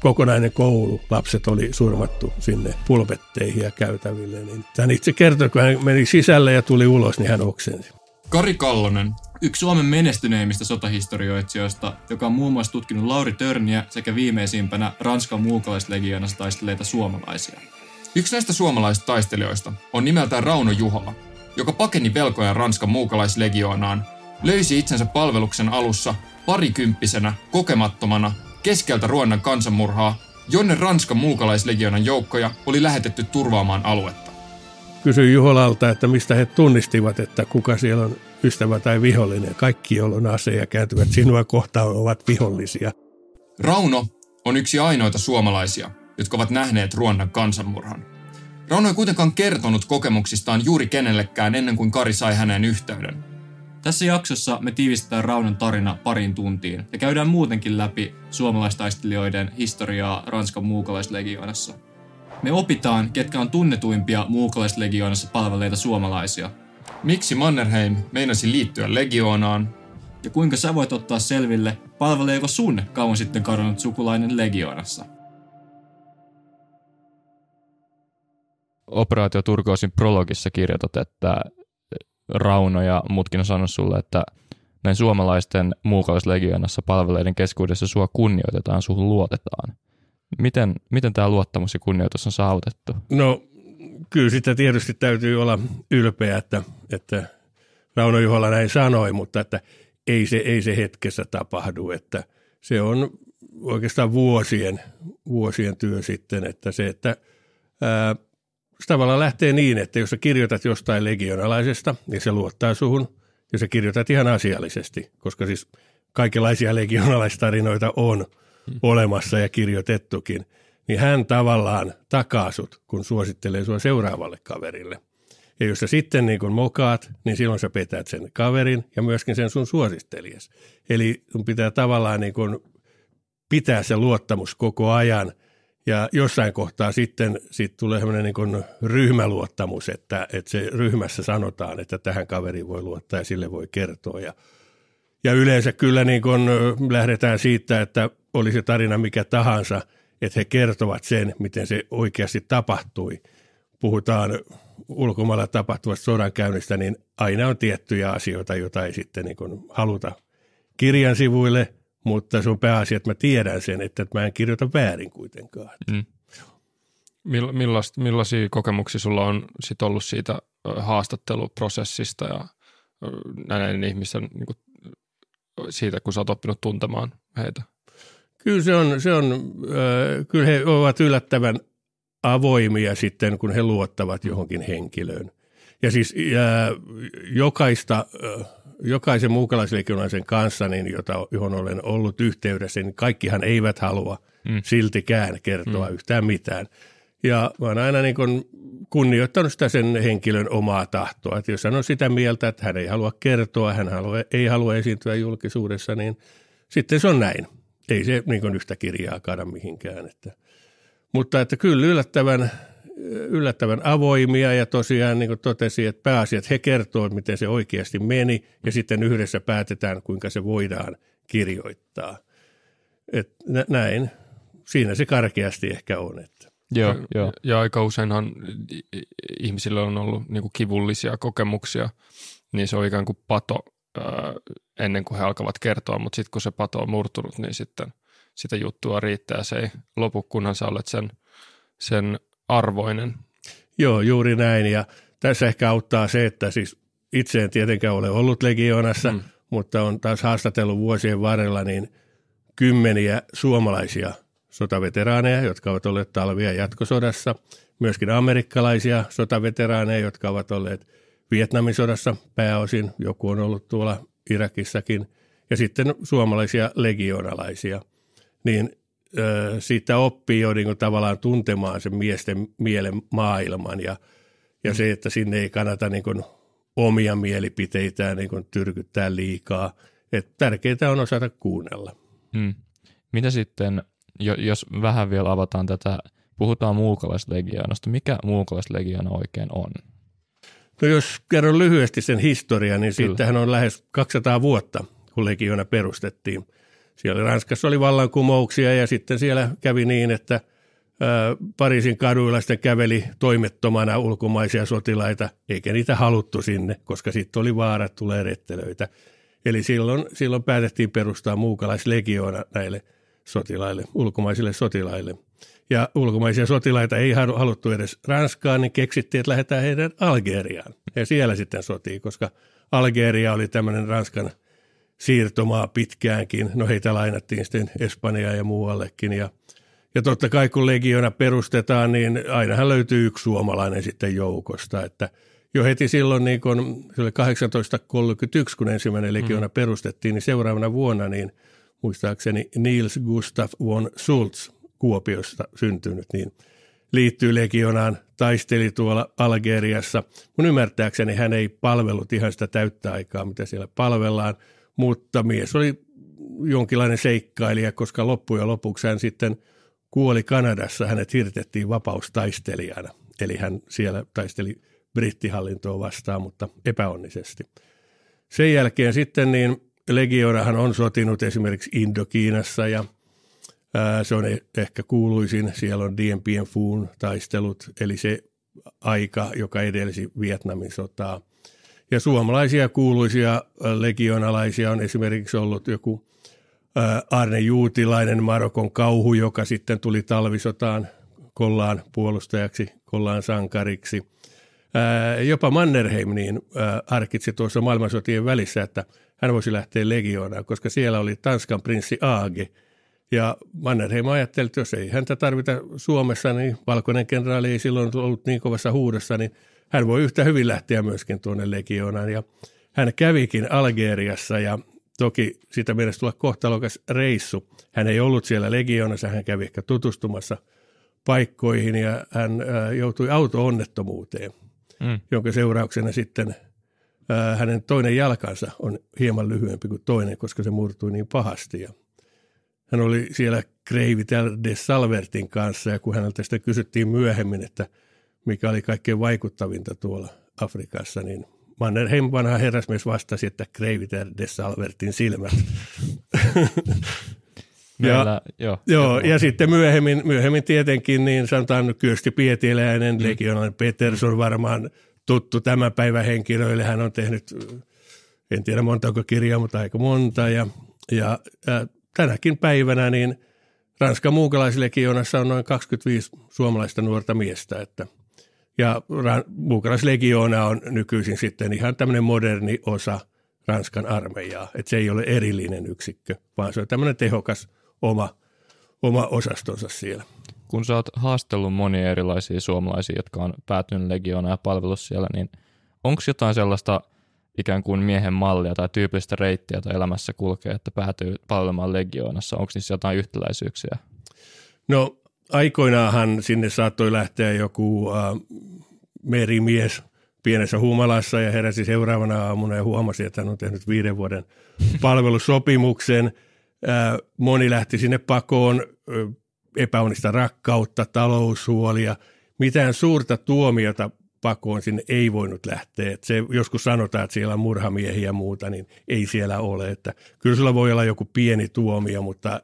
kokonainen koulu, lapset oli surmattu sinne pulpetteihin ja käytäville. Niin hän itse kertoi, kun hän meni sisälle ja tuli ulos, niin hän oksensi. Kari Kallonen, yksi Suomen menestyneimmistä sotahistorioitsijoista, joka on muun muassa tutkinut Lauri Törniä sekä viimeisimpänä Ranskan muukalaislegionassa taisteleita suomalaisia. Yksi näistä suomalaisista taistelijoista on nimeltään Rauno Juhola, joka pakeni velkoja Ranskan muukalaislegioonaan, löysi itsensä palveluksen alussa parikymppisenä, kokemattomana, keskeltä Ruondan kansanmurhaa, jonne Ranskan muukalaislegionan joukkoja oli lähetetty turvaamaan aluetta. Kysyin Juholalta, että mistä he tunnistivat, että kuka siellä on ystävä tai vihollinen. Kaikki, joilla on aseja, kääntyvät sinua kohtaan, ovat vihollisia. Rauno on yksi ainoita suomalaisia, jotka ovat nähneet Ruondan kansanmurhan. Rauno ei kuitenkaan kertonut kokemuksistaan juuri kenellekään ennen kuin Kari sai hänen yhteyden. Tässä jaksossa me tiivistetään Raunon tarina pariin tuntiin ja käydään muutenkin läpi suomalaistaistelijoiden historiaa Ranskan muukalaislegioonassa. Me opitaan, ketkä on tunnetuimpia muukalaislegioonassa palvelleita suomalaisia. Miksi Mannerheim meinasi liittyä legioonaan? Ja kuinka sä voit ottaa selville, palveleeko sun kauan sitten kadonnut sukulainen legioonassa? Operaatio Turkoosin prologissa kirjoitat, että Rauno ja mutkin on sanonut sulle, että näin suomalaisten muukalaislegionassa palveleiden keskuudessa sua kunnioitetaan, suhun luotetaan. Miten, miten tämä luottamus ja kunnioitus on saavutettu? No kyllä sitä tietysti täytyy olla ylpeä, että, että Rauno Juhola näin sanoi, mutta että ei se, ei se hetkessä tapahdu, että se on oikeastaan vuosien, vuosien työ sitten, että se, että ää, se tavallaan lähtee niin, että jos sä kirjoitat jostain legionalaisesta, niin se luottaa suhun, ja sä kirjoitat ihan asiallisesti, koska siis kaikenlaisia legionalaistarinoita on hmm. olemassa ja kirjoitettukin, niin hän tavallaan takaa sut, kun suosittelee sua seuraavalle kaverille. Ja jos sä sitten niin kun mokaat, niin silloin sä petät sen kaverin ja myöskin sen sun suosistelias. Eli sun pitää tavallaan niin kun pitää se luottamus koko ajan – ja jossain kohtaa sitten sit tulee sellainen niin ryhmäluottamus, että, että se ryhmässä sanotaan, että tähän kaveriin voi luottaa ja sille voi kertoa. Ja, ja yleensä kyllä niin kun lähdetään siitä, että oli se tarina mikä tahansa, että he kertovat sen, miten se oikeasti tapahtui. Puhutaan ulkomailla tapahtuvasta sodankäynnistä, niin aina on tiettyjä asioita, joita ei sitten niin haluta kirjan sivuille – mutta se on pääasia, että mä tiedän sen, että mä en kirjoita väärin kuitenkaan. Mm. Millast, millaisia kokemuksia sulla on sit ollut siitä haastatteluprosessista ja näiden ihmisten niin kuin, siitä, kun sä oot oppinut tuntemaan heitä? Kyllä se on, se on äh, kyllä he ovat yllättävän avoimia sitten, kun he luottavat johonkin henkilöön. Ja siis ja jokaista äh, jokaisen muukalaislegionalaisen kanssa, niin jota, johon olen ollut yhteydessä, niin kaikkihan eivät halua mm. siltikään kertoa mm. yhtään mitään. Ja mä oon aina niin kuin kunnioittanut sitä sen henkilön omaa tahtoa. Että jos hän on sitä mieltä, että hän ei halua kertoa, hän halua, ei halua esiintyä julkisuudessa, niin sitten se on näin. Ei se niin yhtä kirjaa kaada mihinkään. Että. Mutta että kyllä yllättävän yllättävän avoimia ja tosiaan niin kuin totesi, että pääasiat he kertovat, miten se oikeasti meni ja sitten yhdessä päätetään, kuinka se voidaan kirjoittaa. Et näin, siinä se karkeasti ehkä on. Että. Joo, ja, joo. ja aika useinhan ihmisillä on ollut niin kuin kivullisia kokemuksia, niin se on ikään kuin pato ää, ennen kuin he alkavat kertoa, mutta sitten kun se pato on murtunut, niin sitten sitä juttua riittää. Se ei lopu, kunhan sä olet sen, sen arvoinen. Joo, juuri näin. Ja tässä ehkä auttaa se, että siis itse en tietenkään ole ollut legioonassa, mm. mutta on taas haastatellut vuosien varrella niin kymmeniä suomalaisia sotaveteraaneja, jotka ovat olleet talvia jatkosodassa, myöskin amerikkalaisia sotaveteraaneja, jotka ovat olleet Vietnamin sodassa pääosin, joku on ollut tuolla Irakissakin, ja sitten suomalaisia legionalaisia. Niin siitä oppii jo niin kuin tavallaan tuntemaan sen miesten mielen maailman ja, ja se, että sinne ei kannata niin kuin omia mielipiteitään niin kuin tyrkyttää liikaa. Että tärkeää on osata kuunnella. Hmm. Mitä sitten, jos vähän vielä avataan tätä, puhutaan muukalaislegionasta, mikä muukalaislegiona oikein on? No jos kerron lyhyesti sen historian, niin siitähän on lähes 200 vuotta, kun legiona perustettiin. Siellä Ranskassa oli vallankumouksia ja sitten siellä kävi niin, että Pariisin kaduilla sitten käveli toimettomana ulkomaisia sotilaita, eikä niitä haluttu sinne, koska sitten oli vaara, tulee rettelöitä. Eli silloin, silloin päätettiin perustaa muukalaislegioona näille sotilaille, ulkomaisille sotilaille. Ja ulkomaisia sotilaita ei haluttu edes Ranskaan, niin keksittiin, että lähdetään heidän Algeriaan. Ja siellä sitten sotii, koska Algeria oli tämmöinen Ranskan siirtomaa pitkäänkin. No heitä lainattiin sitten Espanjaan ja muuallekin. Ja, ja totta kai kun legiona perustetaan, niin ainahan löytyy yksi suomalainen sitten joukosta. Että jo heti silloin, niin kun, 1831, kun ensimmäinen legiona mm. perustettiin, niin seuraavana vuonna, niin muistaakseni Niels Gustaf von Schultz Kuopiosta syntynyt, niin liittyy legionaan, taisteli tuolla Algeriassa. Mun ymmärtääkseni hän ei palvellut ihan sitä täyttä aikaa, mitä siellä palvellaan, mutta mies oli jonkinlainen seikkailija, koska loppujen lopuksi hän sitten kuoli Kanadassa. Hänet hirtettiin vapaustaistelijana, eli hän siellä taisteli brittihallintoa vastaan, mutta epäonnisesti. Sen jälkeen sitten niin Legionahan on sotinut esimerkiksi Indokiinassa ja ää, se on e-, ehkä kuuluisin. Siellä on Dien Bien Phu'n taistelut, eli se aika, joka edelsi Vietnamin sotaa. Ja suomalaisia kuuluisia legionalaisia on esimerkiksi ollut joku Arne Juutilainen, Marokon kauhu, joka sitten tuli talvisotaan Kollaan puolustajaksi, Kollaan sankariksi – jopa Mannerheim niin arkitsi tuossa maailmansotien välissä, että hän voisi lähteä legioonaan, koska siellä oli Tanskan prinssi Aage. Ja Mannerheim ajatteli, että jos ei häntä tarvita Suomessa, niin valkoinen kenraali ei silloin ollut niin kovassa huudossa, niin hän voi yhtä hyvin lähteä myöskin tuonne legioonaan. Ja hän kävikin Algeriassa ja toki sitä mielestä tulla kohtalokas reissu. Hän ei ollut siellä legioonassa, hän kävi ehkä tutustumassa paikkoihin ja hän joutui auto-onnettomuuteen – mm. jonka seurauksena sitten ää, hänen toinen jalkansa on hieman lyhyempi kuin toinen, koska se murtui niin pahasti. Ja hän oli siellä Kreivitel de Salvertin kanssa ja kun häneltä sitä kysyttiin myöhemmin, että mikä oli kaikkein vaikuttavinta tuolla Afrikassa, niin Mannerheim vanha herrasmies vastasi, että Kreivitel de Salvertin silmät. Meillä, ja, joo, joo, ja sitten myöhemmin, myöhemmin tietenkin niin sanotaan Kyösti Pietiläinen, mm. legionainen Peterson varmaan tuttu tämän päivän henkilöille. Hän on tehnyt, en tiedä montako kirjaa, mutta aika monta. Ja, ja, ja tänäkin päivänä niin Ranskan muukalaislegionassa on noin 25 suomalaista nuorta miestä. Että, ja muukalaislegioona on nykyisin sitten ihan tämmöinen moderni osa Ranskan armeijaa. Että se ei ole erillinen yksikkö, vaan se on tämmöinen tehokas – oma, oma osastonsa siellä. Kun sä oot haastellut monia erilaisia suomalaisia, jotka on päätynyt legioona ja palvelus siellä, niin onko jotain sellaista ikään kuin miehen mallia tai tyypillistä reittiä tai elämässä kulkee, että päätyy palvelemaan legioonassa? Onko niissä jotain yhtäläisyyksiä? No aikoinaanhan sinne saattoi lähteä joku äh, merimies pienessä humalassa ja heräsi seuraavana aamuna ja huomasi, että hän on tehnyt viiden vuoden palvelussopimuksen – Moni lähti sinne pakoon epäonnista rakkautta, taloushuolia. Mitään suurta tuomiota pakoon sinne ei voinut lähteä. Et se, joskus sanotaan, että siellä on murhamiehiä ja muuta, niin ei siellä ole. Että kyllä sulla voi olla joku pieni tuomio, mutta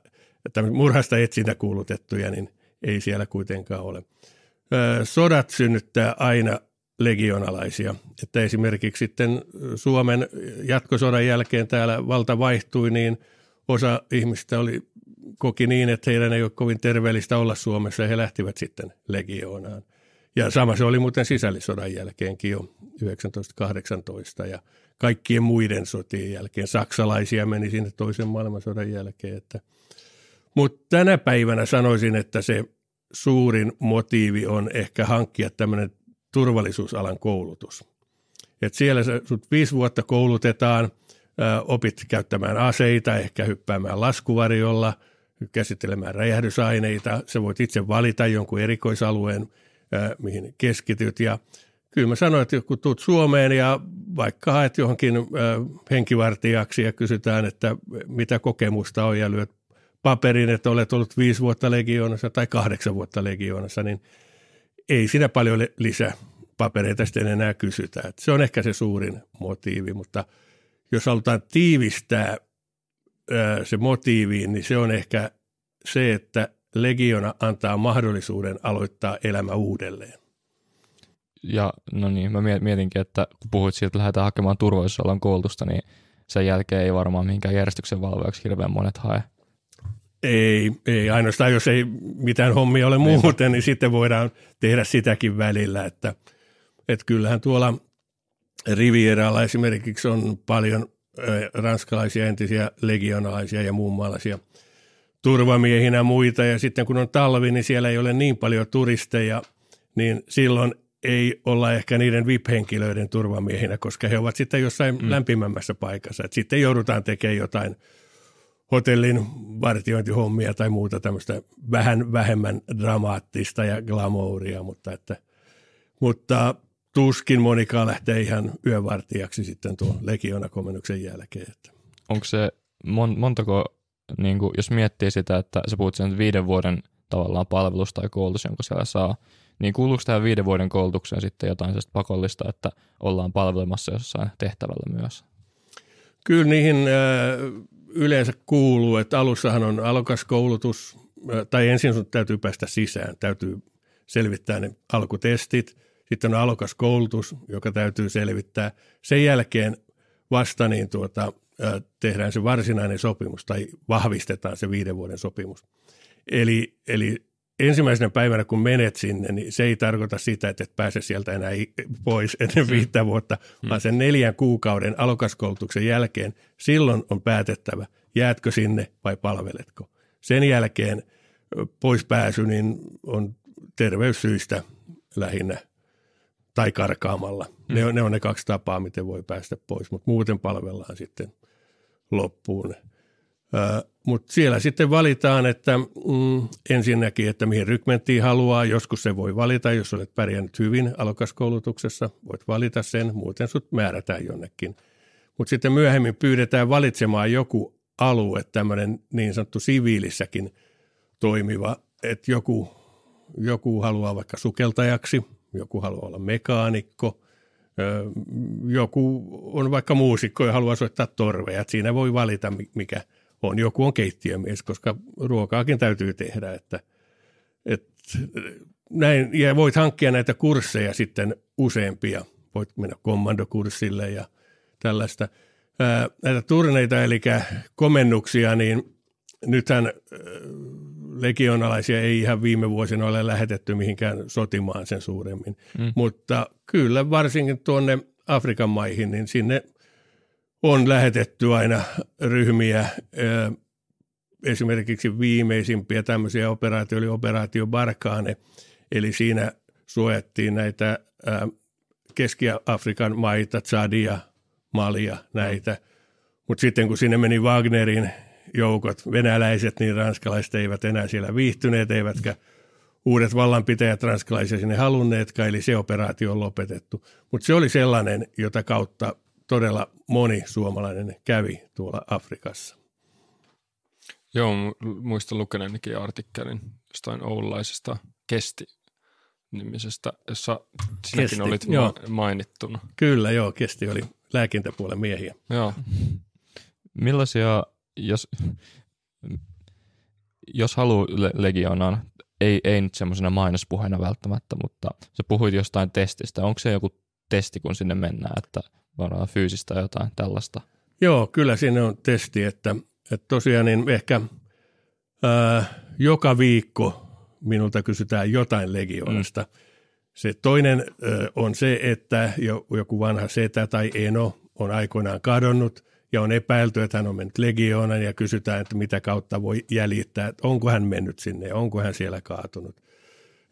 että murhasta etsintä kuulutettuja, niin ei siellä kuitenkaan ole. Sodat synnyttää aina legionalaisia. Että esimerkiksi sitten Suomen jatkosodan jälkeen täällä valta vaihtui, niin – osa ihmistä oli, koki niin, että heidän ei ole kovin terveellistä olla Suomessa ja he lähtivät sitten legioonaan. Ja sama se oli muuten sisällissodan jälkeenkin jo 1918 ja kaikkien muiden sotien jälkeen. Saksalaisia meni sinne toisen maailmansodan jälkeen. Että. Mutta tänä päivänä sanoisin, että se suurin motiivi on ehkä hankkia tämmöinen turvallisuusalan koulutus. Et siellä sut viisi vuotta koulutetaan – opit käyttämään aseita, ehkä hyppäämään laskuvarjolla, käsittelemään räjähdysaineita. Sä voit itse valita jonkun erikoisalueen, mihin keskityt. Ja kyllä mä sanoin, että kun tuut Suomeen ja vaikka haet johonkin henkivartijaksi ja kysytään, että mitä kokemusta on ja lyöt paperin, että olet ollut viisi vuotta legioonassa tai kahdeksan vuotta legioonassa, niin ei siinä paljon lisää papereita sitten enää kysytä. Että se on ehkä se suurin motiivi, mutta – jos halutaan tiivistää se motiiviin, niin se on ehkä se, että legiona antaa mahdollisuuden aloittaa elämä uudelleen. Ja no niin, mä mietinkin, että kun puhuit siitä, että lähdetään hakemaan turvallisuusalan koulutusta, niin sen jälkeen ei varmaan mihinkään järjestyksen valvojaksi hirveän monet hae. Ei, ei, ainoastaan jos ei mitään hommia ole muuten, niin sitten voidaan tehdä sitäkin välillä, että, että kyllähän tuolla Rivieralla esimerkiksi on paljon ranskalaisia entisiä legionalaisia ja muun maalaisia turvamiehinä muita ja sitten kun on talvi, niin siellä ei ole niin paljon turisteja, niin silloin ei olla ehkä niiden VIP-henkilöiden turvamiehinä, koska he ovat sitten jossain mm. lämpimämmässä paikassa. Et sitten joudutaan tekemään jotain hotellin vartiointihommia tai muuta tämmöistä vähän vähemmän dramaattista ja glamouria, mutta, että, mutta tuskin Monika lähtee ihan yövartijaksi sitten tuon legionakomennuksen jälkeen. Että. Onko se mon, montako, niin kuin, jos miettii sitä, että sä puhut sen viiden vuoden tavallaan palvelus tai koulutus, jonka siellä saa, niin kuuluuko tähän viiden vuoden koulutukseen sitten jotain pakollista, että ollaan palvelemassa jossain tehtävällä myös? Kyllä niihin äh, yleensä kuuluu, että alussahan on alokas koulutus, tai ensin sun täytyy päästä sisään, täytyy selvittää ne alkutestit, sitten on alokas koulutus, joka täytyy selvittää. Sen jälkeen vasta niin tuota, tehdään se varsinainen sopimus tai vahvistetaan se viiden vuoden sopimus. Eli, eli ensimmäisenä päivänä, kun menet sinne, niin se ei tarkoita sitä, että et pääse sieltä enää pois ennen hmm. viittä vuotta, hmm. vaan sen neljän kuukauden alokaskoulutuksen jälkeen silloin on päätettävä, jäätkö sinne vai palveletko. Sen jälkeen pois pääsy niin on terveyssyistä lähinnä tai karkaamalla. Hmm. Ne, on, ne on ne kaksi tapaa, miten voi päästä pois, mutta muuten palvellaan sitten loppuun. Mutta siellä sitten valitaan, että mm, ensinnäkin, että mihin rykmenttiin haluaa. Joskus se voi valita, jos olet pärjännyt hyvin alokaskoulutuksessa. Voit valita sen, muuten sut määrätään jonnekin. Mutta sitten myöhemmin pyydetään valitsemaan joku alue, tämmöinen niin sanottu siviilissäkin toimiva, että joku, joku haluaa vaikka sukeltajaksi, joku haluaa olla mekaanikko, joku on vaikka muusikko ja haluaa soittaa torveja. Siinä voi valita, mikä – on. Joku on keittiömies, koska ruokaakin täytyy tehdä. Että, et, näin, ja voit hankkia näitä kursseja sitten useampia. Voit mennä kommandokurssille ja tällaista. Ää, näitä turneita, eli komennuksia, niin nythän legionalaisia ei ihan viime vuosina ole lähetetty mihinkään sotimaan sen suuremmin. Mm. Mutta kyllä varsinkin tuonne Afrikan maihin, niin sinne on lähetetty aina ryhmiä. Esimerkiksi viimeisimpiä tämmöisiä operaatioita oli operaatio Barkane, eli siinä suojattiin näitä Keski-Afrikan maita, Tsadia, Malia, näitä. Mutta sitten kun sinne meni Wagnerin joukot, venäläiset, niin ranskalaiset eivät enää siellä viihtyneet, eivätkä uudet vallanpitäjät ranskalaisia sinne halunneetkaan, eli se operaatio on lopetettu. Mutta se oli sellainen, jota kautta todella moni suomalainen kävi tuolla Afrikassa. Joo, muistan lukeneenikin artikkelin jostain oululaisesta kesti nimisestä, jossa sinäkin kesti, olit joo. mainittuna. Kyllä, joo, Kesti oli lääkintäpuolen miehiä. Joo. Millaisia, jos, jos haluaa legionaan, ei, ei nyt semmoisena mainospuheena välttämättä, mutta sä puhuit jostain testistä. Onko se joku testi, kun sinne mennään, että varmaan fyysistä jotain tällaista. Joo, kyllä siinä on testi, että, että tosiaan niin ehkä ää, joka viikko minulta kysytään jotain legioonasta. Mm. Se toinen ää, on se, että joku vanha setä tai eno on aikoinaan kadonnut ja on epäilty, että hän on mennyt legioonan ja kysytään, että mitä kautta voi jäljittää, että onko hän mennyt sinne, onko hän siellä kaatunut.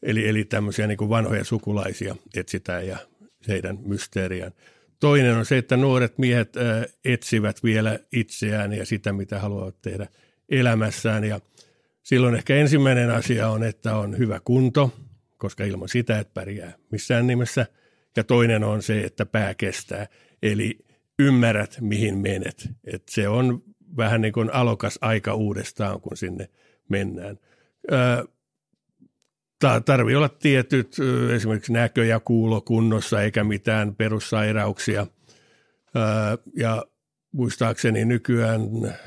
Eli, eli tämmöisiä niin kuin vanhoja sukulaisia etsitään ja heidän mysteeriään. Toinen on se, että nuoret miehet etsivät vielä itseään ja sitä, mitä haluavat tehdä elämässään. Ja silloin ehkä ensimmäinen asia on, että on hyvä kunto, koska ilman sitä et pärjää missään nimessä. Ja toinen on se, että pää kestää, eli ymmärrät, mihin menet. Et se on vähän niin kuin alokas aika uudestaan, kun sinne mennään. Tarvii olla tietyt esimerkiksi näkö- ja kuulo kunnossa eikä mitään perussairauksia. Ja muistaakseni nykyään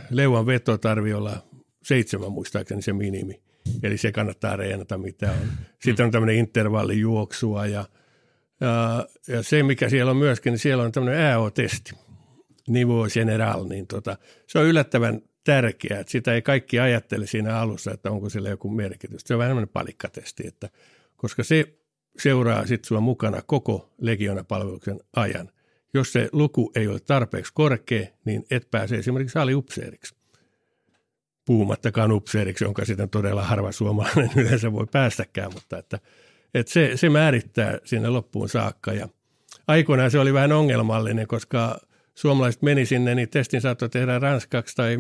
leuan veto tarvii olla seitsemän muistaakseni se minimi. Eli se kannattaa reenata mitä on. Sitten on tämmöinen intervallijuoksua ja, ja, ja se mikä siellä on myöskin, niin siellä on tämmöinen AO-testi, Niveau General, niin tota, se on yllättävän tärkeää, että sitä ei kaikki ajattele siinä alussa, että onko sillä joku merkitys. Se on vähän tämmöinen palikkatesti, että, koska se seuraa sitten sua mukana koko legionapalveluksen ajan. Jos se luku ei ole tarpeeksi korkea, niin et pääse esimerkiksi aliupseeriksi. Puhumattakaan upseeriksi, jonka sitten todella harva suomalainen yleensä voi päästäkään, mutta että, että se, se määrittää sinne loppuun saakka. Ja aikoinaan se oli vähän ongelmallinen, koska suomalaiset meni sinne, niin testin saattoi tehdä ranskaksi tai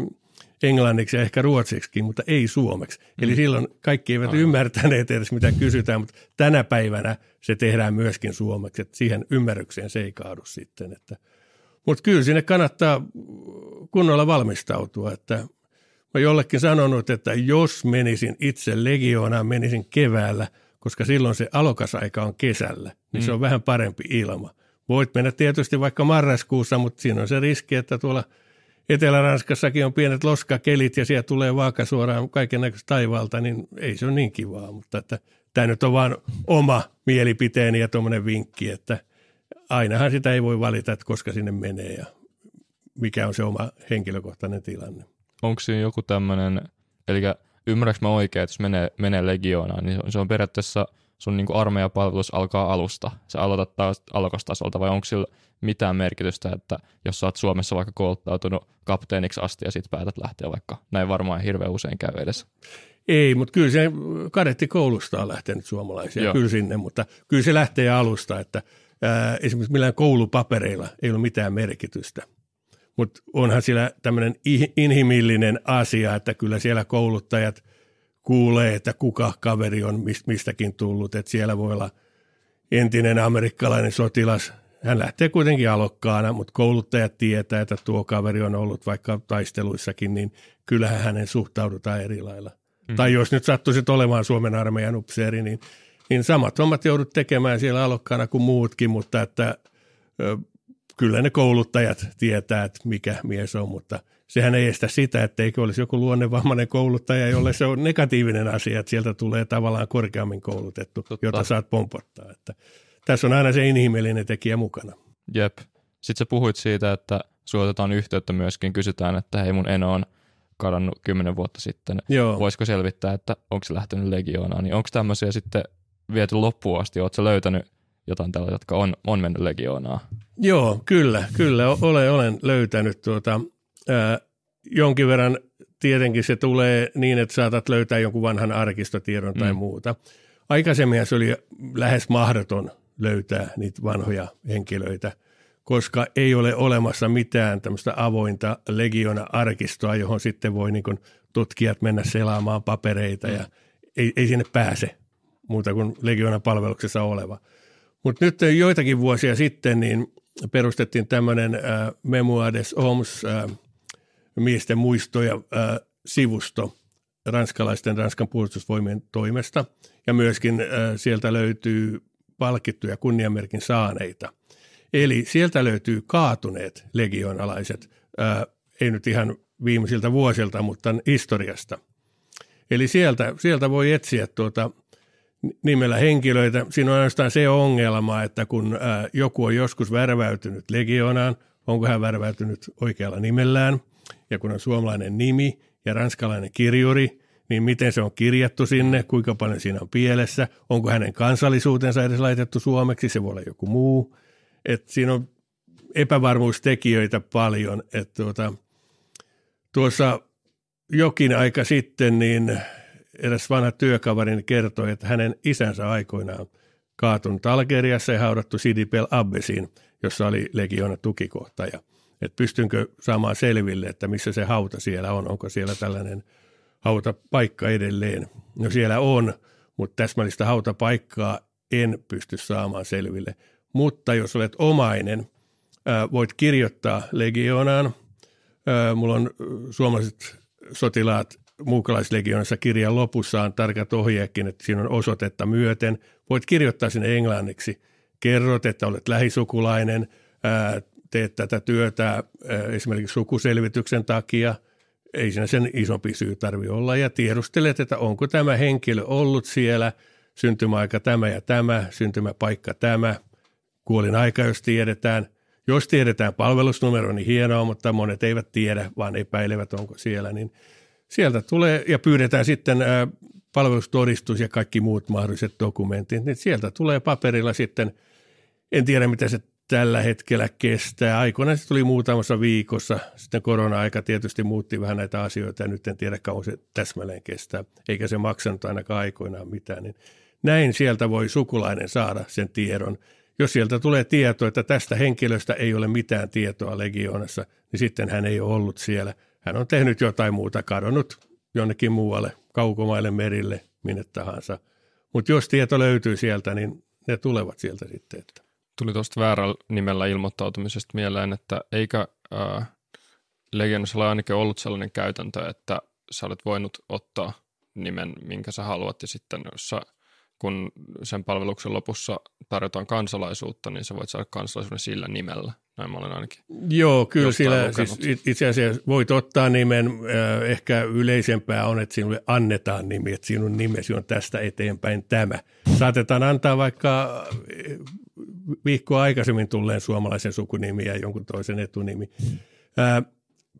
englanniksi ja ehkä ruotsiksi, mutta ei suomeksi. Mm. Eli silloin kaikki eivät Aivan. ymmärtäneet edes, mitä kysytään, mutta tänä päivänä se tehdään myöskin suomeksi, että siihen ymmärrykseen se ei kaadu sitten. Että. Mutta kyllä sinne kannattaa kunnolla valmistautua, että mä jollekin sanonut, että jos menisin itse legioonaan, menisin keväällä, koska silloin se alokasaika on kesällä, niin mm. se on vähän parempi ilma. Voit mennä tietysti vaikka marraskuussa, mutta siinä on se riski, että tuolla – Etelä-Ranskassakin on pienet loskakelit ja siellä tulee vaaka suoraan kaiken näköistä taivaalta, niin ei se ole niin kivaa, mutta että tämä nyt on vain oma mielipiteeni ja tuommoinen vinkki, että ainahan sitä ei voi valita, että koska sinne menee ja mikä on se oma henkilökohtainen tilanne. Onko siinä joku tämmöinen, eli ymmärrätkö mä oikein, että jos menee, menee legioonaan, niin se on periaatteessa – sun niin armeijapalvelus alkaa alusta. Se aloitat taas alkostasolta vai onko sillä mitään merkitystä, että jos sä oot Suomessa vaikka kouluttautunut kapteeniksi asti ja sit päätät lähteä vaikka, näin varmaan hirveän usein käy edes. Ei, mutta kyllä se kadettikoulusta on lähtenyt suomalaisia, Joo. kyllä sinne, mutta kyllä se lähtee alusta, että ää, esimerkiksi millään koulupapereilla ei ole mitään merkitystä. Mutta onhan siellä tämmöinen inhimillinen asia, että kyllä siellä kouluttajat – kuulee, että kuka kaveri on mistäkin tullut, että siellä voi olla entinen amerikkalainen sotilas. Hän lähtee kuitenkin alokkaana, mutta kouluttajat tietää, että tuo kaveri on ollut vaikka taisteluissakin, niin kyllähän hänen suhtaudutaan eri lailla. Mm. Tai jos nyt sattuisit olemaan Suomen armeijan upseeri, niin, niin samat hommat joudut tekemään siellä alokkaana kuin muutkin, mutta että ö, kyllä ne kouluttajat tietää, että mikä mies on, mutta – sehän ei estä sitä, etteikö olisi joku luonnevammainen kouluttaja, jolle se on negatiivinen asia, että sieltä tulee tavallaan korkeammin koulutettu, Totta. jota saat pompottaa. Että tässä on aina se inhimillinen tekijä mukana. Jep. Sitten sä puhuit siitä, että suotetaan yhteyttä myöskin, kysytään, että hei mun eno on kadonnut kymmenen vuotta sitten. Joo. Voisiko selvittää, että onko se lähtenyt legioonaan, niin onko tämmöisiä sitten viety loppuun asti, oletko löytänyt jotain tällä, jotka on, on mennyt legioonaan? Joo, kyllä, kyllä olen, olen löytänyt tuota, ää, jonkin verran tietenkin se tulee niin, että saatat löytää jonkun vanhan arkistotiedon tai mm. muuta. Aikaisemmin se oli lähes mahdoton löytää niitä vanhoja henkilöitä, koska ei ole olemassa mitään tämmöistä avointa legiona-arkistoa, johon sitten voi niin tutkijat mennä selaamaan papereita mm. ja ei, ei sinne pääse muuta kuin legiona-palveluksessa oleva. Mutta nyt joitakin vuosia sitten niin perustettiin tämmöinen äh, Memoires Homs äh, miesten muistoja äh, sivusto ranskalaisten Ranskan puolustusvoimien toimesta. Ja myöskin äh, sieltä löytyy palkittuja kunniamerkin saaneita. Eli sieltä löytyy kaatuneet legionalaiset, äh, ei nyt ihan viimeisiltä vuosilta, mutta historiasta. Eli sieltä, sieltä voi etsiä tuota nimellä henkilöitä. Siinä on ainoastaan se ongelma, että kun ää, joku on joskus värväytynyt legionaan, onko hän värväytynyt oikealla nimellään – ja kun on suomalainen nimi ja ranskalainen kirjuri, niin miten se on kirjattu sinne, kuinka paljon siinä on pielessä, onko hänen kansallisuutensa edes laitettu suomeksi, se voi olla joku muu. Et siinä on epävarmuustekijöitä paljon. Et tuota, tuossa jokin aika sitten niin eräs vanha työkaverini kertoi, että hänen isänsä aikoinaan kaatunut Algeriassa ja haudattu Sidipel Abbesiin, jossa oli legiona tukikohtaja – että pystynkö saamaan selville, että missä se hauta siellä on, onko siellä tällainen hautapaikka edelleen. No siellä on, mutta täsmällistä hautapaikkaa en pysty saamaan selville. Mutta jos olet omainen, voit kirjoittaa legioonaan. Mulla on suomalaiset sotilaat muukalaislegionassa kirjan lopussa on tarkat ohjeekin, että siinä on osoitetta myöten. Voit kirjoittaa sinne englanniksi. Kerrot, että olet lähisukulainen, teet tätä työtä esimerkiksi sukuselvityksen takia, ei siinä sen isompi syy tarvi olla, ja tiedustelet, että onko tämä henkilö ollut siellä, syntymäaika tämä ja tämä, syntymäpaikka tämä, kuolin aika, jos tiedetään. Jos tiedetään palvelusnumero, niin hienoa, mutta monet eivät tiedä, vaan epäilevät, onko siellä, niin sieltä tulee ja pyydetään sitten palvelustodistus ja kaikki muut mahdolliset dokumentit, niin sieltä tulee paperilla sitten, en tiedä mitä se tällä hetkellä kestää. Aikoinaan se tuli muutamassa viikossa, sitten korona-aika tietysti muutti vähän näitä asioita ja nyt en tiedä kauan se täsmälleen kestää, eikä se maksanut ainakaan aikoinaan mitään. Niin näin sieltä voi sukulainen saada sen tiedon. Jos sieltä tulee tieto, että tästä henkilöstä ei ole mitään tietoa legioonassa, niin sitten hän ei ole ollut siellä. Hän on tehnyt jotain muuta, kadonnut jonnekin muualle, kaukomaille, merille, minne tahansa. Mutta jos tieto löytyy sieltä, niin ne tulevat sieltä sitten. Että. Tuli tuosta väärällä nimellä ilmoittautumisesta mieleen, että eikä äh, Legionassa ole ainakin ollut sellainen käytäntö, että sä olet voinut ottaa nimen, minkä sä haluat, ja sitten jos sä kun sen palveluksen lopussa tarjotaan kansalaisuutta, niin sä voit saada kansalaisuuden sillä nimellä. Näin mä olen ainakin. Joo, kyllä sillä siis itse asiassa voit ottaa nimen. Äh, ehkä yleisempää on, että sinulle annetaan nimi, että sinun nimesi on tästä eteenpäin tämä. Saatetaan antaa vaikka viikkoa aikaisemmin tulleen suomalaisen sukunimi ja jonkun toisen etunimi. Äh,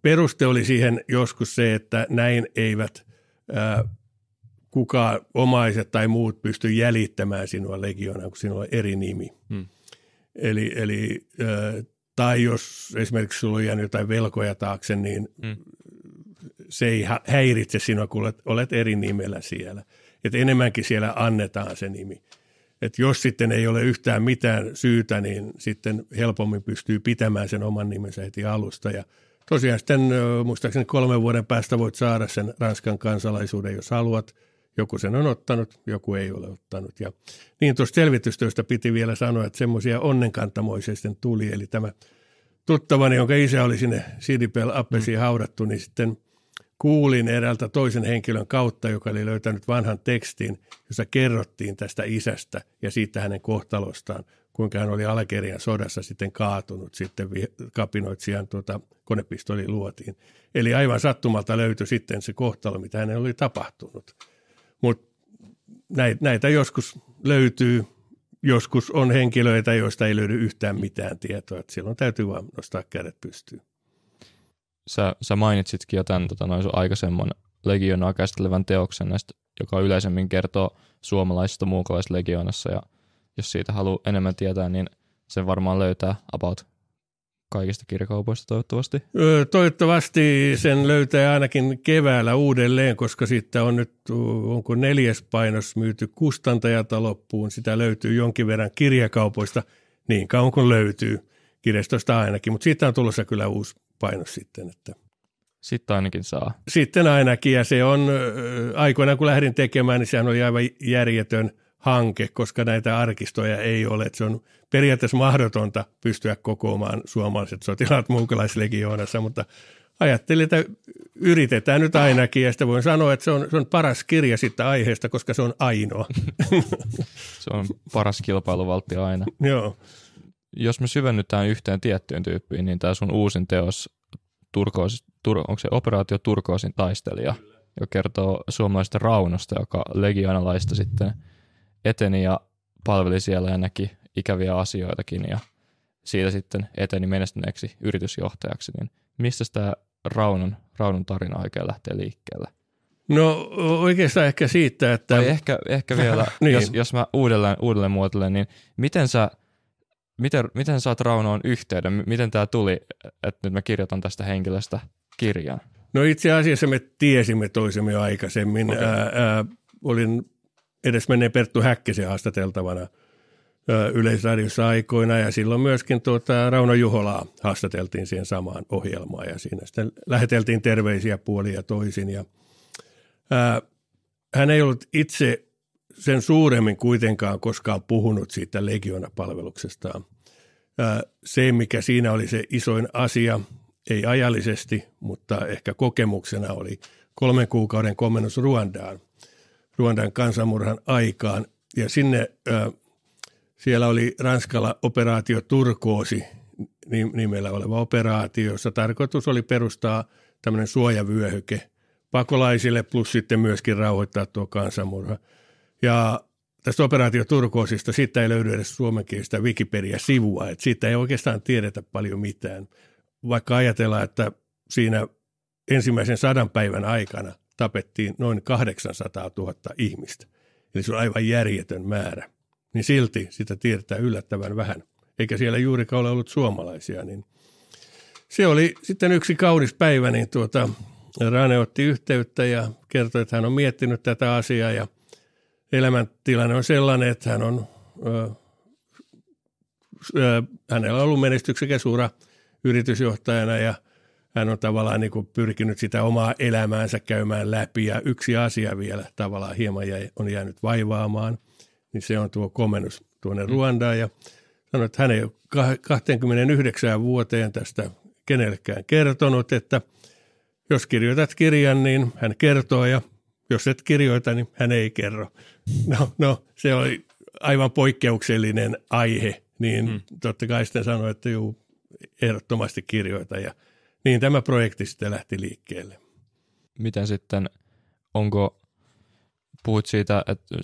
peruste oli siihen joskus se, että näin eivät kuka omaiset tai muut pysty jäljittämään sinua legionaan, kun sinulla on eri nimi. Hmm. Eli, eli tai jos esimerkiksi sulla on jäänyt jotain velkoja taakse, niin hmm. se ei häiritse sinua, kun olet, olet eri nimellä siellä. Että enemmänkin siellä annetaan se nimi. Et jos sitten ei ole yhtään mitään syytä, niin sitten helpommin pystyy pitämään sen oman nimensä heti alusta. Ja tosiaan sitten muistaakseni kolmen vuoden päästä voit saada sen Ranskan kansalaisuuden, jos haluat – joku sen on ottanut, joku ei ole ottanut. Ja niin tuosta selvitystyöstä piti vielä sanoa, että semmoisia onnenkantamoisia sitten tuli. Eli tämä tuttavani, jonka isä oli sinne Sidipel Appesiin haudattu, niin sitten kuulin eräältä toisen henkilön kautta, joka oli löytänyt vanhan tekstin, jossa kerrottiin tästä isästä ja siitä hänen kohtalostaan, kuinka hän oli Algerian sodassa sitten kaatunut sitten kapinoitsijan tuota, konepistoli luotiin. Eli aivan sattumalta löytyi sitten se kohtalo, mitä hänen oli tapahtunut. Mutta näitä joskus löytyy, joskus on henkilöitä, joista ei löydy yhtään mitään tietoa. Että silloin täytyy vaan nostaa kädet pystyyn. Sä, sä mainitsitkin jo tämän tota, noin aikaisemman legionaa käsittelevän teoksen, näistä, joka yleisemmin kertoo suomalaisista muukalaislegionassa. Ja jos siitä haluaa enemmän tietää, niin sen varmaan löytää about kaikista kirjakaupoista toivottavasti? Toivottavasti sen löytää ainakin keväällä uudelleen, koska siitä on nyt, onko neljäs painos myyty kustantajalta loppuun. Sitä löytyy jonkin verran kirjakaupoista niin kauan kuin löytyy kirjastosta ainakin, mutta siitä on tulossa kyllä uusi painos sitten. Että. Sitten ainakin saa. Sitten ainakin, ja se on aikoinaan kun lähdin tekemään, niin sehän oli aivan järjetön – hanke, koska näitä arkistoja ei ole. Että se on periaatteessa mahdotonta pystyä kokoamaan suomalaiset sotilaat muukalaislegioonassa, mutta ajattelin, että yritetään nyt ainakin, ja sitä voin sanoa, että se on, se on paras kirja sitten aiheesta, koska se on ainoa. se on paras kilpailuvaltti aina. Joo. Jos me syvennytään yhteen tiettyyn tyyppiin, niin tämä sun uusin teos, Turkoos, tur, onko se operaatio Turkoosin taistelija, joka kertoo suomalaisesta raunosta, joka legionalaista sitten – eteni ja palveli siellä ja näki ikäviä asioitakin ja siitä sitten eteni menestyneeksi yritysjohtajaksi, niin mistä tämä Raunun, Raunun tarina oikein lähtee liikkeelle? No oikeastaan ehkä siitä, että... Tai ehkä, ehkä vielä, niin. jos, jos mä uudelleen, uudelleen muotoilen, niin miten sä, miten, miten saat Raunoon yhteyden? Miten tämä tuli, että nyt mä kirjoitan tästä henkilöstä kirjan? No itse asiassa me tiesimme toisemme jo aikaisemmin. Okay. Ää, ää, olin edesmenneen Perttu Häkkisen haastateltavana Yleisradiossa aikoina ja silloin myöskin tuota Rauno Juholaa haastateltiin siihen samaan ohjelmaan ja siinä sitten läheteltiin terveisiä puolia toisin ja ää, hän ei ollut itse sen suuremmin kuitenkaan koskaan puhunut siitä legionapalveluksestaan. Ää, se, mikä siinä oli se isoin asia, ei ajallisesti, mutta ehkä kokemuksena oli kolmen kuukauden komennus Ruandaan – Ruandan kansanmurhan aikaan. Ja sinne, siellä oli Ranskalla operaatio Turkoosi nimellä oleva operaatio, jossa tarkoitus oli perustaa tämmöinen suojavyöhyke pakolaisille plus sitten myöskin rauhoittaa tuo kansanmurha. Ja tästä operaatio Turkoosista, siitä ei löydy edes suomenkielistä Wikipedia-sivua, että siitä ei oikeastaan tiedetä paljon mitään. Vaikka ajatellaan, että siinä ensimmäisen sadan päivän aikana tapettiin noin 800 000 ihmistä. Eli se on aivan järjetön määrä. Niin silti sitä tiedetään yllättävän vähän. Eikä siellä juurikaan ole ollut suomalaisia. Niin se oli sitten yksi kaunis päivä, niin tuota, Rane otti yhteyttä ja kertoi, että hän on miettinyt tätä asiaa ja elämäntilanne on sellainen, että hän on, ö, ö, hänellä on ollut menestyksekäs ura yritysjohtajana ja hän on tavallaan niin kuin pyrkinyt sitä omaa elämäänsä käymään läpi. Ja yksi asia vielä tavallaan hieman jäi, on jäänyt vaivaamaan, niin se on tuo komennus tuonne Ruandaan. Ja sanoi, että hän ei ole 29 vuoteen tästä kenellekään kertonut, että – jos kirjoitat kirjan, niin hän kertoo. Ja jos et kirjoita, niin hän ei kerro. No, no se oli aivan poikkeuksellinen aihe, niin hmm. totta kai sitten sanoi, että juu, ehdottomasti kirjoita ja niin tämä projekti sitten lähti liikkeelle. Miten sitten, onko, puhut siitä, että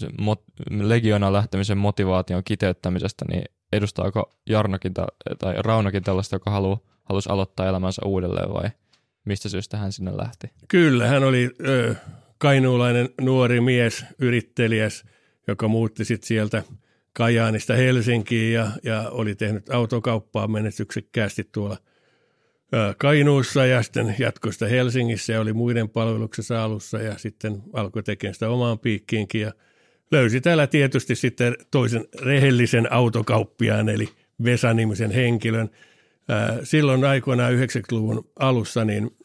Legiona lähtemisen motivaation kiteyttämisestä, niin edustaako Jarnokin tai Raunakin tällaista, joka haluaa, halusi aloittaa elämänsä uudelleen vai – mistä syystä hän sinne lähti? Kyllä, hän oli ö, kainuulainen nuori mies, yrittelijäs, joka muutti sitten sieltä Kajaanista Helsinkiin ja, ja oli tehnyt autokauppaa menestyksekkäästi tuolla Kainuussa ja sitten jatkoi sitä Helsingissä ja oli muiden palveluksessa alussa ja sitten alkoi tekemään sitä omaan piikkiinkin ja löysi täällä tietysti sitten toisen rehellisen autokauppiaan eli Vesa-nimisen henkilön. Silloin aikoinaan 90-luvun alussa niin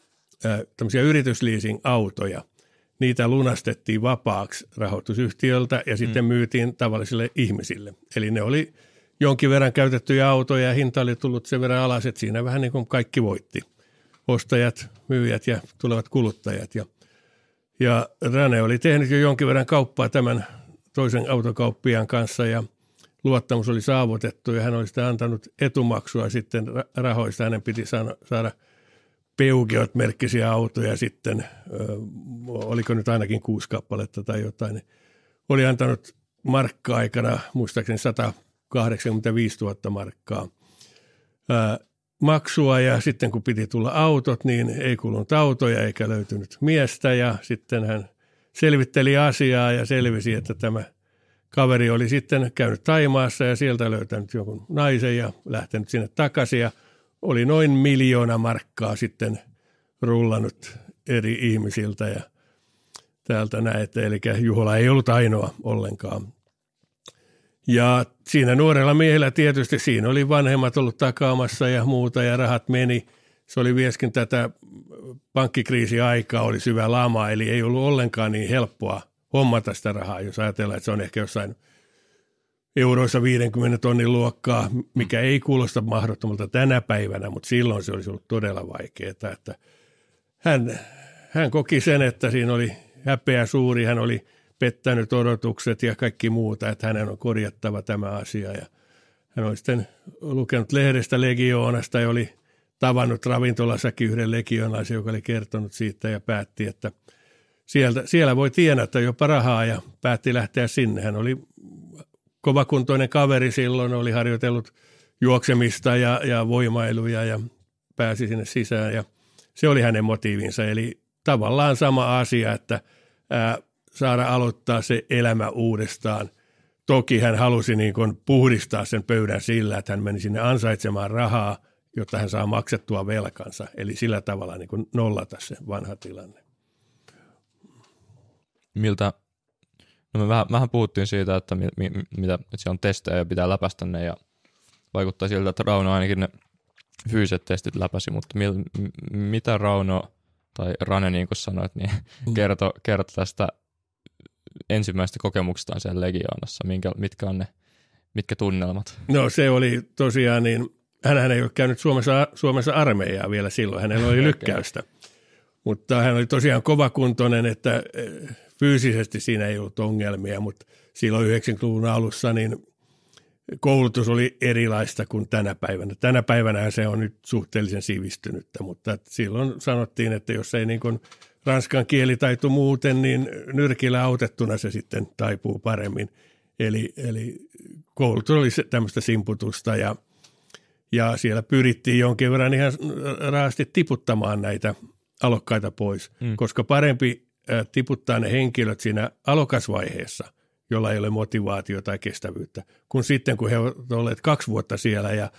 tämmöisiä yritysleasing-autoja. Niitä lunastettiin vapaaksi rahoitusyhtiöltä ja sitten mm. myytiin tavallisille ihmisille. Eli ne oli jonkin verran käytettyjä autoja ja hinta oli tullut sen verran alas, että siinä vähän niin kuin kaikki voitti. Ostajat, myyjät ja tulevat kuluttajat. Ja, ja Rane oli tehnyt jo jonkin verran kauppaa tämän toisen autokauppiaan kanssa ja luottamus oli saavutettu ja hän oli sitä antanut etumaksua sitten rahoista. Hänen piti saada – Peugeot merkkisiä autoja sitten, oliko nyt ainakin kuusi kappaletta tai jotain, niin oli antanut markka-aikana muistaakseni 185 000 markkaa maksua. Ja sitten kun piti tulla autot, niin ei kulunut autoja eikä löytynyt miestä. Ja sitten hän selvitteli asiaa ja selvisi, että tämä kaveri oli sitten käynyt Taimaassa ja sieltä löytänyt jonkun naisen ja lähtenyt sinne takaisin. Ja – oli noin miljoona markkaa sitten rullannut eri ihmisiltä ja täältä näette. Eli Juhola ei ollut ainoa ollenkaan. Ja siinä nuorella miehellä tietysti siinä oli vanhemmat ollut takaamassa ja muuta ja rahat meni. Se oli vieskin tätä pankkikriisiaikaa, oli syvä lama, eli ei ollut ollenkaan niin helppoa hommata sitä rahaa, jos ajatellaan, että se on ehkä jossain – euroissa 50 tonnin luokkaa, mikä ei kuulosta mahdottomalta tänä päivänä, mutta silloin se olisi ollut todella vaikeaa. Että hän, hän koki sen, että siinä oli häpeä suuri, hän oli pettänyt odotukset ja kaikki muuta, että hänen on korjattava tämä asia. Ja hän oli sitten lukenut lehdestä legioonasta ja oli tavannut ravintolassakin yhden legionaisen, joka oli kertonut siitä ja päätti, että sieltä, siellä voi tienata jopa rahaa ja päätti lähteä sinne. Hän oli kovakuntoinen kaveri silloin, oli harjoitellut juoksemista ja, ja voimailuja ja pääsi sinne sisään ja se oli hänen motiivinsa. Eli tavallaan sama asia, että ää, saada aloittaa se elämä uudestaan. Toki hän halusi niin kuin puhdistaa sen pöydän sillä, että hän meni sinne ansaitsemaan rahaa, jotta hän saa maksettua velkansa. Eli sillä tavalla niin kuin nollata se vanha tilanne. Miltä No me vähän, vähän puhuttiin siitä, että, mi, mi, mitä, että se on testejä ja pitää läpäistä ne ja vaikuttaa siltä, että Rauno ainakin ne fyysiset testit läpäsi, mutta mi, mitä Rauno tai Rane niin kuin sanoit, niin mm. kertoo kerto tästä ensimmäistä kokemuksestaan siellä Legionassa, minkä, mitkä on ne, mitkä tunnelmat? No se oli tosiaan niin, hän ei ole käynyt Suomessa, Suomessa armeijaa vielä silloin, hänellä oli lykkäystä. Mutta hän oli tosiaan kovakuntoinen, että fyysisesti siinä ei ollut ongelmia, mutta silloin 90-luvun alussa niin koulutus oli erilaista kuin tänä päivänä. Tänä päivänä se on nyt suhteellisen sivistynyttä, mutta silloin sanottiin, että jos ei niin kuin ranskan kielitaito muuten, niin nyrkillä autettuna se sitten taipuu paremmin. Eli, eli koulutus oli tämmöistä simputusta ja, ja siellä pyrittiin jonkin verran ihan raasti tiputtamaan näitä alokkaita pois, mm. koska parempi tiputtaa ne henkilöt siinä alokasvaiheessa, jolla ei ole motivaatiota tai kestävyyttä, kun sitten kun he ovat olleet kaksi vuotta siellä ja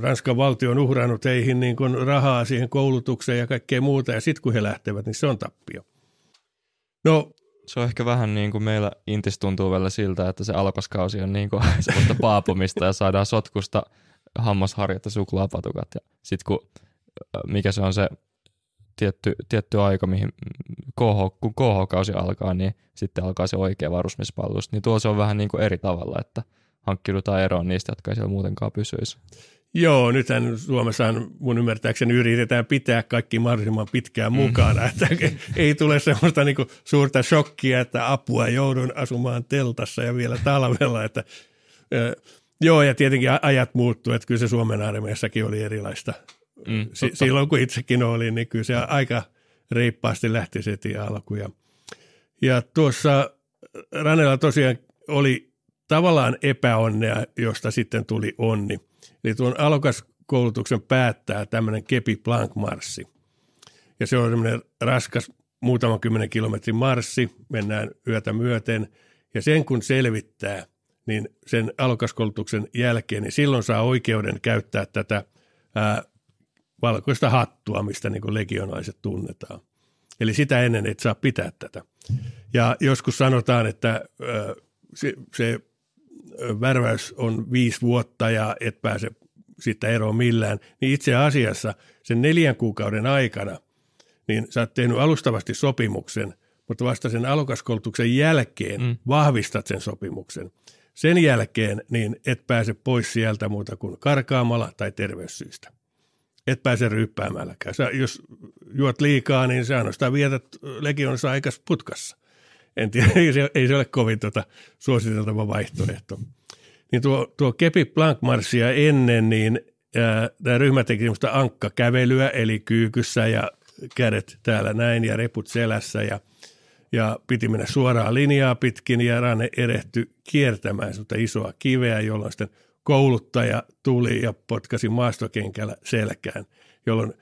Ranskan valtio on uhrannut heihin niin kuin rahaa siihen koulutukseen ja kaikkea muuta, ja sitten kun he lähtevät, niin se on tappio. No, se on ehkä vähän niin kuin meillä Intis tuntuu vielä siltä, että se alkoskausi on niin kuin sellaista paapumista ja saadaan sotkusta hammasharjat ja suklaapatukat. Ja sitten kun, mikä se on se tietty, tietty aika, mihin KH, kun KH-kausi alkaa, niin sitten alkaa se oikea varusmispalvelus. Niin tuo se on vähän niin kuin eri tavalla, että hankkiudutaan eroon niistä, jotka ei siellä muutenkaan pysyisi. Joo, nythän Suomessa mun ymmärtääkseni yritetään pitää kaikki mahdollisimman pitkään mukana, mm. että ei tule semmoista niin suurta shokkia, että apua joudun asumaan teltassa ja vielä talvella, että joo ja tietenkin ajat muuttuu, että kyllä se Suomen armeijassakin oli erilaista. Mm, si- silloin kun itsekin olin, niin kyllä se aika reippaasti lähti se alku. Ja, ja tuossa Ranella tosiaan oli tavallaan epäonnea, josta sitten tuli onni. Eli tuon alokaskoulutuksen päättää tämmöinen Kepi Plank-marssi. Ja se on semmoinen raskas muutaman kymmenen kilometrin marssi, mennään yötä myöten. Ja sen kun selvittää, niin sen alokaskoulutuksen jälkeen, niin silloin saa oikeuden käyttää tätä ää, valkoista hattua, mistä niin legionaiset tunnetaan. Eli sitä ennen et saa pitää tätä. Ja joskus sanotaan, että se, se värväys on viisi vuotta ja et pääse siitä eroon millään, niin itse asiassa sen neljän kuukauden aikana niin sä oot tehnyt alustavasti sopimuksen, mutta vasta sen alukaskoulutuksen jälkeen mm. vahvistat sen sopimuksen. Sen jälkeen niin et pääse pois sieltä muuta kuin karkaamalla tai terveyssyistä. Et pääse ryyppäämälläkään. Sä, jos juot liikaa, niin sä ainoastaan vietät legionissa aikas putkassa – en tiedä, ei se, ei se ole kovin tuota suositeltava vaihtoehto. Niin tuo, tuo Kepi Plank-marssia ennen, niin tämä ryhmä teki semmoista ankkakävelyä, eli kyykyssä ja kädet täällä näin ja reput selässä ja, ja piti mennä suoraan linjaa pitkin ja Rane erehtyi kiertämään semmoista isoa kiveä, jolloin sitten kouluttaja tuli ja potkasi maastokenkällä selkään, jolloin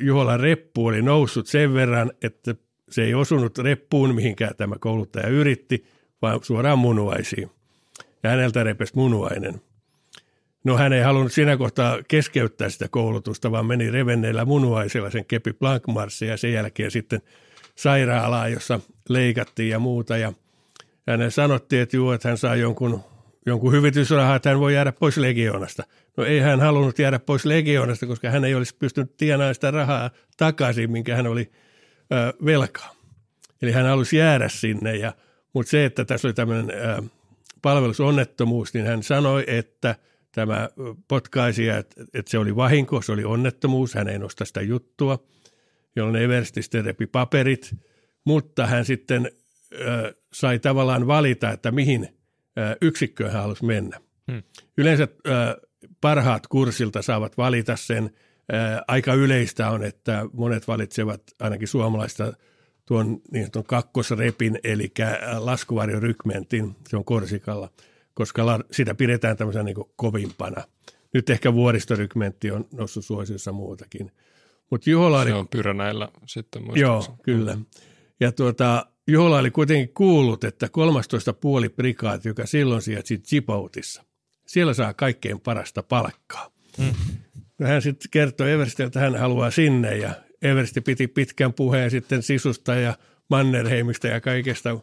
Juholan reppu oli noussut sen verran, että se ei osunut reppuun, mihinkään tämä kouluttaja yritti, vaan suoraan munuaisiin. Ja häneltä repesi munuainen. No hän ei halunnut siinä kohtaa keskeyttää sitä koulutusta, vaan meni revenneillä munuaisilla sen kepi Blankmarssin ja sen jälkeen sitten sairaalaan, jossa leikattiin ja muuta. Ja hänen sanottiin, että juu, että hän saa jonkun, jonkun hyvitysrahaa, että hän voi jäädä pois legioonasta. No ei hän halunnut jäädä pois legioonasta, koska hän ei olisi pystynyt tienaamaan sitä rahaa takaisin, minkä hän oli ö, velkaa. Eli hän halusi jäädä sinne, ja, mutta se, että tässä oli tämmöinen ö, palvelusonnettomuus, niin hän sanoi, että tämä potkaisija, että, että se oli vahinko, se oli onnettomuus, hän ei nosta sitä juttua, jolloin Eversti sitten repi paperit, mutta hän sitten ö, sai tavallaan valita, että mihin yksikköön hän halusi mennä. Hmm. Yleensä parhaat kurssilta saavat valita sen – aika yleistä on, että monet valitsevat ainakin suomalaista tuon niin tuon kakkosrepin, eli laskuvarjorykmentin, se on Korsikalla, koska sitä pidetään tämmöisenä niin kovimpana. Nyt ehkä vuoristorykmentti on noussut suosiossa muutakin. Mut Juhola oli, se on Pyränäillä sitten Joo, kyllä. Ja tuota, Juhola oli kuitenkin kuullut, että 13 puoli prikaati, joka silloin sijaitsi Djiboutissa, siellä saa kaikkein parasta palkkaa. No hän sitten kertoi Everstille, että hän haluaa sinne ja Eversti piti pitkän puheen sitten Sisusta ja Mannerheimista ja kaikesta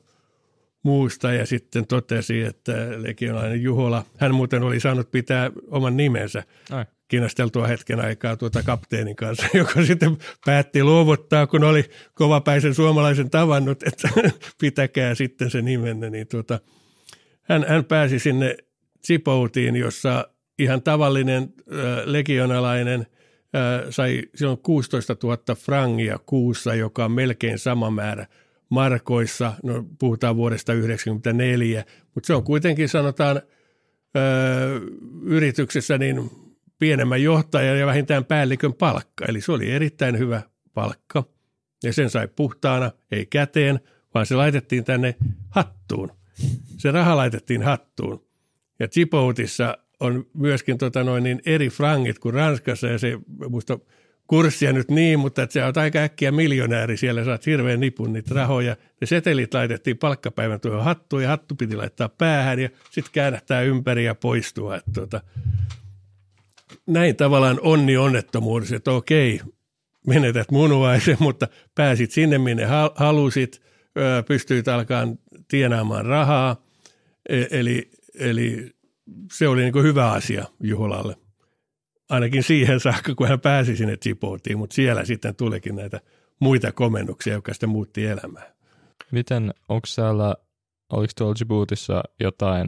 muusta ja sitten totesi, että legionalainen Juhola, hän muuten oli saanut pitää oman nimensä Ai. kiinnosteltua hetken aikaa tuota kapteenin kanssa, joka sitten päätti luovuttaa, kun oli kovapäisen suomalaisen tavannut, että pitäkää sitten se nimenne. Niin tuota, hän, hän pääsi sinne Zipoutiin, jossa ihan tavallinen äh, legionalainen äh, sai silloin 16 000 frangia kuussa, joka on melkein sama määrä markoissa. No, puhutaan vuodesta 1994, mutta se on kuitenkin sanotaan ö, yrityksessä niin pienemmän johtajan ja vähintään päällikön palkka. Eli se oli erittäin hyvä palkka ja sen sai puhtaana, ei käteen, vaan se laitettiin tänne hattuun. Se raha laitettiin hattuun. Ja Djiboutissa on myöskin tota noin, niin eri frangit kuin Ranskassa ja se muista kurssia nyt niin, mutta että sä oot aika äkkiä miljonääri, siellä saat hirveän nipun niitä rahoja. Ne setelit laitettiin palkkapäivän tuohon hattuun ja hattu piti laittaa päähän ja sitten käännähtää ympäri ja poistua. Että tota, näin tavallaan onni onnettomuudessa, että okei, menetät munuaisen, mutta pääsit sinne, minne halusit, pystyit alkaan tienaamaan rahaa, e, eli, eli se oli niin hyvä asia Juholalle. Ainakin siihen saakka, kun hän pääsi sinne Djiboutiin, mutta siellä sitten tulikin näitä muita komennuksia, jotka sitten muutti elämää. Miten, onko siellä, oliko tuolla Djiboutissa jotain,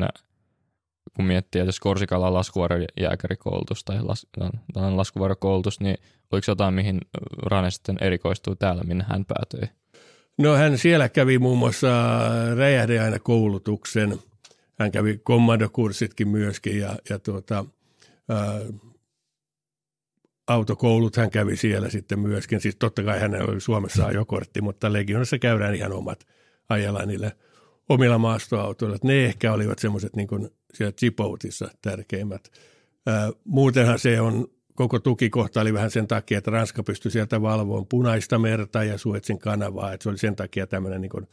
kun miettii, että jos Korsikalla on laskuvarjojääkärikoulutus tai las, laskuvarjokoulutus, niin oliko jotain, mihin Rane sitten erikoistuu täällä, minne hän päätyi? No hän siellä kävi muun muassa räjähdeaina koulutuksen – hän kävi kommandokurssitkin myöskin ja, ja tuota, ää, autokoulut hän kävi siellä sitten myöskin. Siis totta kai hänellä oli Suomessa ajokortti, mutta Legionassa käydään ihan omat ajalla niille omilla maastoautoilla. Ne ehkä olivat semmoiset niin kuin siellä Djiboutissa tärkeimmät. Ää, muutenhan se on, koko tukikohta oli vähän sen takia, että Ranska pystyi sieltä valvoon punaista merta ja Suetsin kanavaa. Että se oli sen takia tämmöinen niin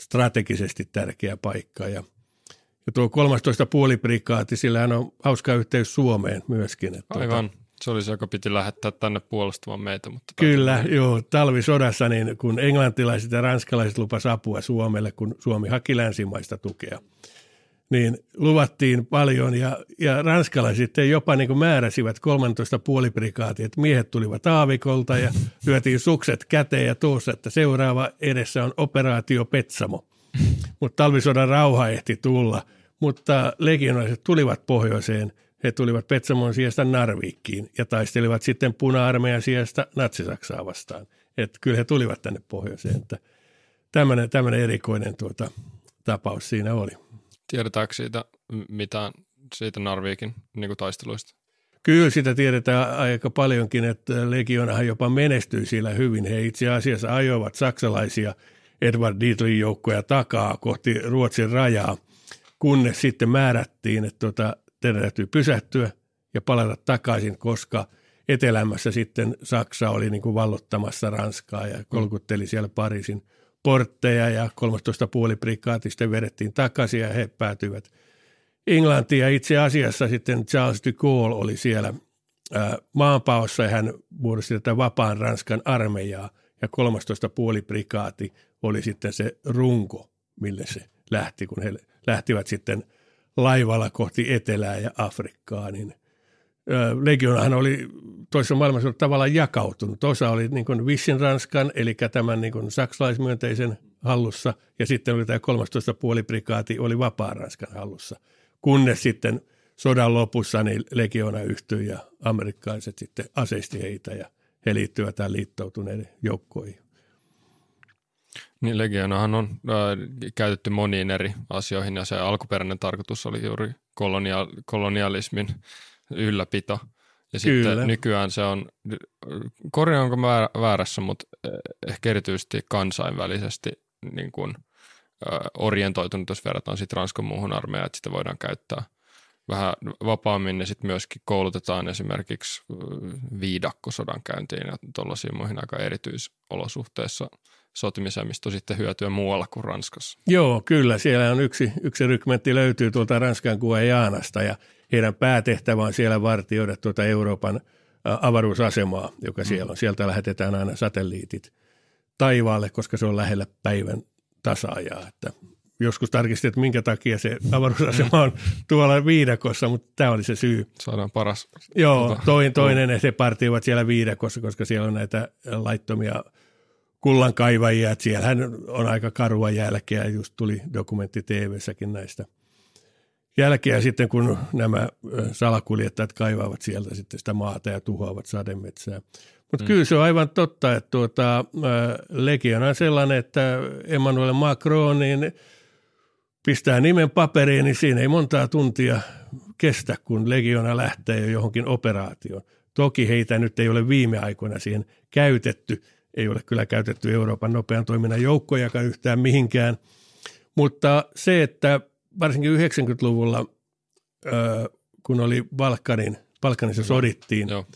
strategisesti tärkeä paikka ja – ja tuo 13 puoliprikaati, sillähän on hauska yhteys Suomeen myöskin. Että Aivan. Tuota, se oli se, joka piti lähettää tänne puolustamaan meitä. Mutta Kyllä, meitä. joo. Talvisodassa, niin kun englantilaiset ja ranskalaiset lupas apua Suomelle, kun Suomi haki länsimaista tukea, niin luvattiin paljon ja, ja ranskalaiset jopa niin määräsivät 13 puoliprikaatia, että miehet tulivat aavikolta ja lyötiin sukset käteen ja tuossa, että seuraava edessä on operaatio Petsamo. Mutta talvisodan rauha ehti tulla, mutta legionaiset tulivat pohjoiseen. He tulivat Petsamon sijasta Narvikkiin ja taistelivat sitten puna-armeijan sijasta Natsi-Saksaa vastaan. Et kyllä he tulivat tänne pohjoiseen. Että tämmöinen, tämmöinen erikoinen tuota, tapaus siinä oli. Tiedetäänkö siitä mitään siitä Narvikin niin taisteluista? Kyllä sitä tiedetään aika paljonkin, että legionahan jopa menestyi siellä hyvin. He itse asiassa ajoivat saksalaisia – Edward Dietlin joukkoja takaa kohti Ruotsin rajaa, kunnes sitten määrättiin, että tuota, teidän täytyy pysähtyä ja palata takaisin, koska etelämässä sitten Saksa oli niin kuin vallottamassa Ranskaa ja kolkutteli siellä Pariisin portteja ja 13 puoli prikaatista vedettiin takaisin ja he päätyivät Englantiin. Ja itse asiassa sitten Charles de Gaulle oli siellä maanpaossa ja hän muodosti tätä vapaan Ranskan armeijaa ja 13 puoli prikaati oli sitten se runko, mille se lähti, kun he lähtivät sitten laivalla kohti Etelää ja Afrikkaa, niin Legionahan oli toisessa maailmassa tavallaan jakautunut. Osa oli niin kuin Vissin Ranskan, eli tämän niin kuin saksalaismyönteisen hallussa, ja sitten oli tämä 13 puoliprikaati, oli vapaa Ranskan hallussa. Kunnes sitten sodan lopussa niin Legiona yhtyi ja amerikkalaiset sitten aseisti heitä ja he liittyvät tähän liittoutuneiden joukkoihin. Niin Legionahan on äh, käytetty moniin eri asioihin ja se alkuperäinen tarkoitus oli juuri kolonia- kolonialismin ylläpito. Ja Kyllä. sitten nykyään se on, korjaanko väärässä, mutta eh, ehkä erityisesti kansainvälisesti niin kuin, äh, orientoitunut, jos verrataan sitten Ranskan muuhun armeijaan, että sitä voidaan käyttää vähän vapaammin ja sitten myöskin koulutetaan esimerkiksi viidakkosodan käyntiin ja tuollaisiin muihin aika erityisolosuhteissa – sotimiseen, mistä sitten hyötyä muualla kuin Ranskassa. Joo, kyllä. Siellä on yksi, yksi rykmentti löytyy tuolta Ranskan Guajanasta ja heidän päätehtävä on siellä vartioida tuota Euroopan avaruusasemaa, joka siellä on. Sieltä lähetetään aina satelliitit taivaalle, koska se on lähellä päivän tasaajaa. Että joskus tarkistin, että minkä takia se avaruusasema on tuolla viidakossa, mutta tämä oli se syy. Saadaan paras. Joo, tota, toinen, toinen, he partiovat siellä viidakossa, koska siellä on näitä laittomia – kullankaivajia, että siellähän on aika karua jälkeä, just tuli dokumentti TV-säkin näistä jälkeä sitten, kun nämä salakuljettajat kaivavat sieltä sitten sitä maata ja tuhoavat sademetsää. Mutta mm. kyllä se on aivan totta, että tuota, Legion on sellainen, että Emmanuel Macron niin pistää nimen paperiin, niin siinä ei montaa tuntia kestä, kun legiona lähtee jo johonkin operaatioon. Toki heitä nyt ei ole viime aikoina siihen käytetty, ei ole kyllä käytetty Euroopan nopean toiminnan joukkojakaan yhtään mihinkään, mutta se, että varsinkin 90-luvulla, kun oli Balkanin, Balkanissa sodittiin, Joo.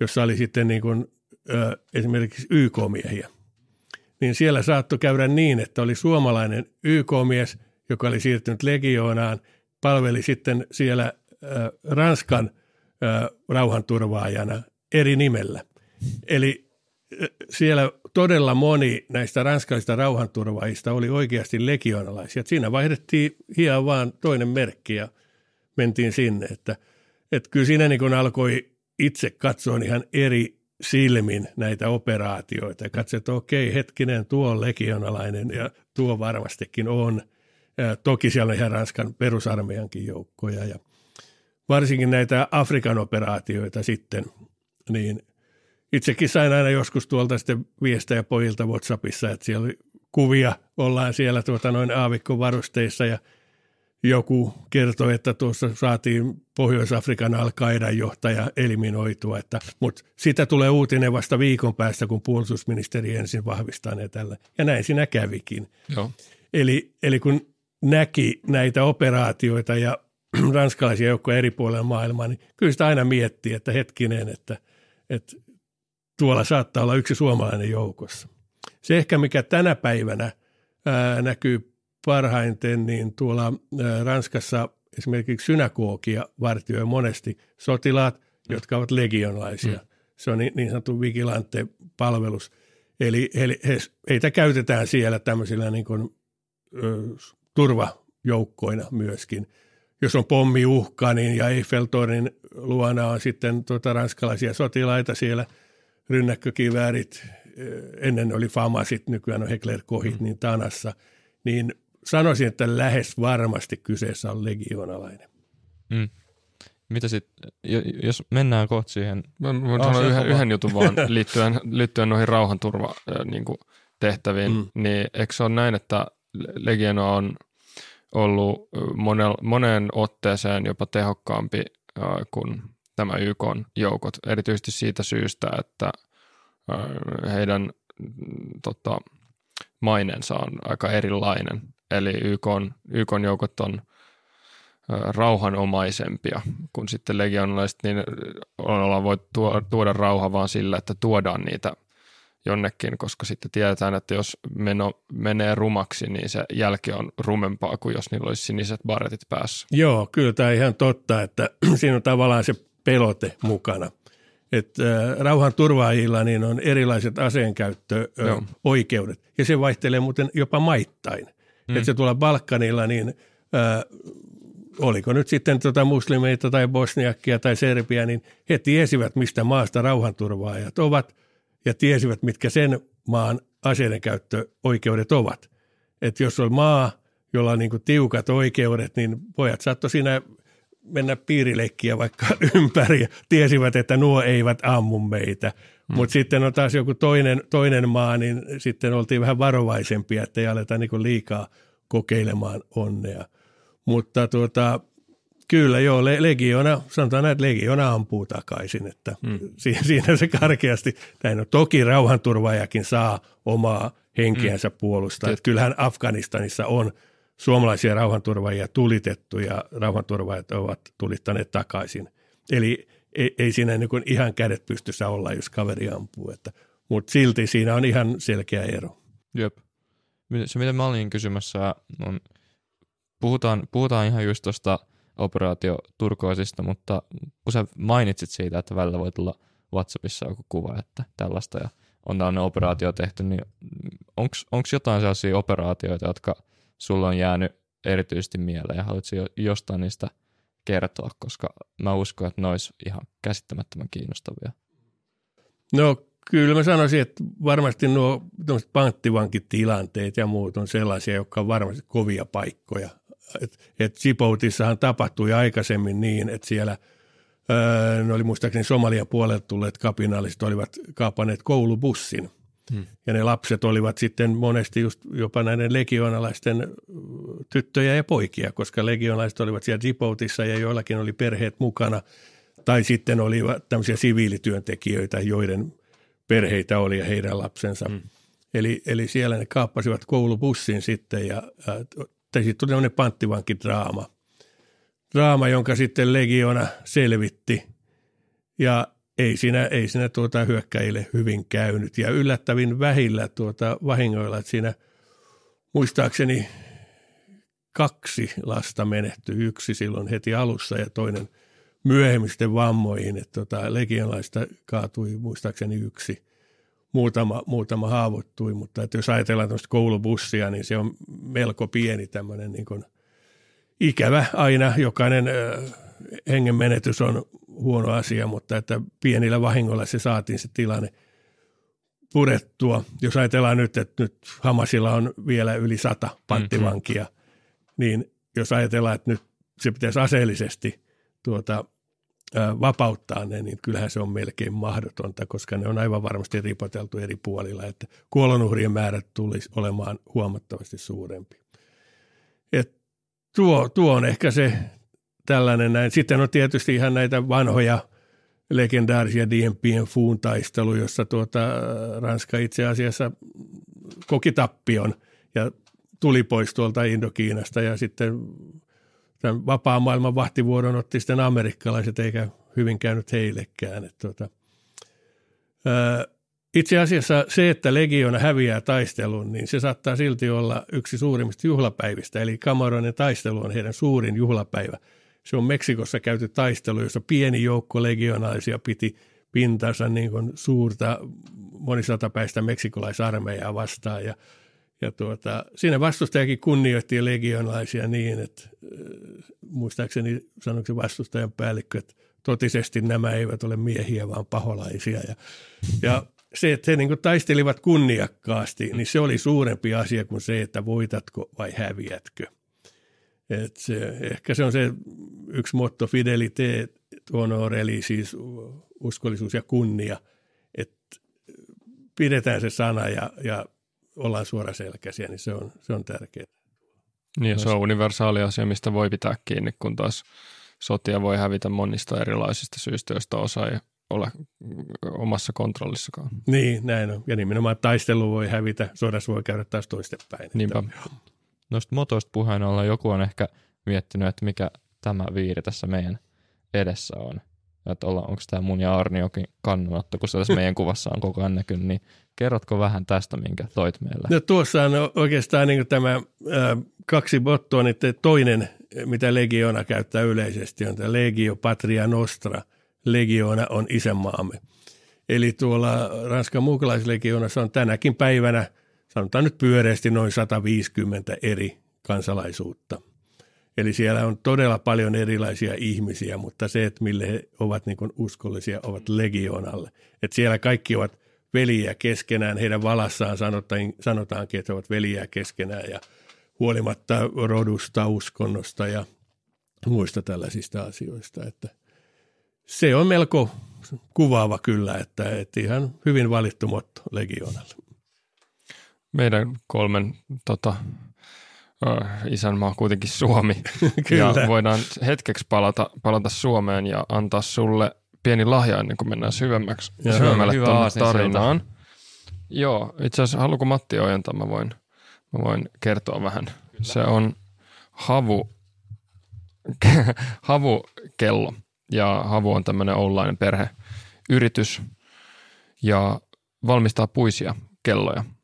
jossa oli sitten niin kuin, esimerkiksi YK-miehiä, niin siellä saattoi käydä niin, että oli suomalainen YK-mies, joka oli siirtynyt legioonaan, palveli sitten siellä Ranskan rauhanturvaajana eri nimellä. Eli siellä todella moni näistä ranskalaisista rauhanturvaajista oli oikeasti legionalaisia. Siinä vaihdettiin hieman vaan toinen merkki ja mentiin sinne. Että, että kyllä siinä niin kun alkoi itse katsoa ihan eri silmin näitä operaatioita ja katsoa, että okei, hetkinen, tuo on legionalainen ja tuo varmastikin on. Ja toki siellä on ihan Ranskan perusarmeijankin joukkoja ja varsinkin näitä Afrikan operaatioita sitten, niin itsekin sain aina joskus tuolta sitten viestejä pojilta WhatsAppissa, että siellä oli kuvia, ollaan siellä tuota noin aavikkovarusteissa ja joku kertoi, että tuossa saatiin Pohjois-Afrikan al johtaja eliminoitua, että, mutta sitä tulee uutinen vasta viikon päästä, kun puolustusministeri ensin vahvistaa ne tällä. Ja näin siinä kävikin. Joo. Eli, eli kun näki näitä operaatioita ja ranskalaisia joukkoja eri puolilla maailmaa, niin kyllä sitä aina miettii, että hetkinen, että, että tuolla saattaa olla yksi suomalainen joukossa. Se ehkä, mikä tänä päivänä ää, näkyy parhaiten, niin tuolla ää, Ranskassa esimerkiksi synagogia vartioi monesti sotilaat, jotka ovat legionlaisia. Mm. Se on niin, niin sanottu vigilante-palvelus. Eli he, he, heitä käytetään siellä tämmöisillä niin kuin, ö, turvajoukkoina myöskin. Jos on pommiuhka, niin ja Eiffeltornin luona on sitten tuota, ranskalaisia sotilaita siellä – rynnäkkökiväärit, ennen oli Famasit, nykyään on Heckler Kohit, mm. niin Tanassa, niin sanoisin, että lähes varmasti kyseessä on legionalainen. Mm. Mitä sitten, jos mennään kohta siihen. Mä voin oh, sanoa yhden, yhden jutun vaan liittyen, liittyen noihin rauhanturva niin kuin tehtäviin, mm. niin eikö se ole näin, että Legiono on ollut monel, moneen otteeseen jopa tehokkaampi kuin tämä YK joukot, erityisesti siitä syystä, että heidän tota, mainensa on aika erilainen. Eli YK, YK joukot on rauhanomaisempia kuin sitten legionalaiset, niin ollaan voi tuoda rauha vaan sillä, että tuodaan niitä jonnekin, koska sitten tiedetään, että jos meno menee rumaksi, niin se jälki on rumempaa kuin jos niillä olisi siniset baretit päässä. Joo, kyllä tämä ihan totta, että siinä on tavallaan se pelote mukana. Että rauhan turvaajilla niin on erilaiset aseenkäyttöoikeudet ja se vaihtelee muuten jopa maittain. Mm. Että se tuolla Balkanilla, niin äh, oliko nyt sitten tota muslimeita tai bosniakkia tai serbia, niin he tiesivät, mistä maasta rauhanturvaajat ovat ja tiesivät, mitkä sen maan aseiden käyttöoikeudet ovat. Että jos on maa, jolla on niin tiukat oikeudet, niin pojat saattoi siinä mennä piirileikkiä vaikka ympäri ja tiesivät, että nuo eivät ammu meitä. Hmm. Mutta sitten on taas joku toinen, toinen maa, niin sitten oltiin vähän varovaisempia, että ei aleta niin liikaa kokeilemaan onnea. Mutta tuota, kyllä joo, legiona, sanotaan näin, että legiona ampuu takaisin, että hmm. siinä se karkeasti, näin on. Toki rauhanturvaajakin saa omaa henkeänsä hmm. puolustaa. Että kyllähän Afganistanissa on – suomalaisia rauhanturvaajia tulitettu ja rauhanturvaajat ovat tulittaneet takaisin. Eli ei, ei siinä niin kuin ihan kädet pystyssä olla, jos kaveri ampuu, että, mutta silti siinä on ihan selkeä ero. Jep. Se, mitä mä olin kysymässä, on, puhutaan, puhutaan ihan just tuosta operaatio Turkoisista, mutta kun sä mainitsit siitä, että välillä voi tulla WhatsAppissa joku kuva, että tällaista ja on tällainen operaatio tehty, niin onko jotain sellaisia operaatioita, jotka – sulla on jäänyt erityisesti mieleen ja haluatko jostain niistä kertoa, koska mä uskon, että ne olisi ihan käsittämättömän kiinnostavia. No kyllä mä sanoisin, että varmasti nuo panttivankitilanteet ja muut on sellaisia, jotka on varmasti kovia paikkoja. Et, et Djiboutissahan tapahtui aikaisemmin niin, että siellä öö, ne oli muistaakseni Somalian puolelta tulleet kapinalliset olivat kaapaneet koulubussin – Hmm. Ja ne lapset olivat sitten monesti just jopa näiden legionalaisten tyttöjä ja poikia, koska legionalaiset olivat siellä Djiboutissa ja joillakin oli perheet mukana. Tai sitten olivat tämmöisiä siviilityöntekijöitä, joiden perheitä oli ja heidän lapsensa. Hmm. Eli, eli siellä ne kaappasivat koulubussin sitten ja, ja siitä tuli tämmöinen panttivankidraama. Draama, jonka sitten Legiona selvitti ja ei siinä, ei siinä tuota hyökkäjille hyvin käynyt. Ja yllättävin vähillä tuota vahingoilla, että siinä muistaakseni kaksi lasta menehtyi. Yksi silloin heti alussa ja toinen myöhemmin sitten vammoihin. Että tuota, legionlaista kaatui muistaakseni yksi. Muutama, muutama haavoittui, mutta että jos ajatellaan tuosta koulubussia, niin se on melko pieni tämmöinen niin kuin ikävä aina. Jokainen hengenmenetys on huono asia, mutta että pienillä vahingoilla se saatiin se tilanne purettua. Jos ajatellaan nyt, että nyt Hamasilla on vielä yli sata panttivankia, mm-hmm. niin jos ajatellaan, että nyt se pitäisi aseellisesti tuota, ää, vapauttaa ne, niin kyllähän se on melkein mahdotonta, koska ne on aivan varmasti ripoteltu eri puolilla, että kuolonuhrien määrät tulisi olemaan huomattavasti suurempi. Et tuo, tuo on ehkä se tällainen näin. Sitten on tietysti ihan näitä vanhoja legendaarisia DMPn fuun taistelu, jossa tuota, Ranska itse asiassa koki tappion ja tuli pois tuolta Indokiinasta ja sitten tämän vapaan maailman vahtivuodon otti sitten amerikkalaiset eikä hyvin käynyt heillekään. Että tuota, ää, itse asiassa se, että legiona häviää taistelun, niin se saattaa silti olla yksi suurimmista juhlapäivistä. Eli Camaronin taistelu on heidän suurin juhlapäivä – se on Meksikossa käyty taistelu, jossa pieni joukko legionaisia piti pintansa niin kuin suurta monisatapäistä meksikolaisarmeijaa vastaan ja, ja tuota, siinä vastustajakin kunnioitti legionalaisia niin, että äh, muistaakseni sanoiko se vastustajan päällikkö, että totisesti nämä eivät ole miehiä, vaan paholaisia. Ja, ja se, että he niin taistelivat kunniakkaasti, niin se oli suurempi asia kuin se, että voitatko vai häviätkö. Et se, ehkä se on se yksi motto fidelite honor, eli siis uskollisuus ja kunnia, että pidetään se sana ja, ja ollaan suoraselkäisiä, niin se on, se on tärkeää. Niin se on universaali asia, mistä voi pitää kiinni, kun taas sotia voi hävitä monista erilaisista syistä, joista osa ei ole omassa kontrollissakaan. Niin, näin on. Ja nimenomaan taistelu voi hävitä, sodassa voi käydä taas toistepäin. Niinpä. Että, Noista motoista puheen ollen joku on ehkä miettinyt, että mikä tämä viiri tässä meidän edessä on. Että olla, onko tämä mun ja Arniokin kannanotto, kun se tässä meidän kuvassa on koko ajan näkynyt, niin kerrotko vähän tästä, minkä toit meille? No tuossa on oikeastaan niin tämä äh, kaksi bottoa, niin toinen, mitä Legiona käyttää yleisesti, on tämä Legio Patria Nostra. Legiona on isänmaamme. Eli tuolla Ranskan muukalaislegionassa on tänäkin päivänä – sanotaan nyt pyöreästi noin 150 eri kansalaisuutta. Eli siellä on todella paljon erilaisia ihmisiä, mutta se, että mille he ovat niin uskollisia, ovat legionalle. Että siellä kaikki ovat veliä keskenään, heidän valassaan sanotaan, sanotaankin, että he ovat veliä keskenään ja huolimatta rodusta, uskonnosta ja muista tällaisista asioista. Että se on melko kuvaava kyllä, että, että ihan hyvin valittu motto legionalle meidän kolmen tota, isänmaa on kuitenkin Suomi. Kyllä. Ja voidaan hetkeksi palata, palata Suomeen ja antaa sulle pieni lahja ennen kuin mennään syvemmäksi, ja syvemmälle tuonne tarinaan. Sieltä. Joo, itse asiassa haluatko Matti ojentaa, mä voin, mä voin kertoa vähän. Kyllä. Se on havu, havukello ja havu on tämmöinen oulainen perheyritys ja valmistaa puisia kelloja –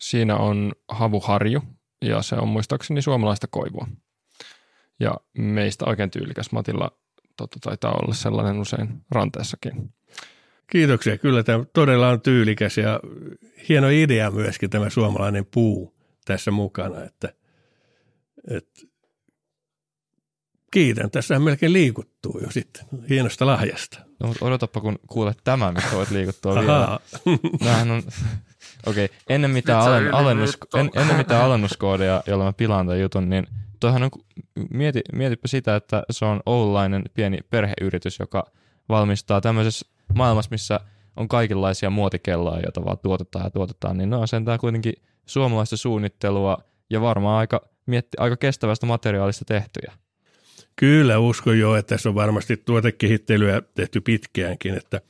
Siinä on havuharju ja se on muistaakseni suomalaista koivua. Ja meistä oikein tyylikäs Matilla totta, taitaa olla sellainen usein ranteessakin. Kiitoksia. Kyllä tämä todella on tyylikäs ja hieno idea myöskin tämä suomalainen puu tässä mukana. Että, että kiitän. Tässähän melkein liikuttuu jo sitten hienosta lahjasta. No, mutta odotapa, kun kuulet tämän, mistä voit liikuttua vielä. Nämähän on Okei, okay. ennen mitään, alen, alennus, en, ennen mitään jolla mä pilaan tämän jutun, niin toihan on, mieti, mietipä sitä, että se on oululainen pieni perheyritys, joka valmistaa tämmöisessä maailmassa, missä on kaikenlaisia muotikelloja, joita vaan tuotetaan ja tuotetaan, niin ne on sentään kuitenkin suomalaista suunnittelua ja varmaan aika, mietti, aika kestävästä materiaalista tehtyjä. Kyllä uskon jo, että tässä on varmasti tuotekehittelyä tehty pitkäänkin. Että,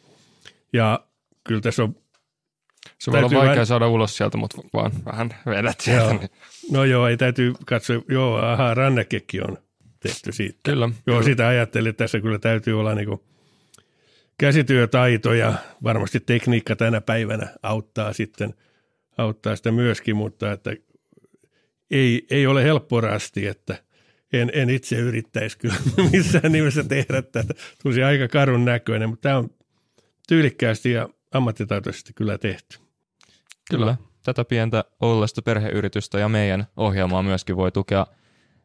ja kyllä tässä on... Se voi olla vaikea vähän... saada ulos sieltä, mutta vaan vähän vedät sieltä. Joo. Niin. No joo, ei täytyy katsoa. Joo, aha, rannekekki on tehty siitä. Kyllä. Joo, kyllä. sitä ajattelin, että tässä kyllä täytyy olla niin käsityötaito ja varmasti tekniikka tänä päivänä auttaa sitten auttaa sitä myöskin, mutta että ei, ei ole helppo rasti, että en, en itse yrittäisi kyllä missään nimessä tehdä tätä. Tulisi aika karun näköinen, mutta tämä on tyylikkäästi ja ammattitaitoisesti kyllä tehty. Kyllä. Tätä pientä oululaista perheyritystä ja meidän ohjelmaa myöskin voi tukea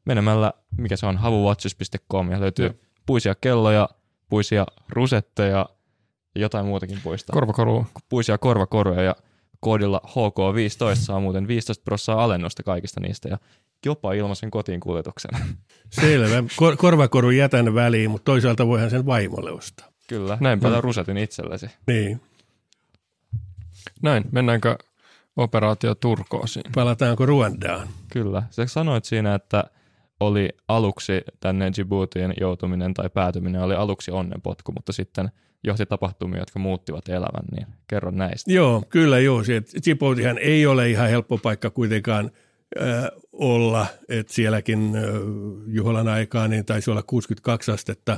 menemällä, mikä se on, havuwatches.com ja löytyy Joo. puisia kelloja, puisia rusetteja ja jotain muutakin puista. Korvakoru. puisia korvakoruja ja koodilla HK15 saa muuten 15 prosenttia alennusta kaikista niistä ja jopa ilmaisen kotiin kuljetuksen. Selvä. Kor- korvakoru jätän väliin, mutta toisaalta voihan sen vaimolle ostaa. Kyllä, näinpä mm. rusetin itsellesi. Niin. Näin, mennäänkö operaatio Turkoosiin? Palataanko Ruandaan? Kyllä. Sä sanoit siinä, että oli aluksi tänne Djiboutiin joutuminen tai päätyminen oli aluksi onnenpotku, mutta sitten johti tapahtumia, jotka muuttivat elämän, niin kerro näistä. Joo, kyllä joo. Djiboutihan ei ole ihan helppo paikka kuitenkaan äh, olla, että sielläkin äh, Juholan aikaan niin taisi olla 62 astetta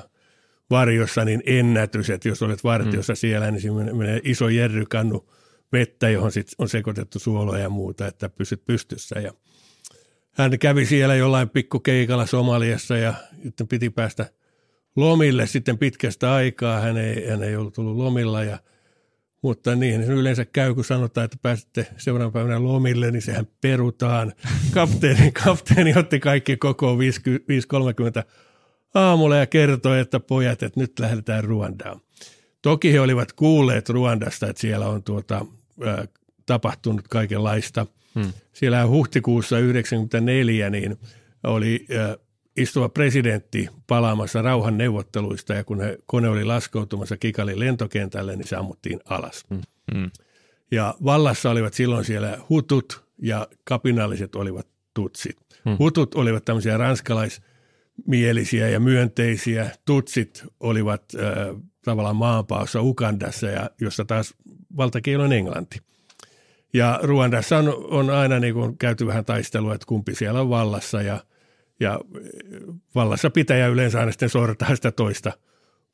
varjossa, niin ennätys, että jos olet vartiossa mm. siellä, niin siinä menee iso jerrykannu vettä, johon sit on sekoitettu suoloja ja muuta, että pysyt pystyssä. Ja hän kävi siellä jollain pikkukeikalla Somaliassa ja sitten piti päästä lomille sitten pitkästä aikaa. Hän ei, hän ei ollut tullut lomilla, ja, mutta niin se yleensä käy, kun sanotaan, että pääsette seuraavan päivänä lomille, niin sehän perutaan. Kapteeni, kapteeni otti kaikki koko 5.30 aamulla ja kertoi, että pojat, että nyt lähdetään Ruandaan. Toki he olivat kuulleet Ruandasta, että siellä on tuota, ä, tapahtunut kaikenlaista. Hmm. Siellä huhtikuussa 1994 niin oli ä, istuva presidentti palaamassa rauhan neuvotteluista ja kun he, kone oli laskeutumassa Kikalin lentokentälle, niin se ammuttiin alas. Hmm. Hmm. Ja vallassa olivat silloin siellä hutut ja kapinalliset olivat tutsit. Hmm. Hutut olivat tämmöisiä ranskalaismielisiä ja myönteisiä. Tutsit olivat äh, tavallaan maanpaossa Ugandassa, ja jossa taas valtakieli on englanti. Ja Ruandassa on, on aina niin kuin käyty vähän taistelua, että kumpi siellä on vallassa ja, ja vallassa pitäjä yleensä aina sitten sortaa sitä toista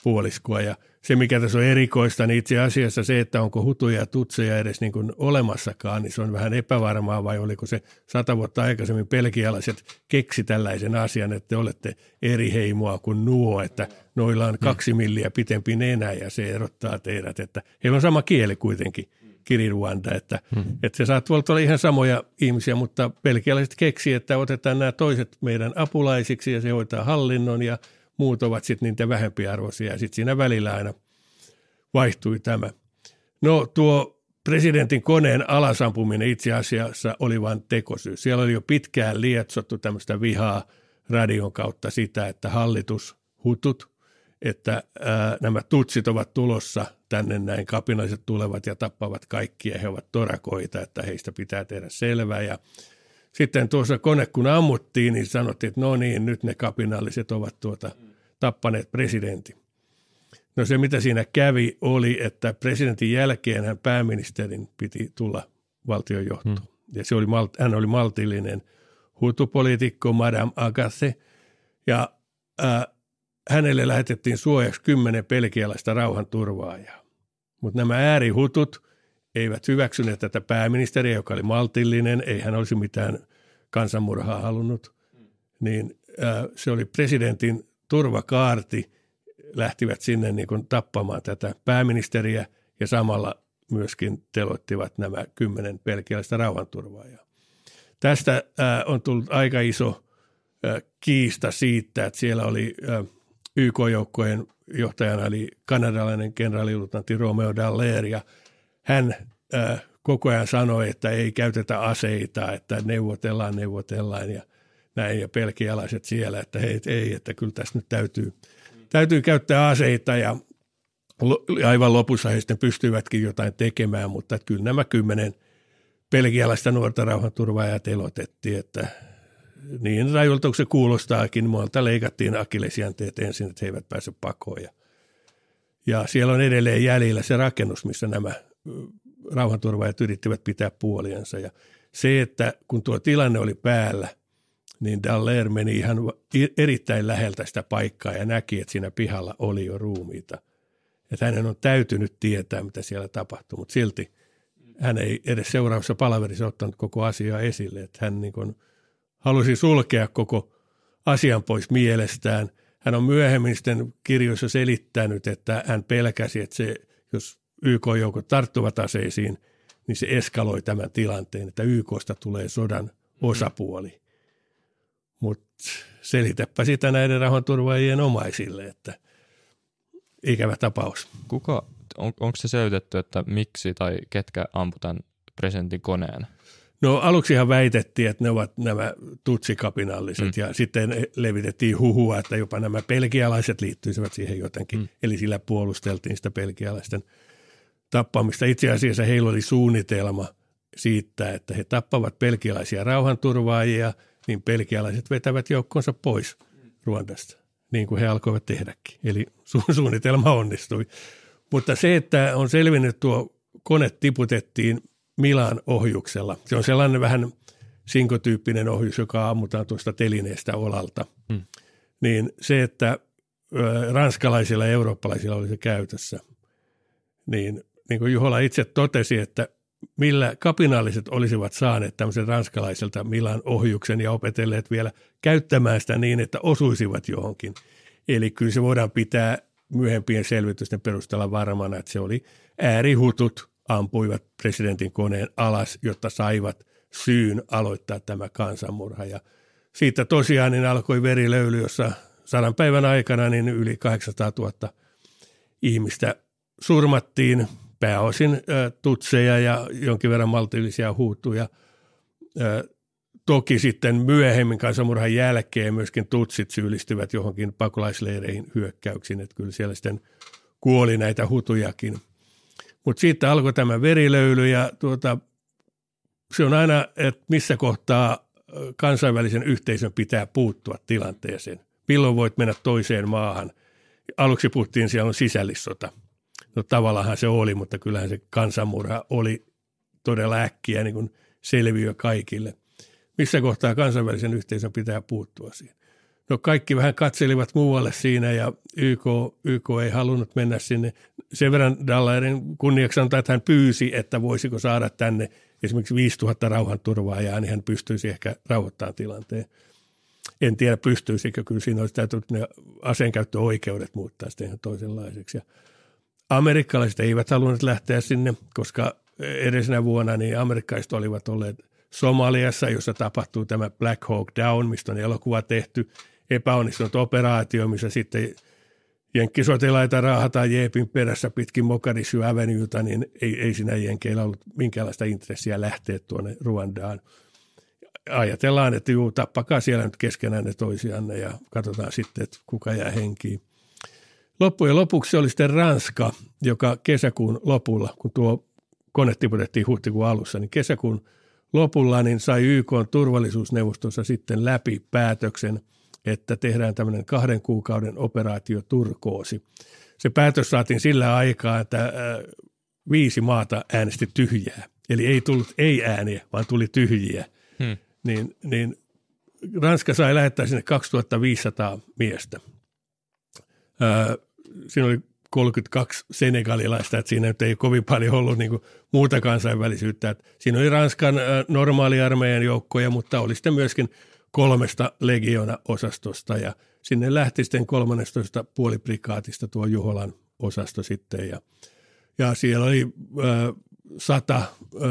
puoliskoa. Ja se, mikä tässä on erikoista, niin itse asiassa se, että onko hutuja ja tutseja edes niin kuin olemassakaan, niin se on vähän epävarmaa vai oliko se sata vuotta aikaisemmin pelkialaiset keksi tällaisen asian, että te olette eri heimoa kuin nuo, että noilla on kaksi milliä pitempi nenä ja se erottaa teidät, että heillä on sama kieli kuitenkin. Kiriruanda, että, hmm. että se saattaa olla ihan samoja ihmisiä, mutta belgialaiset keksi, että otetaan nämä toiset meidän apulaisiksi ja se hoitaa hallinnon ja muut ovat sitten niitä vähempiarvoisia ja sitten siinä välillä aina vaihtui tämä. No tuo presidentin koneen alasampuminen itse asiassa oli vain tekosyy. Siellä oli jo pitkään lietsottu tämmöistä vihaa radion kautta sitä, että hallitus, hutut, että ää, nämä tutsit ovat tulossa tänne näin, kapinalliset tulevat ja tappavat kaikkia, he ovat torakoita, että heistä pitää tehdä selvää ja sitten tuossa kone kun ammuttiin, niin sanottiin, että no niin, nyt ne kapinalliset ovat tuota, tappaneet presidentin. No se, mitä siinä kävi, oli, että presidentin jälkeen hän pääministerin piti tulla valtionjohtoon. Hmm. Ja se oli, hän oli maltillinen hutupoliitikko, Madame Agathe, ja äh, hänelle lähetettiin suojaksi kymmenen pelkialaista rauhanturvaajaa. Mutta nämä äärihutut eivät hyväksyneet tätä pääministeriä, joka oli maltillinen, ei hän olisi mitään kansanmurhaa halunnut, niin se oli presidentin turvakaarti, lähtivät sinne niin kuin tappamaan tätä pääministeriä ja samalla myöskin teloittivat nämä kymmenen pelkialaista rauhanturvaajaa. Tästä on tullut aika iso kiista siitä, että siellä oli YK-joukkojen johtajana oli kanadalainen kenraaliluutnantti Romeo Dallaire ja hän koko ajan sanoi, että ei käytetä aseita, että neuvotellaan, neuvotellaan ja näin ja pelkialaiset siellä, että hei, ei, että kyllä tässä nyt täytyy, täytyy käyttää aseita ja aivan lopussa he sitten pystyivätkin jotain tekemään, mutta että kyllä nämä kymmenen pelkialaista nuorta rauhanturvaajaa telotettiin, että niin kuin se kuulostaakin, monta leikattiin akillesjänteet ensin, että he eivät pääse pakoon. Ja siellä on edelleen jäljellä se rakennus, missä nämä rauhanturvaajat yrittivät pitää puoliansa. Ja se, että kun tuo tilanne oli päällä, niin Dallaire meni ihan erittäin läheltä sitä paikkaa ja näki, että siinä pihalla oli jo ruumiita. Että hänen on täytynyt tietää, mitä siellä tapahtui, mutta silti hän ei edes seuraavassa palaverissa ottanut koko asiaa esille. Että hän niin kuin halusi sulkea koko asian pois mielestään. Hän on myöhemmin sitten kirjoissa selittänyt, että hän pelkäsi, että se, jos YK-joukot tarttuvat aseisiin, niin se eskaloi tämän tilanteen, että YKsta tulee sodan osapuoli. Mutta selitäpä sitä näiden rauhanturvaajien omaisille, että ikävä tapaus. Kuka, on, onko se selvitetty, että miksi tai ketkä amputan presidentin koneen? No aluksihan väitettiin, että ne ovat nämä tutsikapinalliset mm. ja sitten levitettiin huhua, että jopa nämä pelkialaiset liittyisivät siihen jotenkin. Mm. Eli sillä puolusteltiin sitä pelkialaisten tappamista. Itse asiassa heillä oli suunnitelma siitä, että he tappavat pelkialaisia rauhanturvaajia, niin pelkialaiset vetävät joukkonsa pois Ruandasta, niin kuin he alkoivat tehdäkin. Eli su- suunnitelma onnistui. Mutta se, että on selvinnyt tuo kone tiputettiin Milan ohjuksella. Se on sellainen vähän sinkotyyppinen ohjus, joka ammutaan tuosta telineestä olalta. Hmm. Niin se, että ranskalaisilla ja eurooppalaisilla oli se käytössä, niin, niin kuin Juhola itse totesi, että millä kapinalliset olisivat saaneet tämmöisen ranskalaiselta Milan ohjuksen ja opetelleet vielä käyttämään sitä niin, että osuisivat johonkin. Eli kyllä se voidaan pitää myöhempien selvitysten perusteella varmana, että se oli äärihutut ampuivat presidentin koneen alas, jotta saivat syyn aloittaa tämä kansanmurha. Ja siitä tosiaan niin alkoi verilöyly, jossa sadan päivän aikana niin yli 800 000 ihmistä surmattiin, pääosin tutseja ja jonkin verran maltillisia huutuja. Toki sitten myöhemmin kansanmurhan jälkeen myöskin tutsit syyllistyvät johonkin pakolaisleireihin hyökkäyksiin, että kyllä siellä sitten kuoli näitä hutujakin – mutta siitä alkoi tämä verilöyly ja tuota, se on aina, että missä kohtaa kansainvälisen yhteisön pitää puuttua tilanteeseen. Milloin voit mennä toiseen maahan? Aluksi puhuttiin, siellä on sisällissota. No tavallaan se oli, mutta kyllähän se kansanmurha oli todella äkkiä niin kuin selviö kaikille. Missä kohtaa kansainvälisen yhteisön pitää puuttua siihen? No kaikki vähän katselivat muualle siinä ja YK, YK ei halunnut mennä sinne. Sen verran Dallairin kunniaksi sanotaan, että hän pyysi, että voisiko saada tänne esimerkiksi 5000 rauhanturvaajaa, niin hän pystyisi ehkä rauhoittamaan tilanteen. En tiedä pystyisikö, kyllä siinä olisi täytynyt ne aseenkäyttöoikeudet muuttaa sitten ihan toisenlaiseksi. Ja amerikkalaiset eivät halunneet lähteä sinne, koska edellisenä vuonna niin amerikkalaiset olivat olleet Somaliassa, jossa tapahtuu tämä Black Hawk Down, mistä on elokuva tehty – epäonnistunut operaatio, missä sitten jenkkisotilaita raahataan Jeepin perässä pitkin Mogadishu Avenueta, niin ei, ei siinä jenkeillä ollut minkäänlaista intressiä lähteä tuonne Ruandaan. Ajatellaan, että juu, tappakaa siellä nyt keskenään ne toisianne ja katsotaan sitten, että kuka jää henkiin. Loppujen lopuksi se oli sitten Ranska, joka kesäkuun lopulla, kun tuo kone tiputettiin huhtikuun alussa, niin kesäkuun lopulla niin sai YK turvallisuusneuvostossa sitten läpi päätöksen – että tehdään tämmöinen kahden kuukauden operaatio turkoosi. Se päätös saatiin sillä aikaa, että äh, viisi maata äänesti tyhjää. Eli ei tullut ei-ääniä, vaan tuli tyhjiä. Hmm. Niin, niin Ranska sai lähettää sinne 2500 miestä. Ää, siinä oli 32 senegalilaista, että siinä ei kovin paljon ollut niin muuta kansainvälisyyttä. Että siinä oli Ranskan normaaliarmeijan joukkoja, mutta oli sitten myöskin – kolmesta legiona-osastosta ja sinne lähti sitten 13 puoliprikaatista tuo Juholan osasto sitten ja, ja siellä oli ö, sata ö,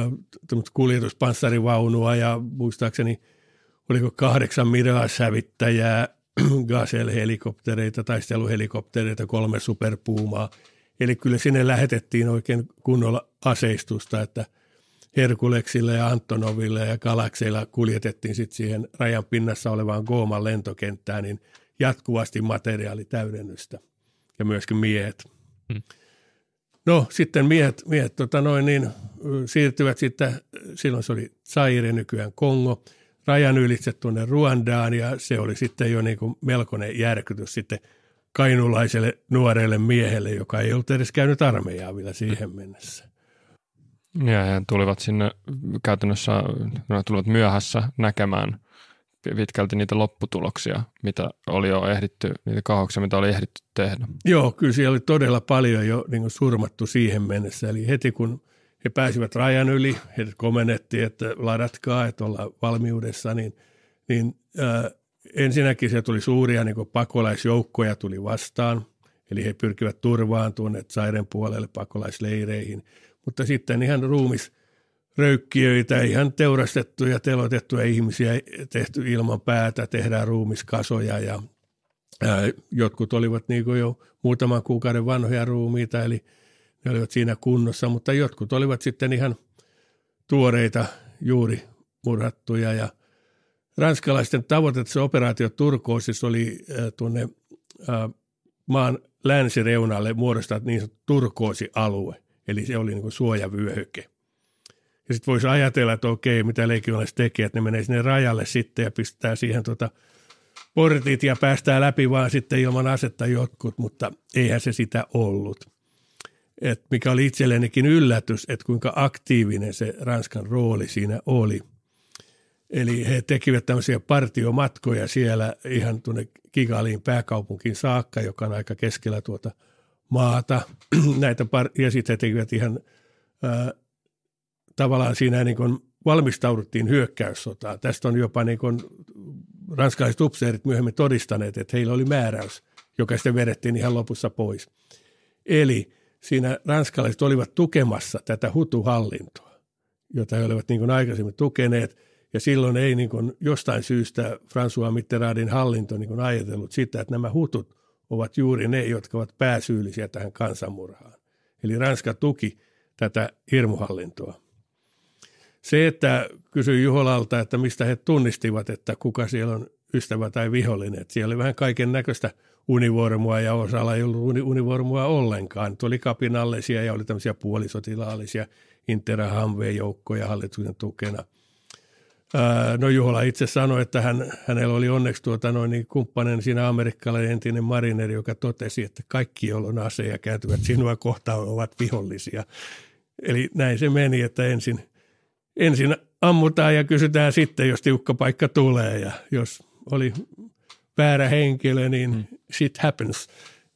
kuljetuspanssarivaunua ja muistaakseni oliko kahdeksan Mirage-hävittäjää, Gazelle-helikoptereita, taisteluhelikoptereita, kolme superpuumaa. Eli kyllä sinne lähetettiin oikein kunnolla aseistusta, että – Herkuleksilla ja Antonovilla ja Galakseilla kuljetettiin sitten siihen rajan pinnassa olevaan Gooman lentokenttään niin jatkuvasti materiaalitäydennystä ja myöskin miehet. Hmm. No sitten miehet, miehet tota noin, niin, siirtyvät sitten, silloin se oli Zaire, nykyään Kongo, rajan ylitse tuonne Ruandaan ja se oli sitten jo niin kuin melkoinen järkytys sitten kainulaiselle nuorelle miehelle, joka ei ollut edes käynyt armeijaa vielä siihen mennessä. Ja he tulivat sinne käytännössä, ne tulivat myöhässä näkemään pitkälti niitä lopputuloksia, mitä oli jo ehditty, niitä kahauksia, mitä oli ehditty tehdä. Joo, kyllä siellä oli todella paljon jo niin surmattu siihen mennessä. Eli heti kun he pääsivät rajan yli, he komennettiin, että ladatkaa, että ollaan valmiudessa, niin, niin ää, ensinnäkin se tuli suuria niin pakolaisjoukkoja tuli vastaan, eli he pyrkivät turvaan tuonne Sairen puolelle pakolaisleireihin, mutta sitten ihan ruumis röykkiöitä, ihan teurastettuja, telotettuja ihmisiä tehty ilman päätä, tehdään ruumiskasoja ja ää, jotkut olivat niin jo muutaman kuukauden vanhoja ruumiita, eli ne olivat siinä kunnossa, mutta jotkut olivat sitten ihan tuoreita juuri murhattuja ja ranskalaisten tavoite se operaatio Turkoosissa oli äh, tuonne äh, maan länsireunalle muodostaa niin sanottu turkoosialue, eli se oli niin kuin suojavyöhyke. Ja sitten voisi ajatella, että okei, mitä legionalaiset tekee, että ne menee sinne rajalle sitten ja pistää siihen tota portit ja päästää läpi vaan sitten ilman asetta jotkut, mutta eihän se sitä ollut. Et mikä oli itsellenikin yllätys, että kuinka aktiivinen se Ranskan rooli siinä oli. Eli he tekivät tämmöisiä partiomatkoja siellä ihan tuonne Kigaliin pääkaupunkiin saakka, joka on aika keskellä tuota maata. Näitä par- ja sitten he tekivät ihan ää, tavallaan siinä niin kuin valmistauduttiin hyökkäyssotaan. Tästä on jopa niin kuin ranskalaiset upseerit myöhemmin todistaneet, että heillä oli määräys, joka sitten vedettiin ihan lopussa pois. Eli siinä ranskalaiset olivat tukemassa tätä hutuhallintoa, jota he olivat niin kuin aikaisemmin tukeneet, ja silloin ei niin kuin jostain syystä François Mitterrandin hallinto niin kuin ajatellut sitä, että nämä hutut ovat juuri ne, jotka ovat pääsyyllisiä tähän kansanmurhaan. Eli Ranska tuki tätä hirmuhallintoa. Se, että kysyi Juholalta, että mistä he tunnistivat, että kuka siellä on ystävä tai vihollinen. Että siellä oli vähän kaiken näköistä univormua ja osalla ei ollut univormua ollenkaan. Tuo oli kapinallisia ja oli tämmöisiä puolisotilaallisia Interahamve-joukkoja hallituksen tukena. No Juhola itse sanoi, että hän, hänellä oli onneksi tuota noin niin kumppanen siinä amerikkalainen entinen marineri, joka totesi, että kaikki, joilla on aseja kääntyvät sinua kohtaan, ovat vihollisia. Eli näin se meni, että ensin – ensin ammutaan ja kysytään sitten, jos tiukka paikka tulee ja jos oli väärä henkilö, niin hmm. shit happens.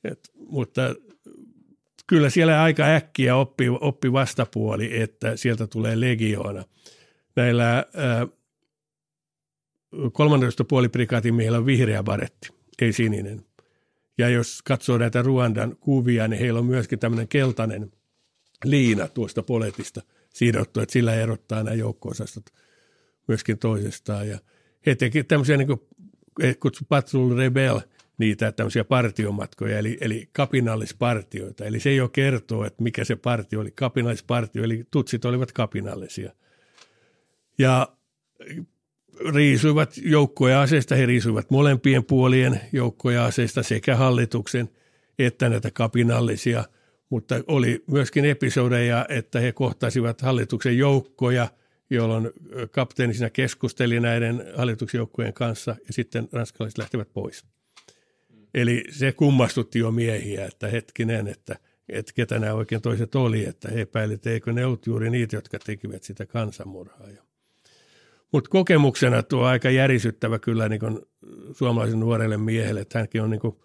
Et, mutta kyllä siellä aika äkkiä oppi, oppi vastapuoli, että sieltä tulee legioona. Näillä ää, 13 puoliprikaatin miehillä on vihreä baretti, ei sininen. Ja jos katsoo näitä Ruandan kuvia, niin heillä on myöskin tämmöinen keltainen liina tuosta poletista – sidottu, että sillä erottaa nämä joukko-osastot myöskin toisestaan. Ja he tekivät tämmöisiä niin kuin kutsu Patrol Rebel, niitä tämmöisiä partiomatkoja, eli, eli kapinallispartioita. Eli se jo kertoo, että mikä se partio oli, kapinallispartio, eli tutsit olivat kapinallisia. Ja riisuivat joukkoja aseista, he riisuivat molempien puolien joukkoja aseista sekä hallituksen että näitä kapinallisia – mutta oli myöskin episodeja, että he kohtasivat hallituksen joukkoja, jolloin kapteeni siinä keskusteli näiden hallituksen joukkojen kanssa ja sitten ranskalaiset lähtivät pois. Eli se kummastutti jo miehiä, että hetkinen, että, että ketä nämä oikein toiset oli, että he epäilivät, eikö ne ollut juuri niitä, jotka tekivät sitä kansanmurhaa. Mutta kokemuksena tuo aika järisyttävä kyllä niin suomalaisen nuorelle miehelle, että hänkin on niin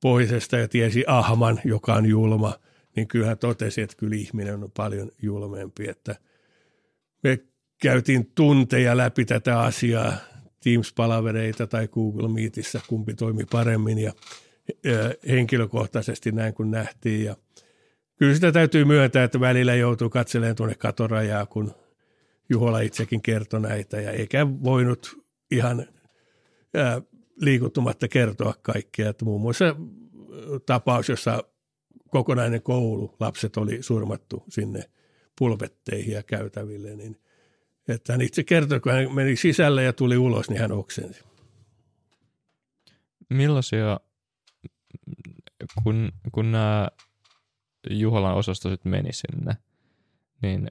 pohjoisesta ja tiesi Ahman, joka on julma – niin kyllä hän totesi, että kyllä ihminen on paljon julmempi, että me käytiin tunteja läpi tätä asiaa, Teams-palavereita tai Google Meetissä, kumpi toimi paremmin ja henkilökohtaisesti näin kuin nähtiin ja kyllä sitä täytyy myöntää, että välillä joutuu katselemaan tuonne katorajaa, kun Juhola itsekin kertoi näitä ja eikä voinut ihan liikuttumatta kertoa kaikkea. Että muun muassa tapaus, jossa kokonainen koulu, lapset oli surmattu sinne pulpetteihin ja käytäville, niin että hän itse kertoi, kun hän meni sisälle ja tuli ulos, niin hän oksensi. Millaisia, kun, kun nämä Juholan osasto sitten meni sinne, niin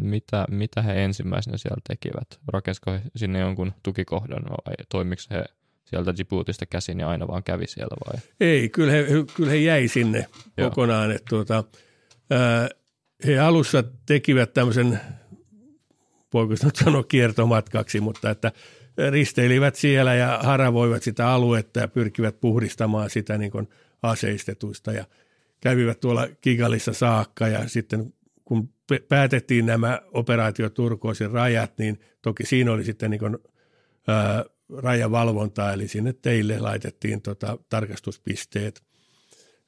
mitä, mitä he ensimmäisenä siellä tekivät? Rakensko he sinne jonkun tukikohdan vai toimiko he sieltä Djiboutista käsin ja aina vaan kävi siellä vai? Ei, kyllä he, kyllä he jäi sinne Joo. kokonaan. Että tuota, ää, he alussa tekivät tämmöisen, voiko sanoa kiertomatkaksi, mutta että risteilivät siellä ja haravoivat sitä aluetta ja pyrkivät puhdistamaan sitä niin kuin aseistetuista ja kävivät tuolla Kigalissa saakka ja sitten kun päätettiin nämä operaatio Turkoosin rajat, niin toki siinä oli sitten niin kuin, ää, rajavalvontaa, eli sinne teille laitettiin tota, tarkastuspisteet.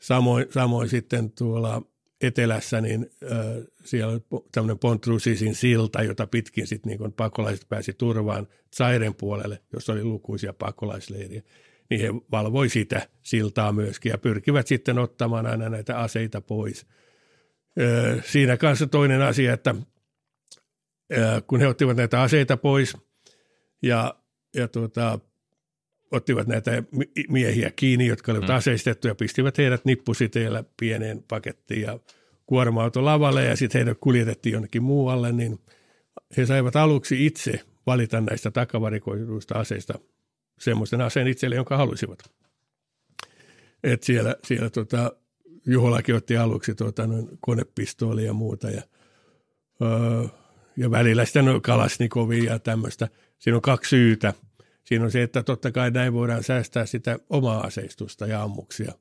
Samoin, samoin sitten tuolla etelässä, niin äh, siellä oli tämmöinen Pontrusisin silta, jota pitkin sitten niin pakolaiset pääsi turvaan Zairen puolelle, jossa oli lukuisia pakolaisleiriä. Niin he valvoi sitä siltaa myöskin ja pyrkivät sitten ottamaan aina näitä aseita pois. Äh, siinä kanssa toinen asia, että äh, kun he ottivat näitä aseita pois ja, ja tuota, ottivat näitä miehiä kiinni, jotka olivat mm. aseistettu ja pistivät heidät nippusiteellä pieneen pakettiin ja kuorma-auto lavalle ja sitten heidät kuljetettiin jonnekin muualle, niin he saivat aluksi itse valita näistä takavarikoiduista aseista semmoisen aseen itselle, jonka halusivat. Et siellä siellä tota, Juholakin otti aluksi tota, noin konepistooli ja muuta ja, öö, ja välillä sitten kalasnikovia ja tämmöistä. Siinä on kaksi syytä – Siinä on se, että totta kai näin voidaan säästää sitä omaa aseistusta ja ammuksia.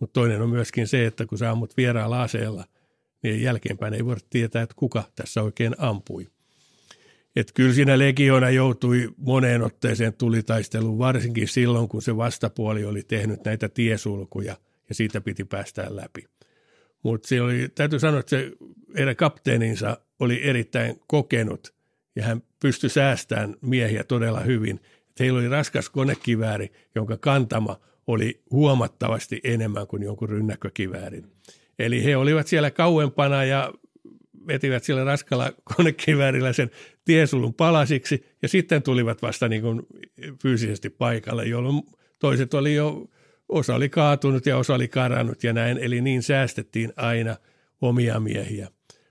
Mutta toinen on myöskin se, että kun sä ammut vieraalla aseella, niin jälkeenpäin ei voida tietää, että kuka tässä oikein ampui. Että kyllä siinä legiona joutui moneen otteeseen tulitaisteluun, varsinkin silloin, kun se vastapuoli oli tehnyt näitä tiesulkuja ja siitä piti päästä läpi. Mutta täytyy sanoa, että se heidän kapteeninsa oli erittäin kokenut ja hän pystyi säästämään miehiä todella hyvin – Heillä oli raskas konekivääri, jonka kantama oli huomattavasti enemmän kuin jonkun rynnäkkökiväärin. Eli he olivat siellä kauempana ja vetivät siellä raskalla konekiväärillä sen tiesulun palasiksi ja sitten tulivat vasta niin kuin fyysisesti paikalle, jolloin toiset oli jo, osa oli kaatunut ja osa oli karannut ja näin, eli niin säästettiin aina omia miehiä.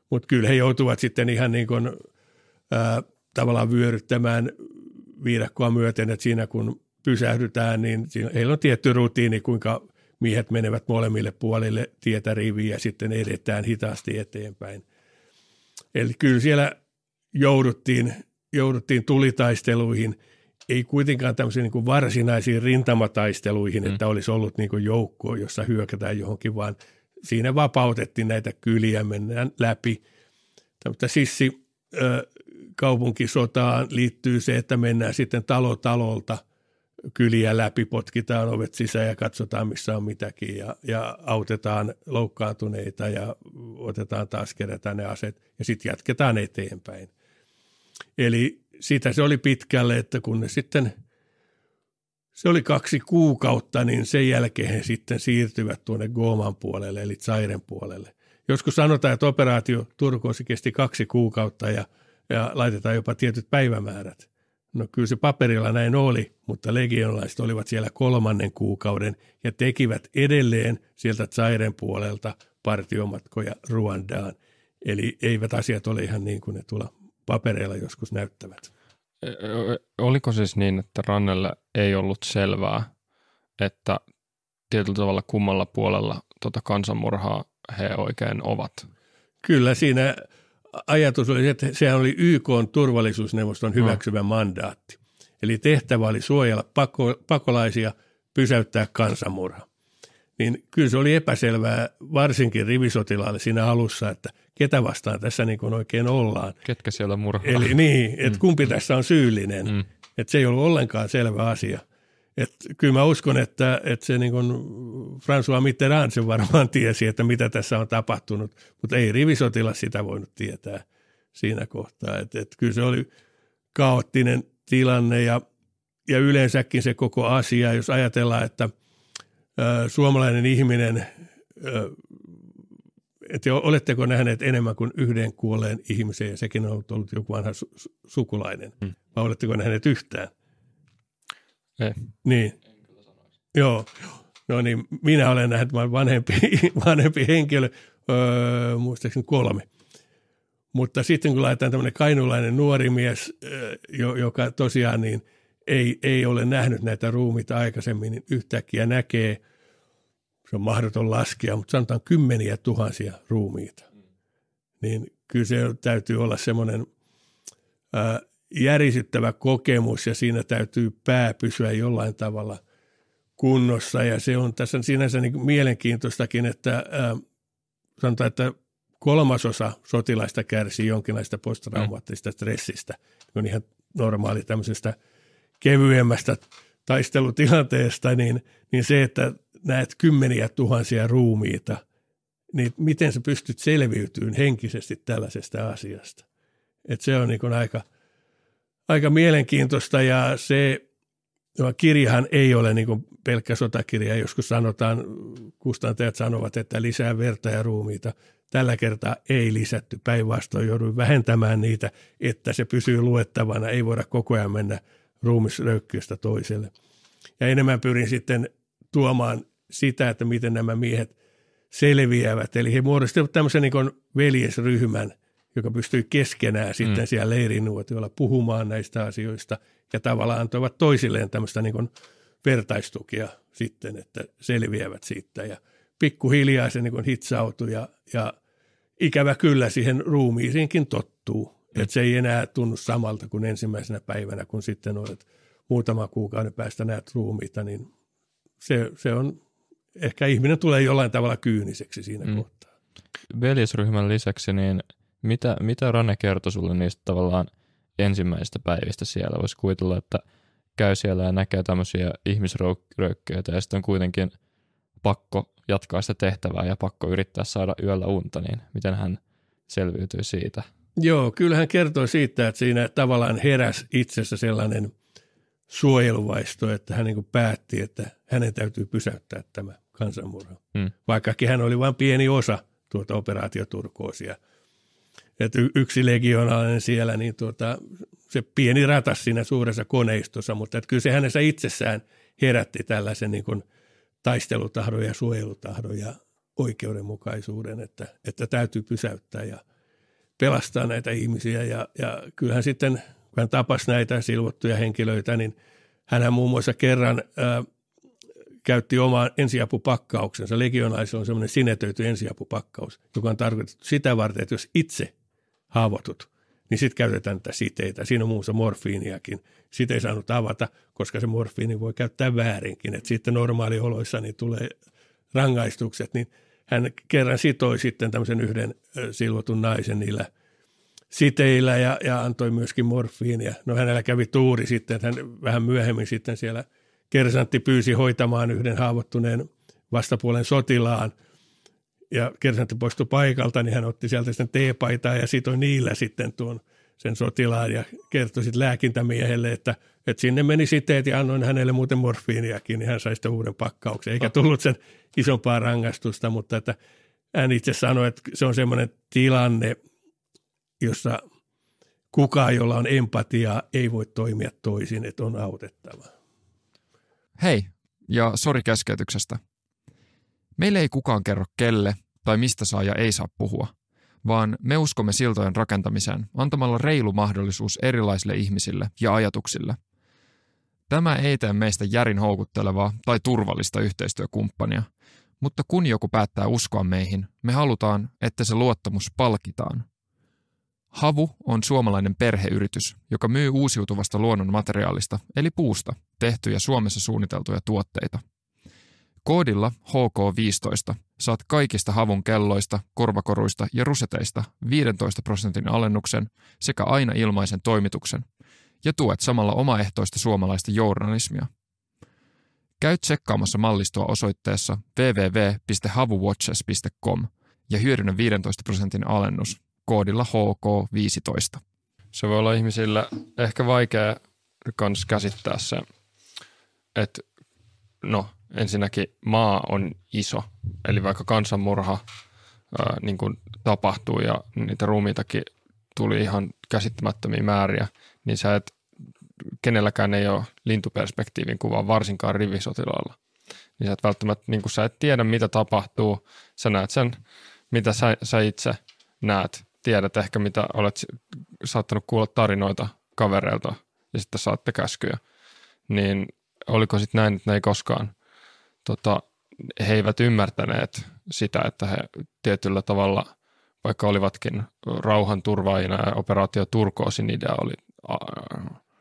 Mutta kyllä he joutuvat sitten ihan niin kuin, ää, tavallaan vyöryttämään viidakkoa myöten, että siinä kun pysähdytään, niin siinä, heillä on tietty rutiini, kuinka miehet menevät molemmille puolille tietä riviä ja sitten edetään hitaasti eteenpäin. Eli kyllä siellä jouduttiin, jouduttiin tulitaisteluihin, ei kuitenkaan tämmöisiin niin kuin varsinaisiin rintamataisteluihin, mm. että olisi ollut niin kuin joukko, jossa hyökätään johonkin, vaan siinä vapautettiin näitä kyliä, mennään läpi. Mutta sissi kaupunkisotaan liittyy se, että mennään sitten talo talolta kyliä läpi, potkitaan ovet sisään ja katsotaan, missä on mitäkin ja, ja autetaan loukkaantuneita ja otetaan taas kerätään ne aset ja sitten jatketaan eteenpäin. Eli sitä se oli pitkälle, että kun ne sitten, se oli kaksi kuukautta, niin sen jälkeen he sitten siirtyvät tuonne Gooman puolelle eli Zairen puolelle. Joskus sanotaan, että operaatio Turkoosi kesti kaksi kuukautta ja – ja laitetaan jopa tietyt päivämäärät. No kyllä se paperilla näin oli, mutta legionalaiset olivat siellä kolmannen kuukauden ja tekivät edelleen sieltä Zairen puolelta partiomatkoja Ruandaan. Eli eivät asiat ole ihan niin kuin ne tuolla papereilla joskus näyttävät. E, oliko siis niin, että Rannelle ei ollut selvää, että tietyllä tavalla kummalla puolella tuota kansanmurhaa he oikein ovat? Kyllä siinä ajatus oli, että sehän oli YK turvallisuusneuvoston mm. hyväksyvä no. mandaatti. Eli tehtävä oli suojella pako, pakolaisia, pysäyttää kansanmurha. Niin kyllä se oli epäselvää varsinkin rivisotilaalle siinä alussa, että ketä vastaan tässä niin kuin oikein ollaan. Ketkä siellä murhaa. Eli niin, että mm. kumpi tässä on syyllinen. Mm. Että se ei ollut ollenkaan selvä asia – et kyllä mä uskon, että, että se niin kuin François Mitterrand sen varmaan tiesi, että mitä tässä on tapahtunut, mutta ei rivisotilas sitä voinut tietää siinä kohtaa. Et, et kyllä se oli kaoottinen tilanne ja, ja yleensäkin se koko asia, jos ajatellaan, että ä, suomalainen ihminen, ä, että oletteko nähneet enemmän kuin yhden kuolleen ihmisen ja sekin on ollut joku vanha su- sukulainen, hmm. vai oletteko nähneet yhtään? Ei. Niin. Joo. No niin, minä olen nähnyt vanhempi, vanhempi henkilö, öö, muistaakseni kolme. Mutta sitten kun laitetaan tämmöinen kainulainen nuori mies, öö, joka tosiaan niin ei, ei ole nähnyt näitä ruumiita aikaisemmin, niin yhtäkkiä näkee, se on mahdoton laskea, mutta sanotaan kymmeniä tuhansia ruumiita. Niin kyllä se täytyy olla semmoinen ää, järisyttävä kokemus ja siinä täytyy pää pysyä jollain tavalla kunnossa. Ja se on tässä sinänsä niin mielenkiintoistakin, että ää, sanotaan, että kolmasosa sotilaista kärsii jonkinlaista posttraumaattisesta stressistä. Se on ihan normaali tämmöisestä kevyemmästä taistelutilanteesta, niin, niin se, että näet kymmeniä tuhansia ruumiita, niin miten sä pystyt selviytymään henkisesti tällaisesta asiasta. Et se on niin aika, aika mielenkiintoista ja se kirjahan ei ole niin pelkkä sotakirja. Joskus sanotaan, kustantajat sanovat, että lisää verta ja ruumiita. Tällä kertaa ei lisätty. Päinvastoin jouduin vähentämään niitä, että se pysyy luettavana. Ei voida koko ajan mennä ruumisröykkyistä toiselle. Ja enemmän pyrin sitten tuomaan sitä, että miten nämä miehet selviävät. Eli he muodostivat tämmöisen niin veljesryhmän, joka pystyi keskenään sitten mm. siellä leirinuotiolla puhumaan näistä asioista ja tavallaan antoivat toisilleen tämmöistä niin vertaistukia sitten, että selviävät siitä ja pikkuhiljaa se niin hitsautui ja, ja ikävä kyllä siihen ruumiisiinkin tottuu. Mm. Että se ei enää tunnu samalta kuin ensimmäisenä päivänä, kun sitten olet muutama kuukauden päästä näet ruumiita, niin se, se on, ehkä ihminen tulee jollain tavalla kyyniseksi siinä mm. kohtaa. Veljesryhmän lisäksi, niin mitä, mitä Rane kertoi sulle niistä tavallaan ensimmäisistä päivistä siellä? Voisi kuvitella, että käy siellä ja näkee tämmöisiä ihmisröykköitä ja sitten on kuitenkin pakko jatkaa sitä tehtävää ja pakko yrittää saada yöllä unta, niin miten hän selviytyy siitä? Joo, kyllä hän kertoi siitä, että siinä tavallaan heräs itsessä sellainen suojeluvaisto, että hän niin päätti, että hänen täytyy pysäyttää tämä kansanmurha. Hmm. Vaikkakin hän oli vain pieni osa tuota operaatioturkoosia. Että yksi legionaalinen siellä, niin tuota, se pieni ratas siinä suuressa koneistossa, mutta että kyllä se hänessä itsessään herätti tällaisen niin kuin taistelutahdon ja suojelutahdon ja oikeudenmukaisuuden, että, että täytyy pysäyttää ja – pelastaa näitä ihmisiä. Ja, ja kyllähän sitten, kun hän tapasi näitä silvottuja henkilöitä, niin hän muun muassa kerran ää, käytti oman ensiapupakkauksensa. Legionaisilla on semmoinen sinetöity ensiapupakkaus, joka on tarkoitettu sitä varten, että jos itse haavoitut, niin sitten käytetään tätä siteitä. Siinä on muun muassa morfiiniakin. Sitä ei saanut avata, koska se morfiini voi käyttää väärinkin. Että sitten normaalioloissa niin tulee rangaistukset, niin – hän kerran sitoi sitten tämmöisen yhden silvotun naisen niillä siteillä ja, ja antoi myöskin morfiinia. No hänellä kävi tuuri sitten, hän vähän myöhemmin sitten siellä kersantti pyysi hoitamaan yhden haavoittuneen vastapuolen sotilaan ja kersantti poistui paikalta, niin hän otti sieltä sitten teepaitaa ja sitoi niillä sitten tuon sen sotilaan ja kertoi sitten lääkintämiehelle, että, että sinne meni siteet ja annoin hänelle muuten morfiiniakin, niin hän sai sitten uuden pakkauksen. Eikä tullut sen isompaa rangaistusta, mutta että hän itse sanoi, että se on semmoinen tilanne, jossa kukaan, jolla on empatiaa, ei voi toimia toisin, että on autettava. Hei, ja sori keskeytyksestä. Meille ei kukaan kerro kelle tai mistä saa ja ei saa puhua, vaan me uskomme siltojen rakentamiseen antamalla reilu mahdollisuus erilaisille ihmisille ja ajatuksille. Tämä ei tee meistä järin houkuttelevaa tai turvallista yhteistyökumppania – mutta kun joku päättää uskoa meihin, me halutaan, että se luottamus palkitaan. Havu on suomalainen perheyritys, joka myy uusiutuvasta luonnon materiaalista, eli puusta, tehtyjä Suomessa suunniteltuja tuotteita. Koodilla HK15 saat kaikista havun kelloista, korvakoruista ja ruseteista 15 prosentin alennuksen sekä aina ilmaisen toimituksen, ja tuet samalla omaehtoista suomalaista journalismia – Käy tsekkaamassa mallistoa osoitteessa www.havuwatches.com ja hyödynnä 15 prosentin alennus koodilla HK15. Se voi olla ihmisillä ehkä vaikea kans käsittää se, että no ensinnäkin maa on iso, eli vaikka kansanmurha ää, niin kuin tapahtuu ja niitä ruumiitakin tuli ihan käsittämättömiä määriä, niin sä et kenelläkään ei ole lintuperspektiivin kuvaa, varsinkaan rivisotilaalla. Niin sä et välttämättä, niin kun sä et tiedä mitä tapahtuu, sä näet sen mitä sä, sä itse näet, tiedät ehkä mitä olet saattanut kuulla tarinoita kavereilta ja sitten saatte käskyjä, niin oliko sitten näin, että ne ei koskaan, tota, he eivät ymmärtäneet sitä, että he tietyllä tavalla, vaikka olivatkin rauhan turvaajina ja operaatio Turkoosin idea oli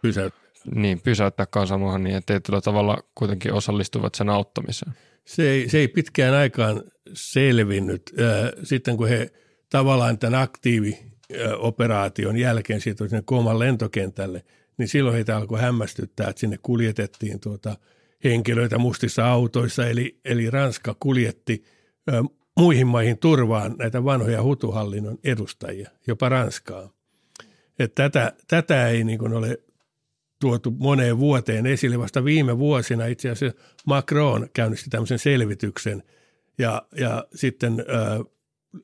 Pysäyt. niin, pysäyttää kansanmurhan niin, tietyllä tavalla kuitenkin osallistuvat sen auttamiseen. Se ei, se ei pitkään aikaan selvinnyt. Sitten kun he tavallaan tämän aktiivioperaation jälkeen siirtyivät sinne Kooman lentokentälle, niin silloin heitä alkoi hämmästyttää, että sinne kuljetettiin tuota henkilöitä mustissa autoissa, eli, eli Ranska kuljetti ää, muihin maihin turvaan näitä vanhoja hutuhallinnon edustajia, jopa Ranskaa. Että tätä, tätä ei niin kuin ole tuotu moneen vuoteen esille. Vasta viime vuosina itse asiassa Macron käynnisti tämmöisen selvityksen ja, ja sitten ää,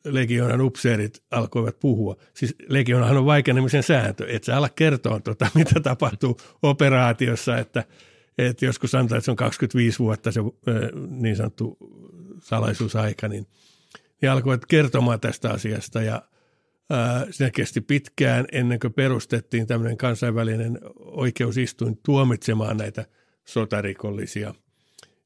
legionan upseerit alkoivat puhua. Siis legionahan on vaikenemisen sääntö, että sä ala kertoa, tota, mitä tapahtuu operaatiossa, että, että joskus sanotaan, että se on 25 vuotta se niin sanottu salaisuusaika, niin, niin alkoivat kertomaan tästä asiasta ja se kesti pitkään ennen kuin perustettiin tämmöinen kansainvälinen oikeusistuin tuomitsemaan näitä sotarikollisia.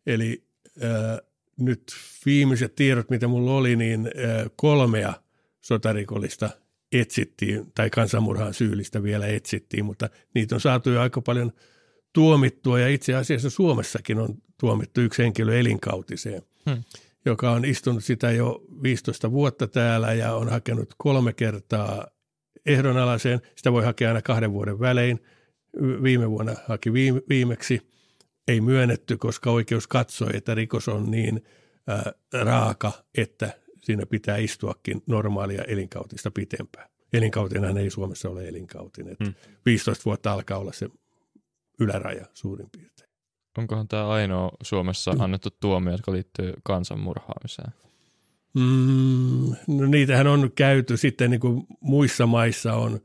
Eli ää, nyt viimeiset tiedot, mitä mulla oli, niin ää, kolmea sotarikollista etsittiin, tai kansanmurhaan syyllistä vielä etsittiin, mutta niitä on saatu jo aika paljon tuomittua, ja itse asiassa Suomessakin on tuomittu yksi henkilö elinkautiseen, Hmm. joka on istunut sitä jo 15 vuotta täällä ja on hakenut kolme kertaa ehdonalaiseen. Sitä voi hakea aina kahden vuoden välein. Viime vuonna haki viime, viimeksi. Ei myönnetty, koska oikeus katsoi, että rikos on niin ää, raaka, että siinä pitää istuakin normaalia elinkautista pitempään. Elinkautinahan ei Suomessa ole elinkautinen. Hmm. 15 vuotta alkaa olla se yläraja suurin piirtein. Onkohan tämä ainoa Suomessa annettu tuomio, jotka liittyy kansanmurhaamiseen? Mm, no niitähän on käyty sitten niin kuin muissa maissa on,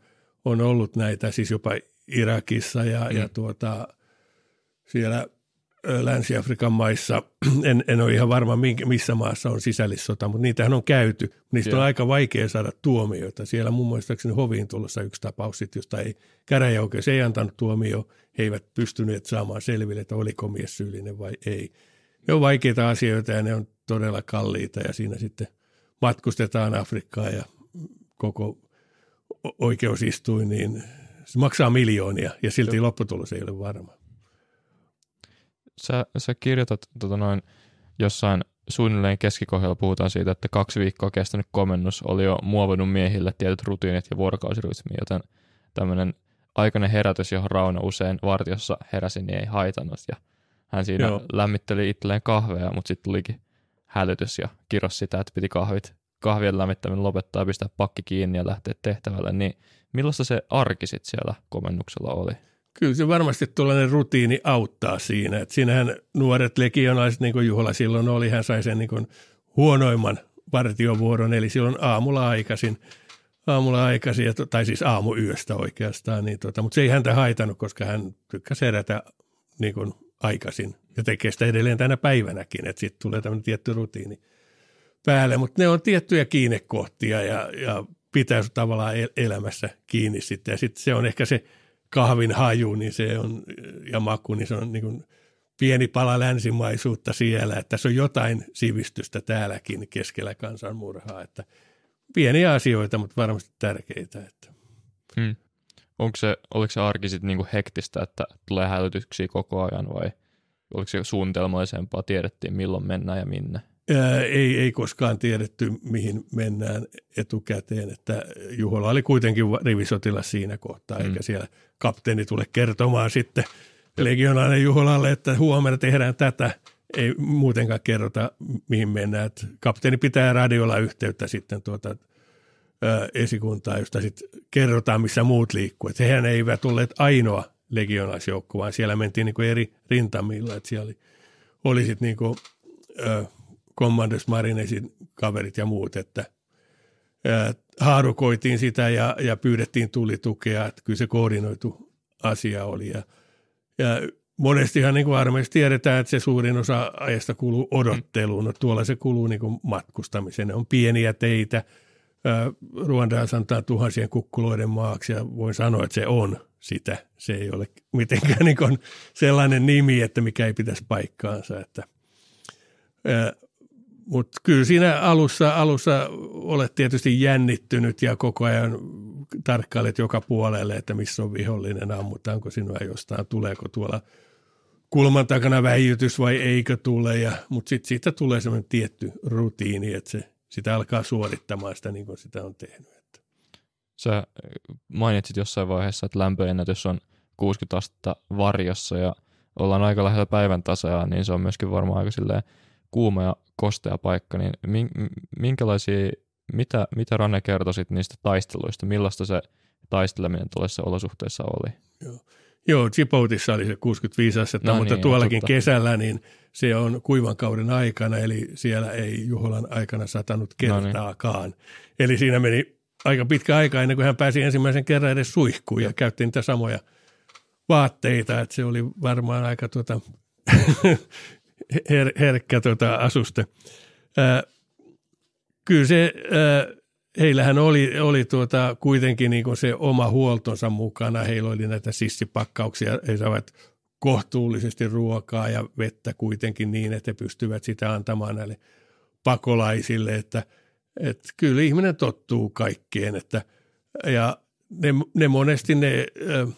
on ollut näitä, siis jopa Irakissa ja, mm. ja tuota, siellä Länsi-Afrikan maissa, en, en ole ihan varma minkä, missä maassa on sisällissota, mutta niitähän on käyty. Niistä Joo. on aika vaikea saada tuomioita. Siellä muun muassa hoviin tulossa yksi tapaus, sit, josta ei käräjäoikeus ei antanut tuomio, he eivät pystyneet saamaan selville, että oliko mies syyllinen vai ei. Ne on vaikeita asioita ja ne on todella kalliita ja siinä sitten matkustetaan Afrikkaan ja koko oikeusistuin, niin se maksaa miljoonia ja silti lopputulos ei ole varma. Sä, sä kirjoitat tota noin, jossain suunnilleen keskikohdalla puhutaan siitä, että kaksi viikkoa kestänyt komennus oli jo muovannut miehille tietyt rutiinit ja vuorokausirytmi, joten tämmöinen aikainen herätys, johon Rauno usein vartiossa heräsi, niin ei haitannut. Ja hän siinä Joo. Lämmitteli itselleen kahvea, mutta sitten tulikin hälytys ja kiros sitä, että piti kahvit, kahvien lämmittäminen lopettaa, pistää pakki kiinni ja lähteä tehtävälle. Niin millaista se arki sit siellä komennuksella oli? Kyllä se varmasti tuollainen rutiini auttaa siinä. Että siinähän nuoret legionaiset, niin kuin Juhola silloin oli, hän sai sen niin kuin huonoimman partiovuoron, eli silloin aamulla aikaisin, aamulla aikaisin, tai siis aamuyöstä oikeastaan, niin tota, mutta se ei häntä haitannut, koska hän tykkäsi herätä niin kuin aikaisin ja tekee sitä edelleen tänä päivänäkin, että sitten tulee tämmöinen tietty rutiini päälle, mutta ne on tiettyjä kiinnekohtia ja, ja pitää tavallaan el- elämässä kiinni sitten ja sitten se on ehkä se kahvin haju, niin se on, ja maku, niin se on niin kuin pieni pala länsimaisuutta siellä, että tässä on jotain sivistystä täälläkin keskellä kansanmurhaa, että pieniä asioita, mutta varmasti tärkeitä. Että. Hmm. Onko se, oliko se arki sitten niinku hektistä, että tulee hälytyksiä koko ajan vai oliko se suunnitelmallisempaa, tiedettiin milloin mennään ja minne? Ää, ei, ei koskaan tiedetty, mihin mennään etukäteen, että Juhola oli kuitenkin rivisotilas siinä kohtaa, Mm. eikä siellä kapteeni tule kertomaan sitten legionainen Juholalle, että huomenna tehdään tätä. Ei muutenkaan kerrota, mihin mennään. Että kapteeni pitää radiolla yhteyttä sitten tuota, ää, esikuntaa, josta sitten kerrotaan, missä muut liikkuu. Että hehän eivät olleet ainoa legionaisjoukko, vaan siellä mentiin niin kuin eri rintamilla. Että siellä oli, oli sitten niin kuin, ää, Commanders Marinesin kaverit ja muut, että haarukoitiin sitä ja, ja pyydettiin tulitukea, että kyllä se koordinoitu asia oli. Ja, ja monestihan niin varmasti tiedetään, että se suurin osa ajasta kuluu odotteluun. No tuolla se kuluu niin kuin matkustamiseen. Ne on pieniä teitä. Ruanda sanotaan tuhansien kukkuloiden maaksi ja voin sanoa, että se on sitä. Se ei ole mitenkään niin sellainen nimi, että mikä ei pitäisi paikkaansa. Että, mutta kyllä siinä alussa, alussa olet tietysti jännittynyt ja koko ajan tarkkailet joka puolelle, että missä on vihollinen, ammutaanko sinua jostain, tuleeko tuolla kulman takana väijytys vai eikö tule. Ja, mutta sitten siitä tulee semmoinen tietty rutiini, että se, sitä alkaa suorittamaan sitä niin kuin sitä on tehnyt. Että. Sä mainitsit jossain vaiheessa, että lämpöennätys on 60 astetta varjossa ja ollaan aika lähellä päivän tasaa, niin se on myöskin varmaan aika silleen kuuma ja kostea paikka, niin minkälaisia, mitä, mitä Ranne kertoisit niistä taisteluista, millaista se taisteleminen tuollaisissa olosuhteissa oli? Joo. Joo, Djiboutissa oli se 65 astetta, no mutta niin, tuollakin totta. kesällä niin se on kuivan kauden aikana, eli siellä ei Juholan aikana satanut kertaakaan. No niin. Eli siinä meni aika pitkä aika ennen kuin hän pääsi ensimmäisen kerran edes suihkuun ja käytti niitä samoja vaatteita, että se oli varmaan aika tuota, her, herkkä tuota asuste. Ää, kyllä se, ää, heillähän oli, oli tuota, kuitenkin niin se oma huoltonsa mukana. Heillä oli näitä sissipakkauksia, he saavat kohtuullisesti ruokaa ja vettä kuitenkin niin, että he pystyvät sitä antamaan näille pakolaisille, että, että kyllä ihminen tottuu kaikkeen, että, ja ne, ne monesti ne äh,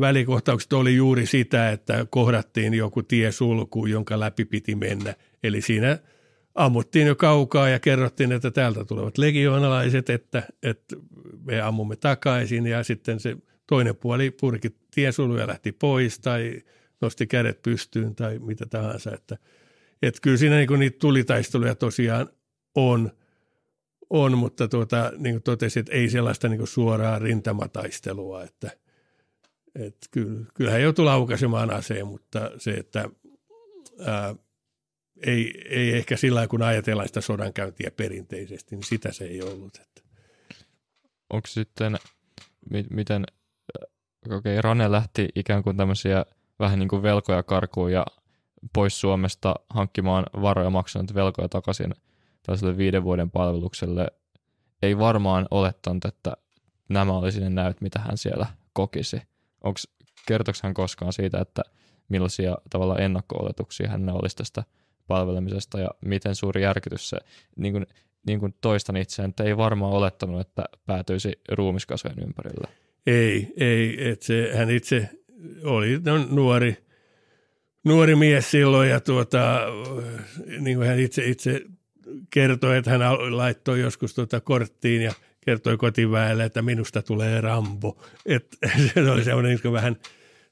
välikohtaukset oli juuri sitä, että kohdattiin joku tiesulku, jonka läpi piti mennä. Eli siinä ammuttiin jo kaukaa ja kerrottiin, että täältä tulevat legioonalaiset, että, että me ammumme takaisin ja sitten se toinen puoli purki tiesuluja lähti pois tai nosti kädet pystyyn tai mitä tahansa. Että, että kyllä siinä niin niitä tulitaisteluja tosiaan on, on mutta tuota, niin kuin totesin, että ei sellaista niin suoraa rintamataistelua, että – et kyllä, kyllähän joutuu laukaisemaan aseen, mutta se, että ää, ei, ei ehkä sillä kun ajatellaan sitä sodankäyntiä perinteisesti, niin sitä se ei ollut. Että. Onko sitten, miten, okei, okay, Rane lähti ikään kuin tämmöisiä vähän niin kuin velkoja karkuun ja pois Suomesta hankkimaan varoja maksanut velkoja takaisin tällaiselle viiden vuoden palvelukselle. Ei varmaan olettanut, että nämä olisi ne näyt, mitä hän siellä kokisi. Onko, kertoiko hän koskaan siitä, että millaisia tavalla ennakko-oletuksia hän olisi tästä palvelemisesta ja miten suuri järkytys se, niin kuin, niin kuin toistan itseään, että ei varmaan olettanut, että päätyisi ruumiskasvojen ympärille. Ei, ei, että se, hän itse oli nuori, nuori mies silloin ja tuota, niin kuin hän itse, itse kertoi, että hän laittoi joskus tuota korttiin ja – kertoi kotiväelle, että minusta tulee Rambo. Et, se oli semmoinen niin vähän,